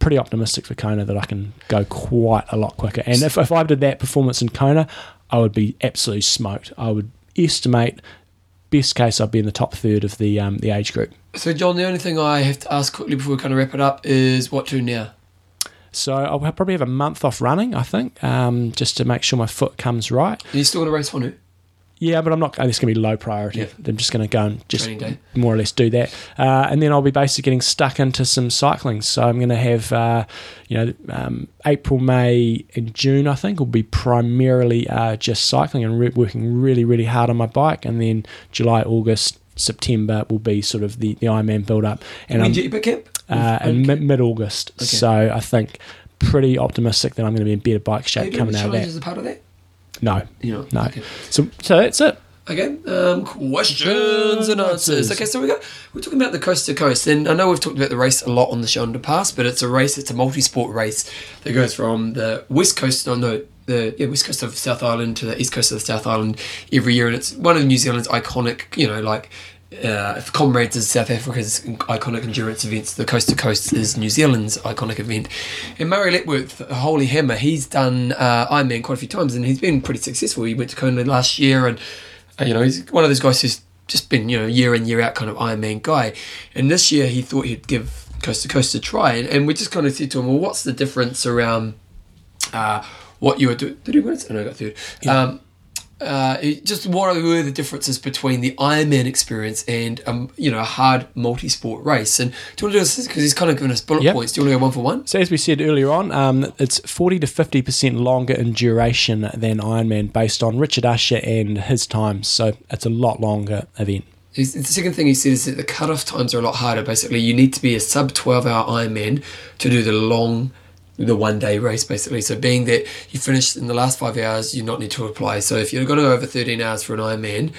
pretty optimistic for Kona that I can go quite a lot quicker. And if, if I did that performance in Kona, I would be absolutely smoked. I would estimate best case I'd be in the top third of the um, the age group. So, John, the only thing I have to ask quickly before we kind of wrap it up is what to now? So I'll probably have a month off running, I think, um, just to make sure my foot comes right. Are you still going to race Honu? Yeah, but I'm not. It's going to be low priority. Yeah. I'm just going to go and just more or less do that, uh, and then I'll be basically getting stuck into some cycling. So I'm going to have, uh, you know, um, April, May, and June. I think will be primarily uh, just cycling and re- working really, really hard on my bike, and then July, August, September will be sort of the the Ironman build up, and when I'm you camp? uh, in Okay. mid August. Okay. So I think pretty optimistic that I'm going to be in better bike shape coming out of that. as a part of that? No, You know, no. Okay. So so that's it. Okay, um, questions and answers. Okay, so we got we're talking about the coast to coast, and I know we've talked about the race a lot on the show in the past, but it's a race. It's a multi-sport race that goes from the west coast, no, no, the yeah, west coast of South Island to the east coast of the South Island every year, and it's one of New Zealand's iconic, you know, like. Uh, if Comrades is South Africa's iconic endurance events, the Coast to Coast is New Zealand's iconic event. And Murray Letworth, Holy Hammer, he's done uh, Ironman quite a few times and he's been pretty successful. He went to Kona last year and uh, you know, he's one of those guys who's just been, you know, year in, year out kind of Ironman guy. And this year he thought he'd give Coast to Coast a try. And, and we just kind of said to him, well, what's the difference around uh, what you were doing? Did he win it? Oh, no, I got third. Um, uh, it- just what were the differences between the Ironman experience and um, you know a hard multi-sport race? And do you want to do this because he's kind of given us bullet Yep. points? Do you want to go one for one? So as we said earlier on, um, it's 40 to 50 percent longer in duration than Ironman, based on Richard Ussher and his times. So it's a lot longer event. The second thing he said is that the cut-off times are a lot harder. Basically, you need to be a sub 12 hour Ironman to do the long, the one day race, basically. So, being that you finish in the last five hours, you not need to apply. So, if you're going to go over 13 hours for an Ironman,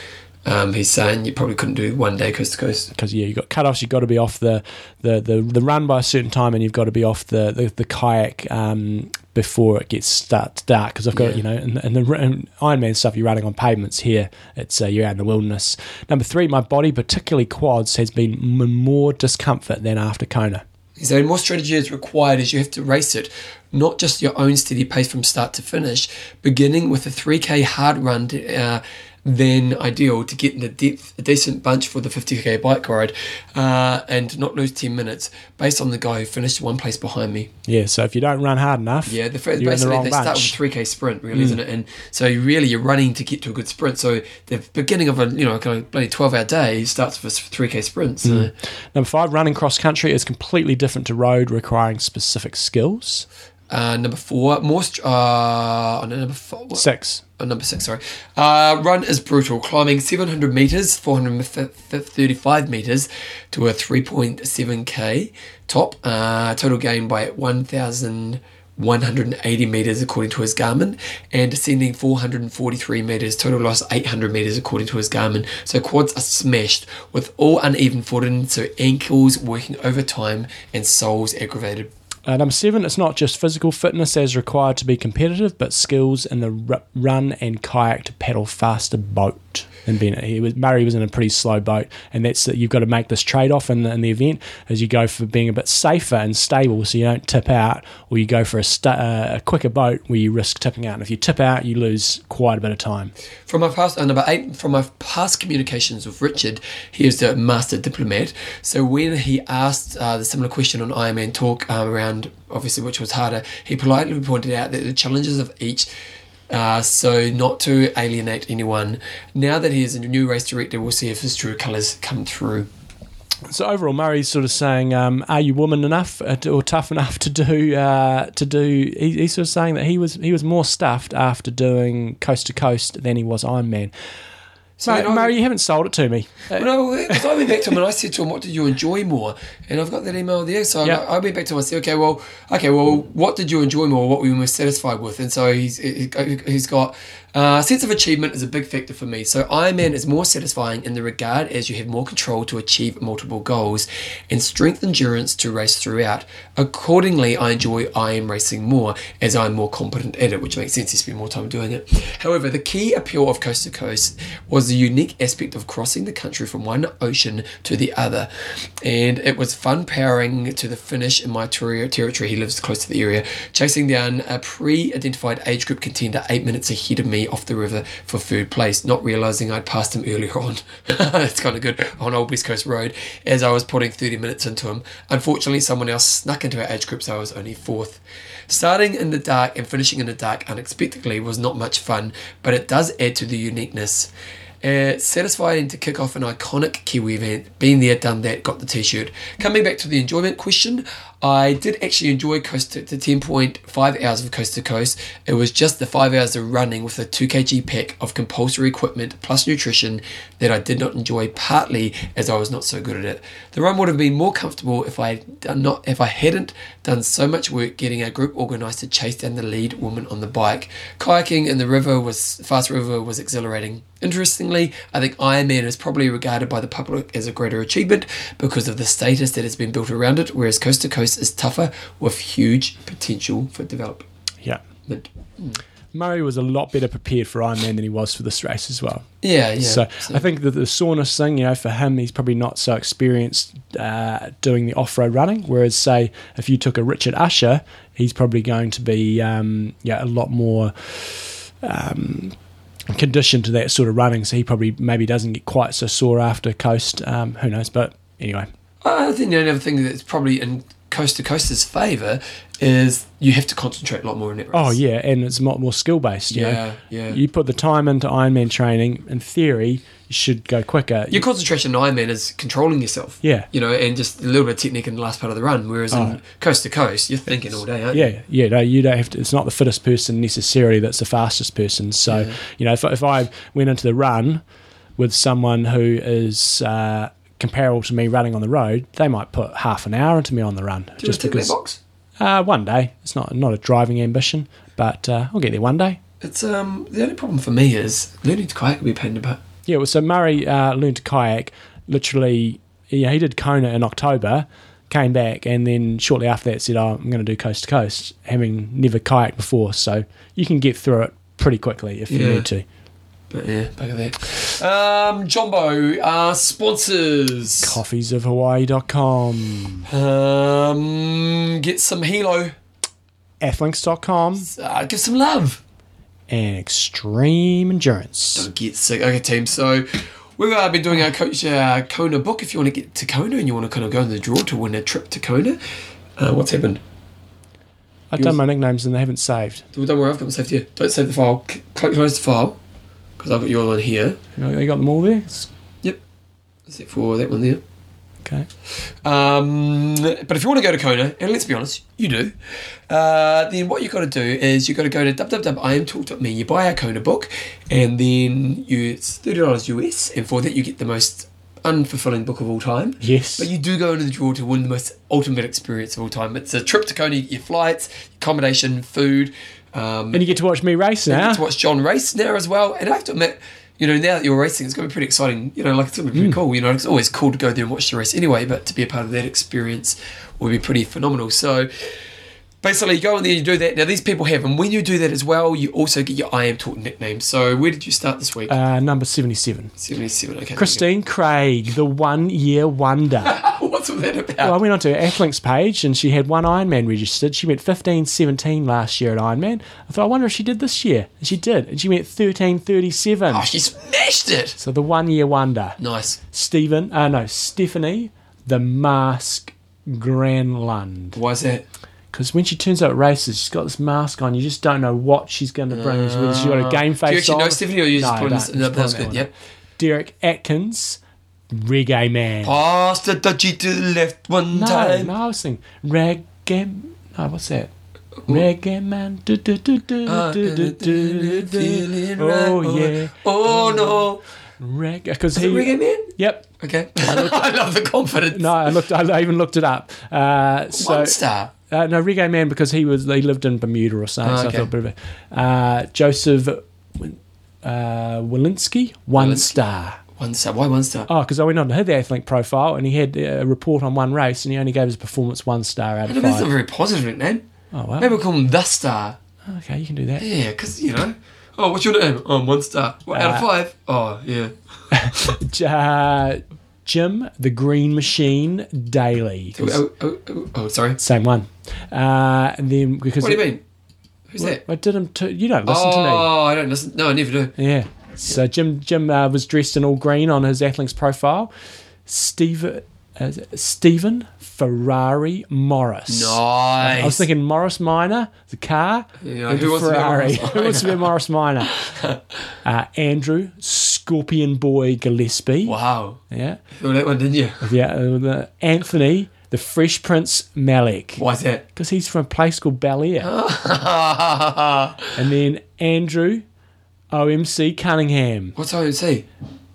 um, he's saying you probably couldn't do one day coast to coast. because yeah, you got cut-offs. You've got to be off the, the, the, the run by a certain time, and you've got to be off the the, the kayak um, before it gets start dark. Because I've got Yeah. you know, and, in the Ironman stuff, you're running on pavements. Here, it's uh, you're out in the wilderness. Number three, my body, particularly quads, has been more discomfort than after Kona. So more strategy is required as you have to race it, not just your own steady pace from start to finish, beginning with a 3k hard run uh, then ideal to get in a, depth, a decent bunch for the 50k bike ride uh, and not lose 10 minutes based on the guy who finished one place behind me. Yeah, so if you don't run hard enough, Yeah, the first, you're in the basically wrong they start with a 3k sprint, really, isn't it? And so really you're running to get to a good sprint. So the beginning of a you know kind of bloody 12 hour day starts with a 3k sprint. So Number five, running cross country is completely different to road, requiring specific skills. Uh, number four, more st- uh, no, number four, what? Six, uh, number six, sorry. Uh, run is brutal, climbing 700 meters, 435 meters to a 3.7k top. Uh, total gain by 1,180 meters according to his Garmin, and descending 443 meters. Total loss 800 meters according to his Garmin. So quads are smashed with all uneven footing, so ankles working overtime and soles aggravated. Uh, number seven, it's not just physical fitness as required to be competitive, but skills in the r- run and kayak to paddle faster boat. And Bennett, he was Murray was in a pretty slow boat, and that's that you've got to make this trade off in the, in the event as you go for being a bit safer and stable, so you don't tip out, or you go for a, stu- uh, a quicker boat where you risk tipping out. And if you tip out, you lose quite a bit of time. From my past, uh, number eight, from my past communications with Richard, he is the master diplomat. So when he asked uh, the similar question on Ironman Talk um, around, obviously, which was harder, he politely pointed out that the challenges of each. Uh, so not to alienate anyone. Now that he is a new race director, we'll see if his true colours come through. So overall, Murray's sort of saying, um, "Are you woman enough uh, or tough enough to do uh, to do?" He, he's sort of saying that he was he was more stuffed after doing coast to coast than he was Ironman. So I- you haven't sold it to me. No, because I went back to him and I said to him, "What did you enjoy more?" And I've got that email there, so I- I, went back to him. And I said, "Okay, well, okay, well, what did you enjoy more? What were you most satisfied with?" And so he's he's got uh, sense of achievement is a big factor for me. So Ironman is more satisfying in the regard as you have more control to achieve multiple goals, and strength endurance to race throughout. Accordingly, I enjoy IM racing more as I'm more competent at it, which makes sense. You spend more time doing it. However, the key appeal of Coast to Coast was the unique aspect of crossing the country from one ocean to the other, and it was fun powering to the finish in my ter- territory. He lives close to the area, chasing down a pre-identified age group contender eight minutes ahead of me off the river for third place, not realizing I'd passed him earlier on. That's kind of good on Old West Coast Road as I was putting 30 minutes into him. Unfortunately, someone else snuck into our age group, so I was only fourth. Starting in the dark and finishing in the dark unexpectedly was not much fun, but it does add to the uniqueness. Uh, satisfying to kick off an iconic Kiwi event. Been there, done that, got the t shirt. Coming back to the enjoyment question, I did actually enjoy Coast to, to 10.5 hours of Coast to Coast. It was just the 5 hours of running with a 2 kg pack of compulsory equipment plus nutrition that I did not enjoy, partly as I was not so good at it. The run would have been more comfortable if I not if I hadn't done so much work getting a group organised to chase down the lead woman on the bike. Kayaking in the river was fast river was exhilarating. Interestingly, I think Ironman is probably regarded by the public as a greater achievement because of the status that has been built around it, whereas Coast to Coast is tougher with huge potential for development. yeah. Murray was a lot better prepared for Ironman than he was for this race as well. Yeah, yeah. so, I think that the soreness thing, you know, for him, he's probably not so experienced uh, doing the off-road running. Whereas, say, if you took a Richard Ussher, he's probably going to be, um, yeah, a lot more um, conditioned to that sort of running. So he probably maybe doesn't get quite so sore after coast. Um, who knows? But anyway, I think the only other thing that's probably in Coast to Coast's favour is you have to concentrate a lot more in that race. oh yeah, and it's a lot more skill based. Yeah, know? yeah. You put the time into Ironman training. In theory, you should go quicker. Your concentration in Ironman is controlling yourself. Yeah. You know, and just a little bit of technique in the last part of the run. Whereas Oh. in Coast to Coast, you're thinking all day, aren't you? Yeah, yeah, no, you don't have to. It's not the fittest person necessarily that's the fastest person. So, you know, if, if I went into the run with someone who is uh, comparable to me running on the road, they might put half an hour into me on the run. Do just that because box? uh, one day it's not not a driving ambition, but uh, I'll get there one day. It's um the only problem for me is learning to kayak will be a pain in the butt. Yeah, well, so Murray uh, learned to kayak literally. Yeah, he did Kona in October, came back, and then shortly after that said, "Oh, I'm going to do coast to coast," having never kayaked before. So you can get through it pretty quickly if you need to. But yeah, back of that. Um, Jumbo, uh, sponsors. Coffeesofhawaii.com, Um, get some Hilo. Athlinks.com, Uh, give some love. and Extreme Endurance. Don't get sick. Okay, team. So we've uh, been doing our coach uh, Kona book. If you want to get to Kona and you want to kind of go in the draw to win a trip to Kona, uh, what's happened? I've done my nicknames and they haven't saved. Don't worry, I've got them saved here. Don't save the file. C- close the file because I've got your one here. You, you got them all there? Yep. Except for that one there. Okay. Um, but if you want to go to Kona, and let's be honest, you do, uh, then what you've got to do is you've got to go to www.imtalk.me, you buy our Kona book, and then you it's $30 US, and for that you get the most unfulfilling book of all time. Yes. But you do go into the draw to win the most ultimate experience of all time. It's a trip to Kona, you get your flights, accommodation, food. Um, and you get to watch me race you now. get to watch John race now as well. And I have to admit, you know, now that you're racing, it's going to be pretty exciting. You know, like it's going to be pretty cool. You know, it's always cool to go there and watch the race anyway, but to be a part of that experience will be pretty phenomenal. So basically, you go in there, you do that. Now, these people have, and when you do that as well, you also get your IMTalk nickname. So where did you start this week? Uh, number 77. 77, okay. Christine Craig, the one year wonder. What's all that about? Well, I went onto her Athlinks page and she had one Ironman registered. She went 15 17 last year at Ironman. I thought, I wonder if she did this year. And she did. And she went 13 37. oh, she smashed it. So the one year wonder. Nice. Stephen, uh, no, Stephanie, the mask Granlund. Why is that? Because when she turns out at races, she's got this mask on. You just don't know what she's going to bring. Whether she's got a game face Do you actually on. know Stephanie or you just no, put this? No, that's good. Yep. Derek Atkins, reggae man. Pass the dodgy to the left one no, time. no, I was thinking reggae. No, what's that? Reggae man. Uh. Oh right. yeah. Oh no. Because Is he. Reggae Man? Yep. Okay. I love the confidence. No, I looked. I even looked it up. Uh, so One star. Uh, no, Reggae Man because he was he lived in Bermuda or something. Oh, so I thought a bit of uh, Joseph uh, Walensky, one Walensky. star. One star. Why one star? Oh, because I went on to his athlete profile and he had a report on one race and he only gave his performance one star out of five. That's not a very positive nickname. Oh wow. Maybe we'll call him the star. Okay, you can do that. Yeah, because, you know. Oh, what's your name? Oh, I'm one star. What, out of Uh, five? Oh, yeah. Uh, Jim the Green Machine Daily. Oh, oh, oh, oh, sorry. Same one. Uh, and then because What do you mean? Who's that? I did him to you don't listen oh, to me. Oh, I don't listen. No, I never do. Yeah. So Jim Jim uh, was dressed in all green on his athlete's profile. Steve, uh, Stephen Ferrari Morris. Nice. I was thinking Morris Minor, the car, Yeah, and who wants to be a Ferrari. Who wants to be a Morris Minor? uh, Andrew Scorpion Boy Gillespie. Wow. Yeah, You that one, didn't you? yeah. uh, Anthony, the Fresh Prince Malik, Why's that? because he's from a place called Bel Air. And then Andrew, OMC Cunningham, What's OMC?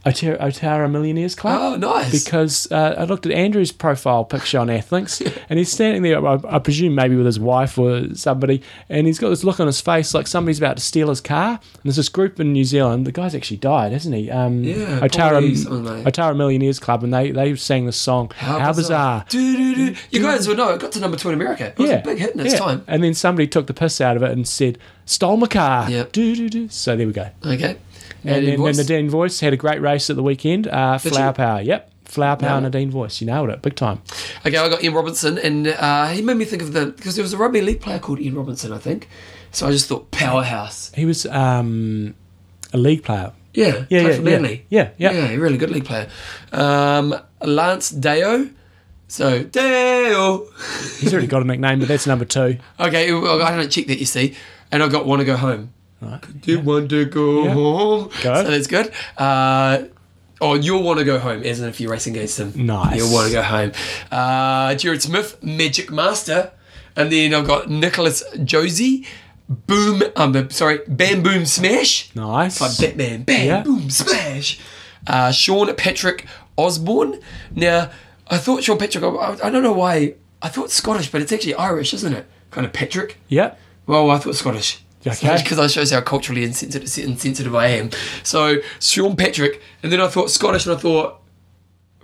Otara, Otara Millionaires Club. Oh, nice. because uh, I looked at Andrew's profile picture on Athlinks, and he's standing there, I, I presume maybe with his wife or somebody, and he's got this look on his face like somebody's about to steal his car. And there's this group in New Zealand. The guy's actually died, hasn't he? Um, Yeah, probably something Otara, like- Otara Millionaires Club, and they they sang this song. How, bizarre! Do-do-do. You guys will know it got to number two in America. It was a big hit in its yeah. time. And then somebody took the piss out of it and said, "Stole my car." Yep. Do do do. So there we go. Okay. And, then invoice? Nadine Voice had a great race at the weekend. Uh, Flower? Power. Yep. Flower Power, it. Nadine Voice. You nailed it. Big time. Okay, I got Ian Robinson, and uh, he made me think of the because there was a rugby league player called Ian Robinson, I think. So I just thought powerhouse. He was um, a league player. Yeah, Yeah, yeah, yeah. Manly. Yeah, yeah. yeah, really good league player. Um, Lance Deo. So Deo. He's already got a nickname, but that's number two. Okay, I don't check that. You see, and I got want to go home. Right. Do want to go Yeah. home? Go. So that's good. Uh, oh, you'll want to go home, as in if you're racing against him. Nice. You'll want to go home. Uh, Jared Smith, Magic Master, and then I've got Nicholas Josie, Boom. Um, sorry, Bam Boom Smash. Nice. Like Batman, bam, Yeah. boom, smash. Uh, Sean Patrick Osborne. Now, I thought Sean Patrick. I, I don't know why. I thought Scottish, but it's actually Irish, isn't it? Kind of Patrick. Yeah. Well, I thought Scottish. Okay. Because that shows how culturally insensitive, insensitive I am. So Sean Patrick, and then I thought Scottish, and I thought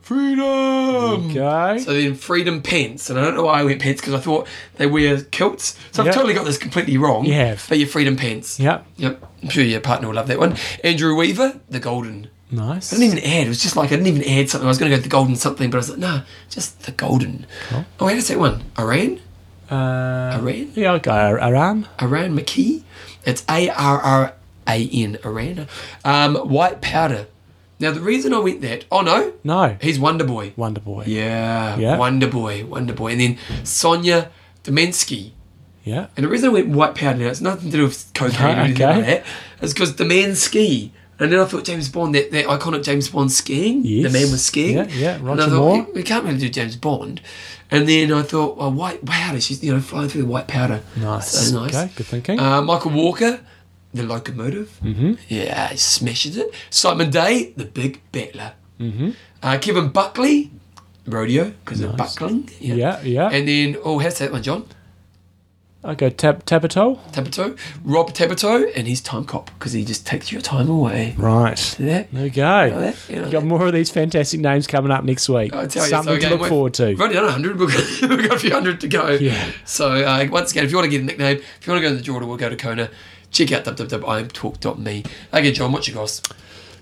freedom. Okay. So then freedom pants, and I don't know why I went pants because I thought they wear kilts. So I've totally got this completely wrong. You have. But your freedom pants. Yep. Yep. I'm sure your partner will love that one. Andrew Weaver, the golden. Nice. I didn't even add. It was just like I didn't even add something. I was going to go with the golden something, but I was like, nah, just the golden. Oh, wait, that's that one. Iran. Uh, Iran. yeah, I'll go Aran. Iran McKee. It's A R R A N. Iran. Um, white powder. Now the reason I went that. Oh no, No. he's Wonder Boy. Wonder Boy. Yeah, Yeah. Wonder Boy, Wonder Boy, and then Sonia Domensky. Yeah. And the reason I went white powder now, it's nothing to do with cocaine or Okay. anything like that. It's because ski. And then I thought James Bond, that, that iconic James Bond skiing. Yes. The man was skiing. Yeah, yeah, And Roger I thought, Moore. We, can't really do James Bond. And then I thought, well, white powder. She's, you know, flying through the white powder. Nice. So nice. Okay, good thinking. Uh, Michael Walker, the locomotive. mm-hmm. Yeah, he smashes it. Simon Day, the big battler. Mm-hmm. Uh, Kevin Buckley, rodeo, because of buckling. Yeah, yeah. And then, oh, how's that one, John? I go Tab Tabito. Tabato. Rob Tabato, and he's time cop, because he just takes your time away. Right. See that? There you go. that? You know you got more of these fantastic names coming up next week. I tell you, Something so to again, look forward to. We've only done 100. We've got, we've got a few hundred to go. Yeah. So, uh, once again, if you want to get a nickname, if you want to go to the Jordan, we'll go to Kona. Check out www.imtalk.me. Okay, John, what's your goss?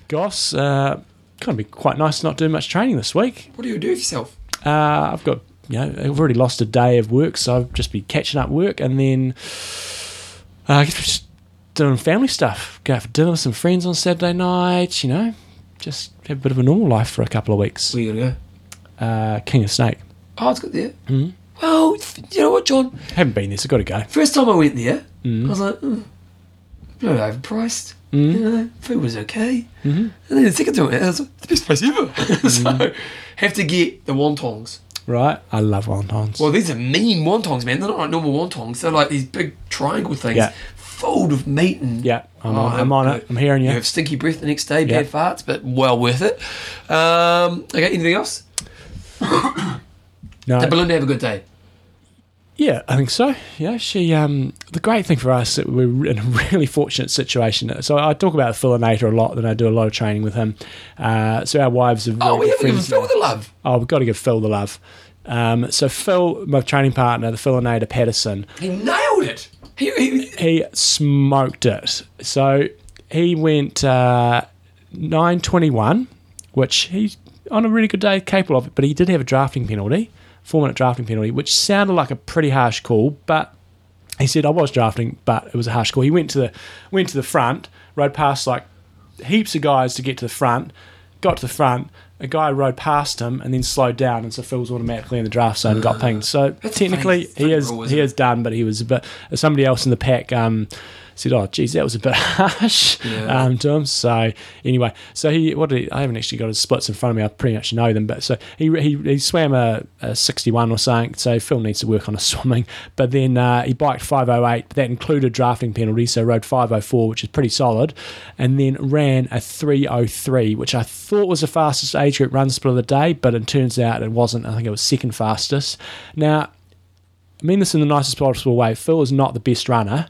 Goss, uh, going to be quite nice to not do much training this week. What do you do with yourself? Uh, I've got, you know, I've already lost a day of work, so I've just been catching up work and then uh, I guess just doing family stuff. Go for dinner with some friends on Saturday night, you know, just have a bit of a normal life for a couple of weeks. Where you to go? Uh, King of Snake. Oh, it's good there. Mm. Well, you know what, John? I Haven't been there, so I've got to go. First time I went there, I was like, mm, a little overpriced. You know, food was okay. Mm-hmm. And then the second time, I was like, it's the best place ever. so, have to get the wontons. Right? I love wontons. Well, these are mean wontons, man. They're not like normal wontons. They're like these big triangle things. Yeah. full of meat and Yeah, I'm Oh, on, I'm on it. I'm hearing you. You have stinky breath the next day, Yeah. bad farts, but well worth it. Um, okay, anything else? No, Did Belinda have a good day? Yeah, I think so. Yeah, she. Um, the great thing for us, that we're in a really fortunate situation. So I talk about Phil Nater a lot, and I do a lot of training with him. Uh, so our wives very Oh, we haven't given. Phil the love. Oh, we've got to give Phil the love. Um, so Phil, my training partner, the Phil Nater Patterson, He nailed it. He, he, he smoked it. So he went uh, nine twenty one, which he's on a really good day capable of it. But he did have a drafting penalty, four minute drafting penalty, which sounded like a pretty harsh call. But he said I was drafting, but it was a harsh call. He went to the went to the front, rode past like heaps of guys to get to the front, got to the front. A guy rode past him and then slowed down, and so Phil was automatically in the draft zone and got pinged. So That's technically, funny he is rule, he it? is done, but he was a bit. Somebody else in the pack um, said, "Oh, geez, that was a bit harsh." Yeah. Um, to him. So anyway, so he what did he, I haven't actually got his splits in front of me. I pretty much know them, but so he he, he swam a, a sixty one or something. So Phil needs to work on his swimming. But then uh, he biked five oh eight. That included drafting penalty, so rode five oh four, which is pretty solid, and then ran a three oh three, which I thought was the fastest age group run split of the day, but it turns out it wasn't. I think it was second fastest. Now. I mean this in the nicest possible way. Phil is not the best runner.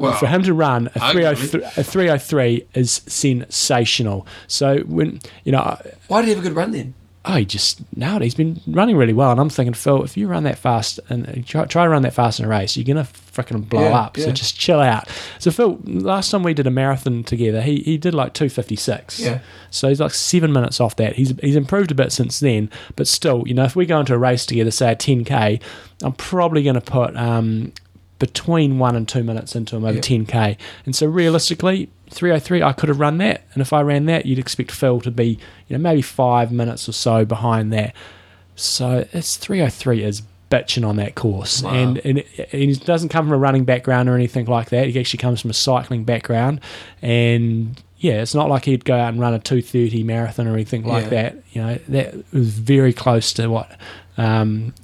Well, For him to run a 303, a 303 is sensational. So when you know, why did he have a good run then? oh, he just nailed it. He's been running really well, and I'm thinking, Phil, if you run that fast and uh, try, try to run that fast in a race, you're gonna freaking blow Yeah, up. So just chill out. So Phil, last time we did a marathon together, he he did like 256. Yeah. So he's like seven minutes off that. He's he's improved a bit since then, but still, you know, if we go into a race together, say a 10k, I'm probably to put um, between one and two minutes into him over Yeah. 10k. And so realistically, 303, I could have run that, and if I ran that, you'd expect Phil to be, you know, maybe five minutes or so behind that. So it's 303 is bitching on that course, Wow. and, and it, and he doesn't come from a running background or anything like that. He actually comes from a cycling background, and yeah, it's not like he'd go out and run a 230 marathon or anything like Yeah. that. You know, that was very close to what um,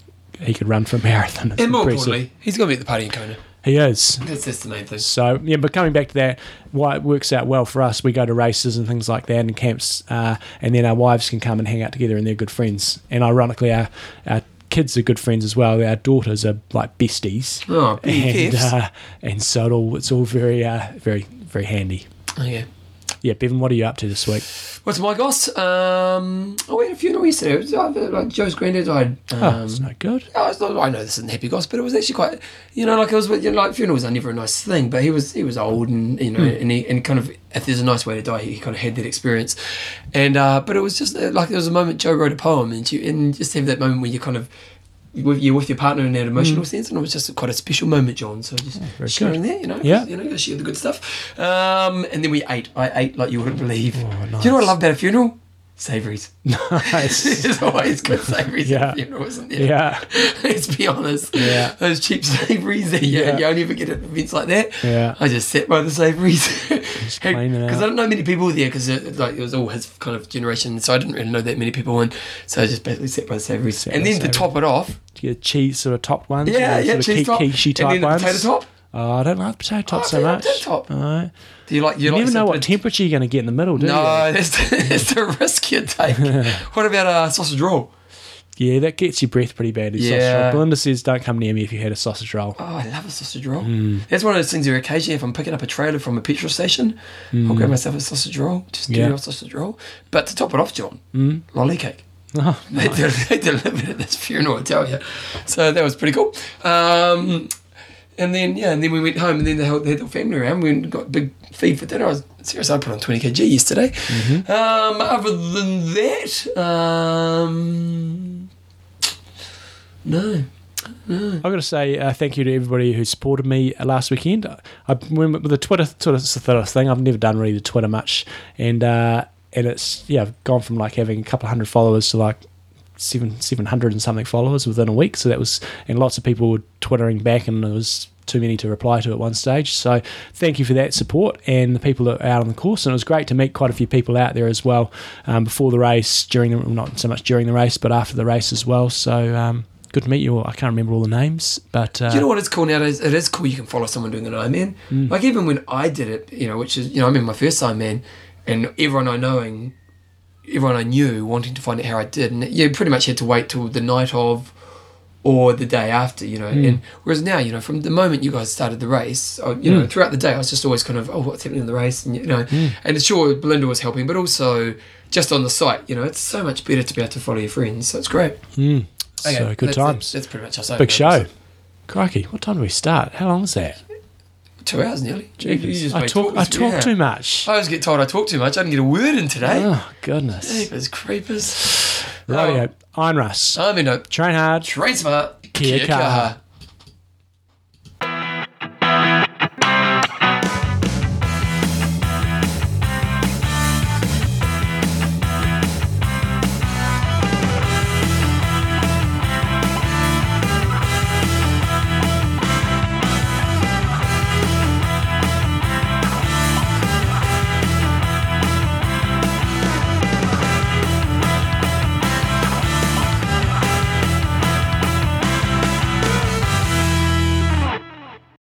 he could run for a marathon. It's And more impressive. importantly, he's going to be at the party in Kona. he is. That's, that's the main thing. So yeah, but coming back to that, why it works out well for us, we go to races and things like that and camps, uh, and then our wives can come and hang out together, and they're good friends. And ironically, our our kids are good friends as well. Our daughters are like besties, Oh, and uh, and so it all it's all very uh, very very handy. okay. Yeah, Bevan, what are you up to this week? What's my goss? Um, oh, we had a funeral yesterday. It was, uh, like Joe's granddad died. Um, Oh, it's no good. Oh, it's not, I know this isn't happy goss, but it was actually quite, you know, like it was, you know, like funerals are never a nice thing, but he was he was old and you know, and he and kind of if there's a nice way to die, he kind of had that experience, and uh, but it was just uh, like there was a moment Joe wrote a poem and you and just have that moment where you kind of. With, you're with your partner in that emotional sense, and it was just quite a special moment, John. So just very sharing that, you know, Yeah. you know, you share the good stuff. Um, and then we ate. I ate like you wouldn't believe. Do you know what I nice. love about a funeral? Savouries. Nice. There's always good savouries Yeah. at a funeral, isn't there? yeah, Let's be honest. Yeah. Those cheap savouries that you, Yeah. you only ever get at events like that. Yeah. I just sat by the savouries. Because. I don't know many people there because it, like, it was all his kind of generation. So I didn't really know that many people. And so I just basically sat by the savouries. Sat And then the to top it off, Do you get cheese sort of topped ones. yeah, yeah, sort of cheese top. quiche and type then the ones. potato top. Oh, I don't like potato top Oh, so much. potato top. Do you like, you, You like never know what temperature you're going to get in the middle, do No, you? No, it's, that's the risk you take. what about uh, sausage roll? Yeah, that gets your breath pretty bad. Sausage Yeah. roll. Belinda says, "Don't come near me if you had a sausage roll." Oh, I love a sausage roll. Hmm. That's one of those things where occasionally, if I'm picking up a trailer from a petrol station, I'll grab myself a sausage roll, just do Hmm. Yeah. a sausage roll. But to top it off, John, Mm. lolly cake. Oh, They, they delivered at this funeral, I tell you. So that was pretty cool. Um, and then yeah, and then we went home, and then they had, the family around. We got a big feed for dinner. I was serious. I put on twenty kg yesterday. Mm-hmm. Um, other than that, um, no. I've got to say uh, thank you to everybody who supported me last weekend. I, I when, with the Twitter sort of, sort of thing. I've never done really the Twitter much, and uh, and it's yeah, I've gone from like having a couple of hundred followers to like seven seven hundred and something followers within a week. So that was and lots of people were twittering back, and it was too many to reply to at one stage. So thank you for that support and the people that are out on the course. And it was great to meet quite a few people out there as well um, before the race, during the, not so much during the race, but after the race as well. So um, good to meet you. all. I can't remember all the names, but uh, Do you know what it's cool nowadays? It is cool you can follow someone doing an Ironman. Mm. Like even when I did it, you know, which is you know, I remember my first Ironman, and everyone I knowing, everyone I knew wanting to find out how I did, and you pretty much had to wait till the night of, or the day after, you know. Mm. And whereas now, you know, from the moment you guys started the race, uh, you know, Mm. throughout the day, I was just always kind of, oh, what's happening in the race, and you know, and sure, Belinda was helping, but also just on the site, you know, it's so much better to be able to follow your friends. So it's great. mm, so good that's, times. That's, pretty much us. Big show. Crikey, what time do we start? How long is that? Two hours nearly. You- you Jeepers. just I talk. I talk yeah. too much. I always get told I talk too much. I didn't get a word in today. Oh goodness. Jeepers creepers. Iron oh. Russ. Oh, I mean, no. Train hard. Train smart. Kia kaha.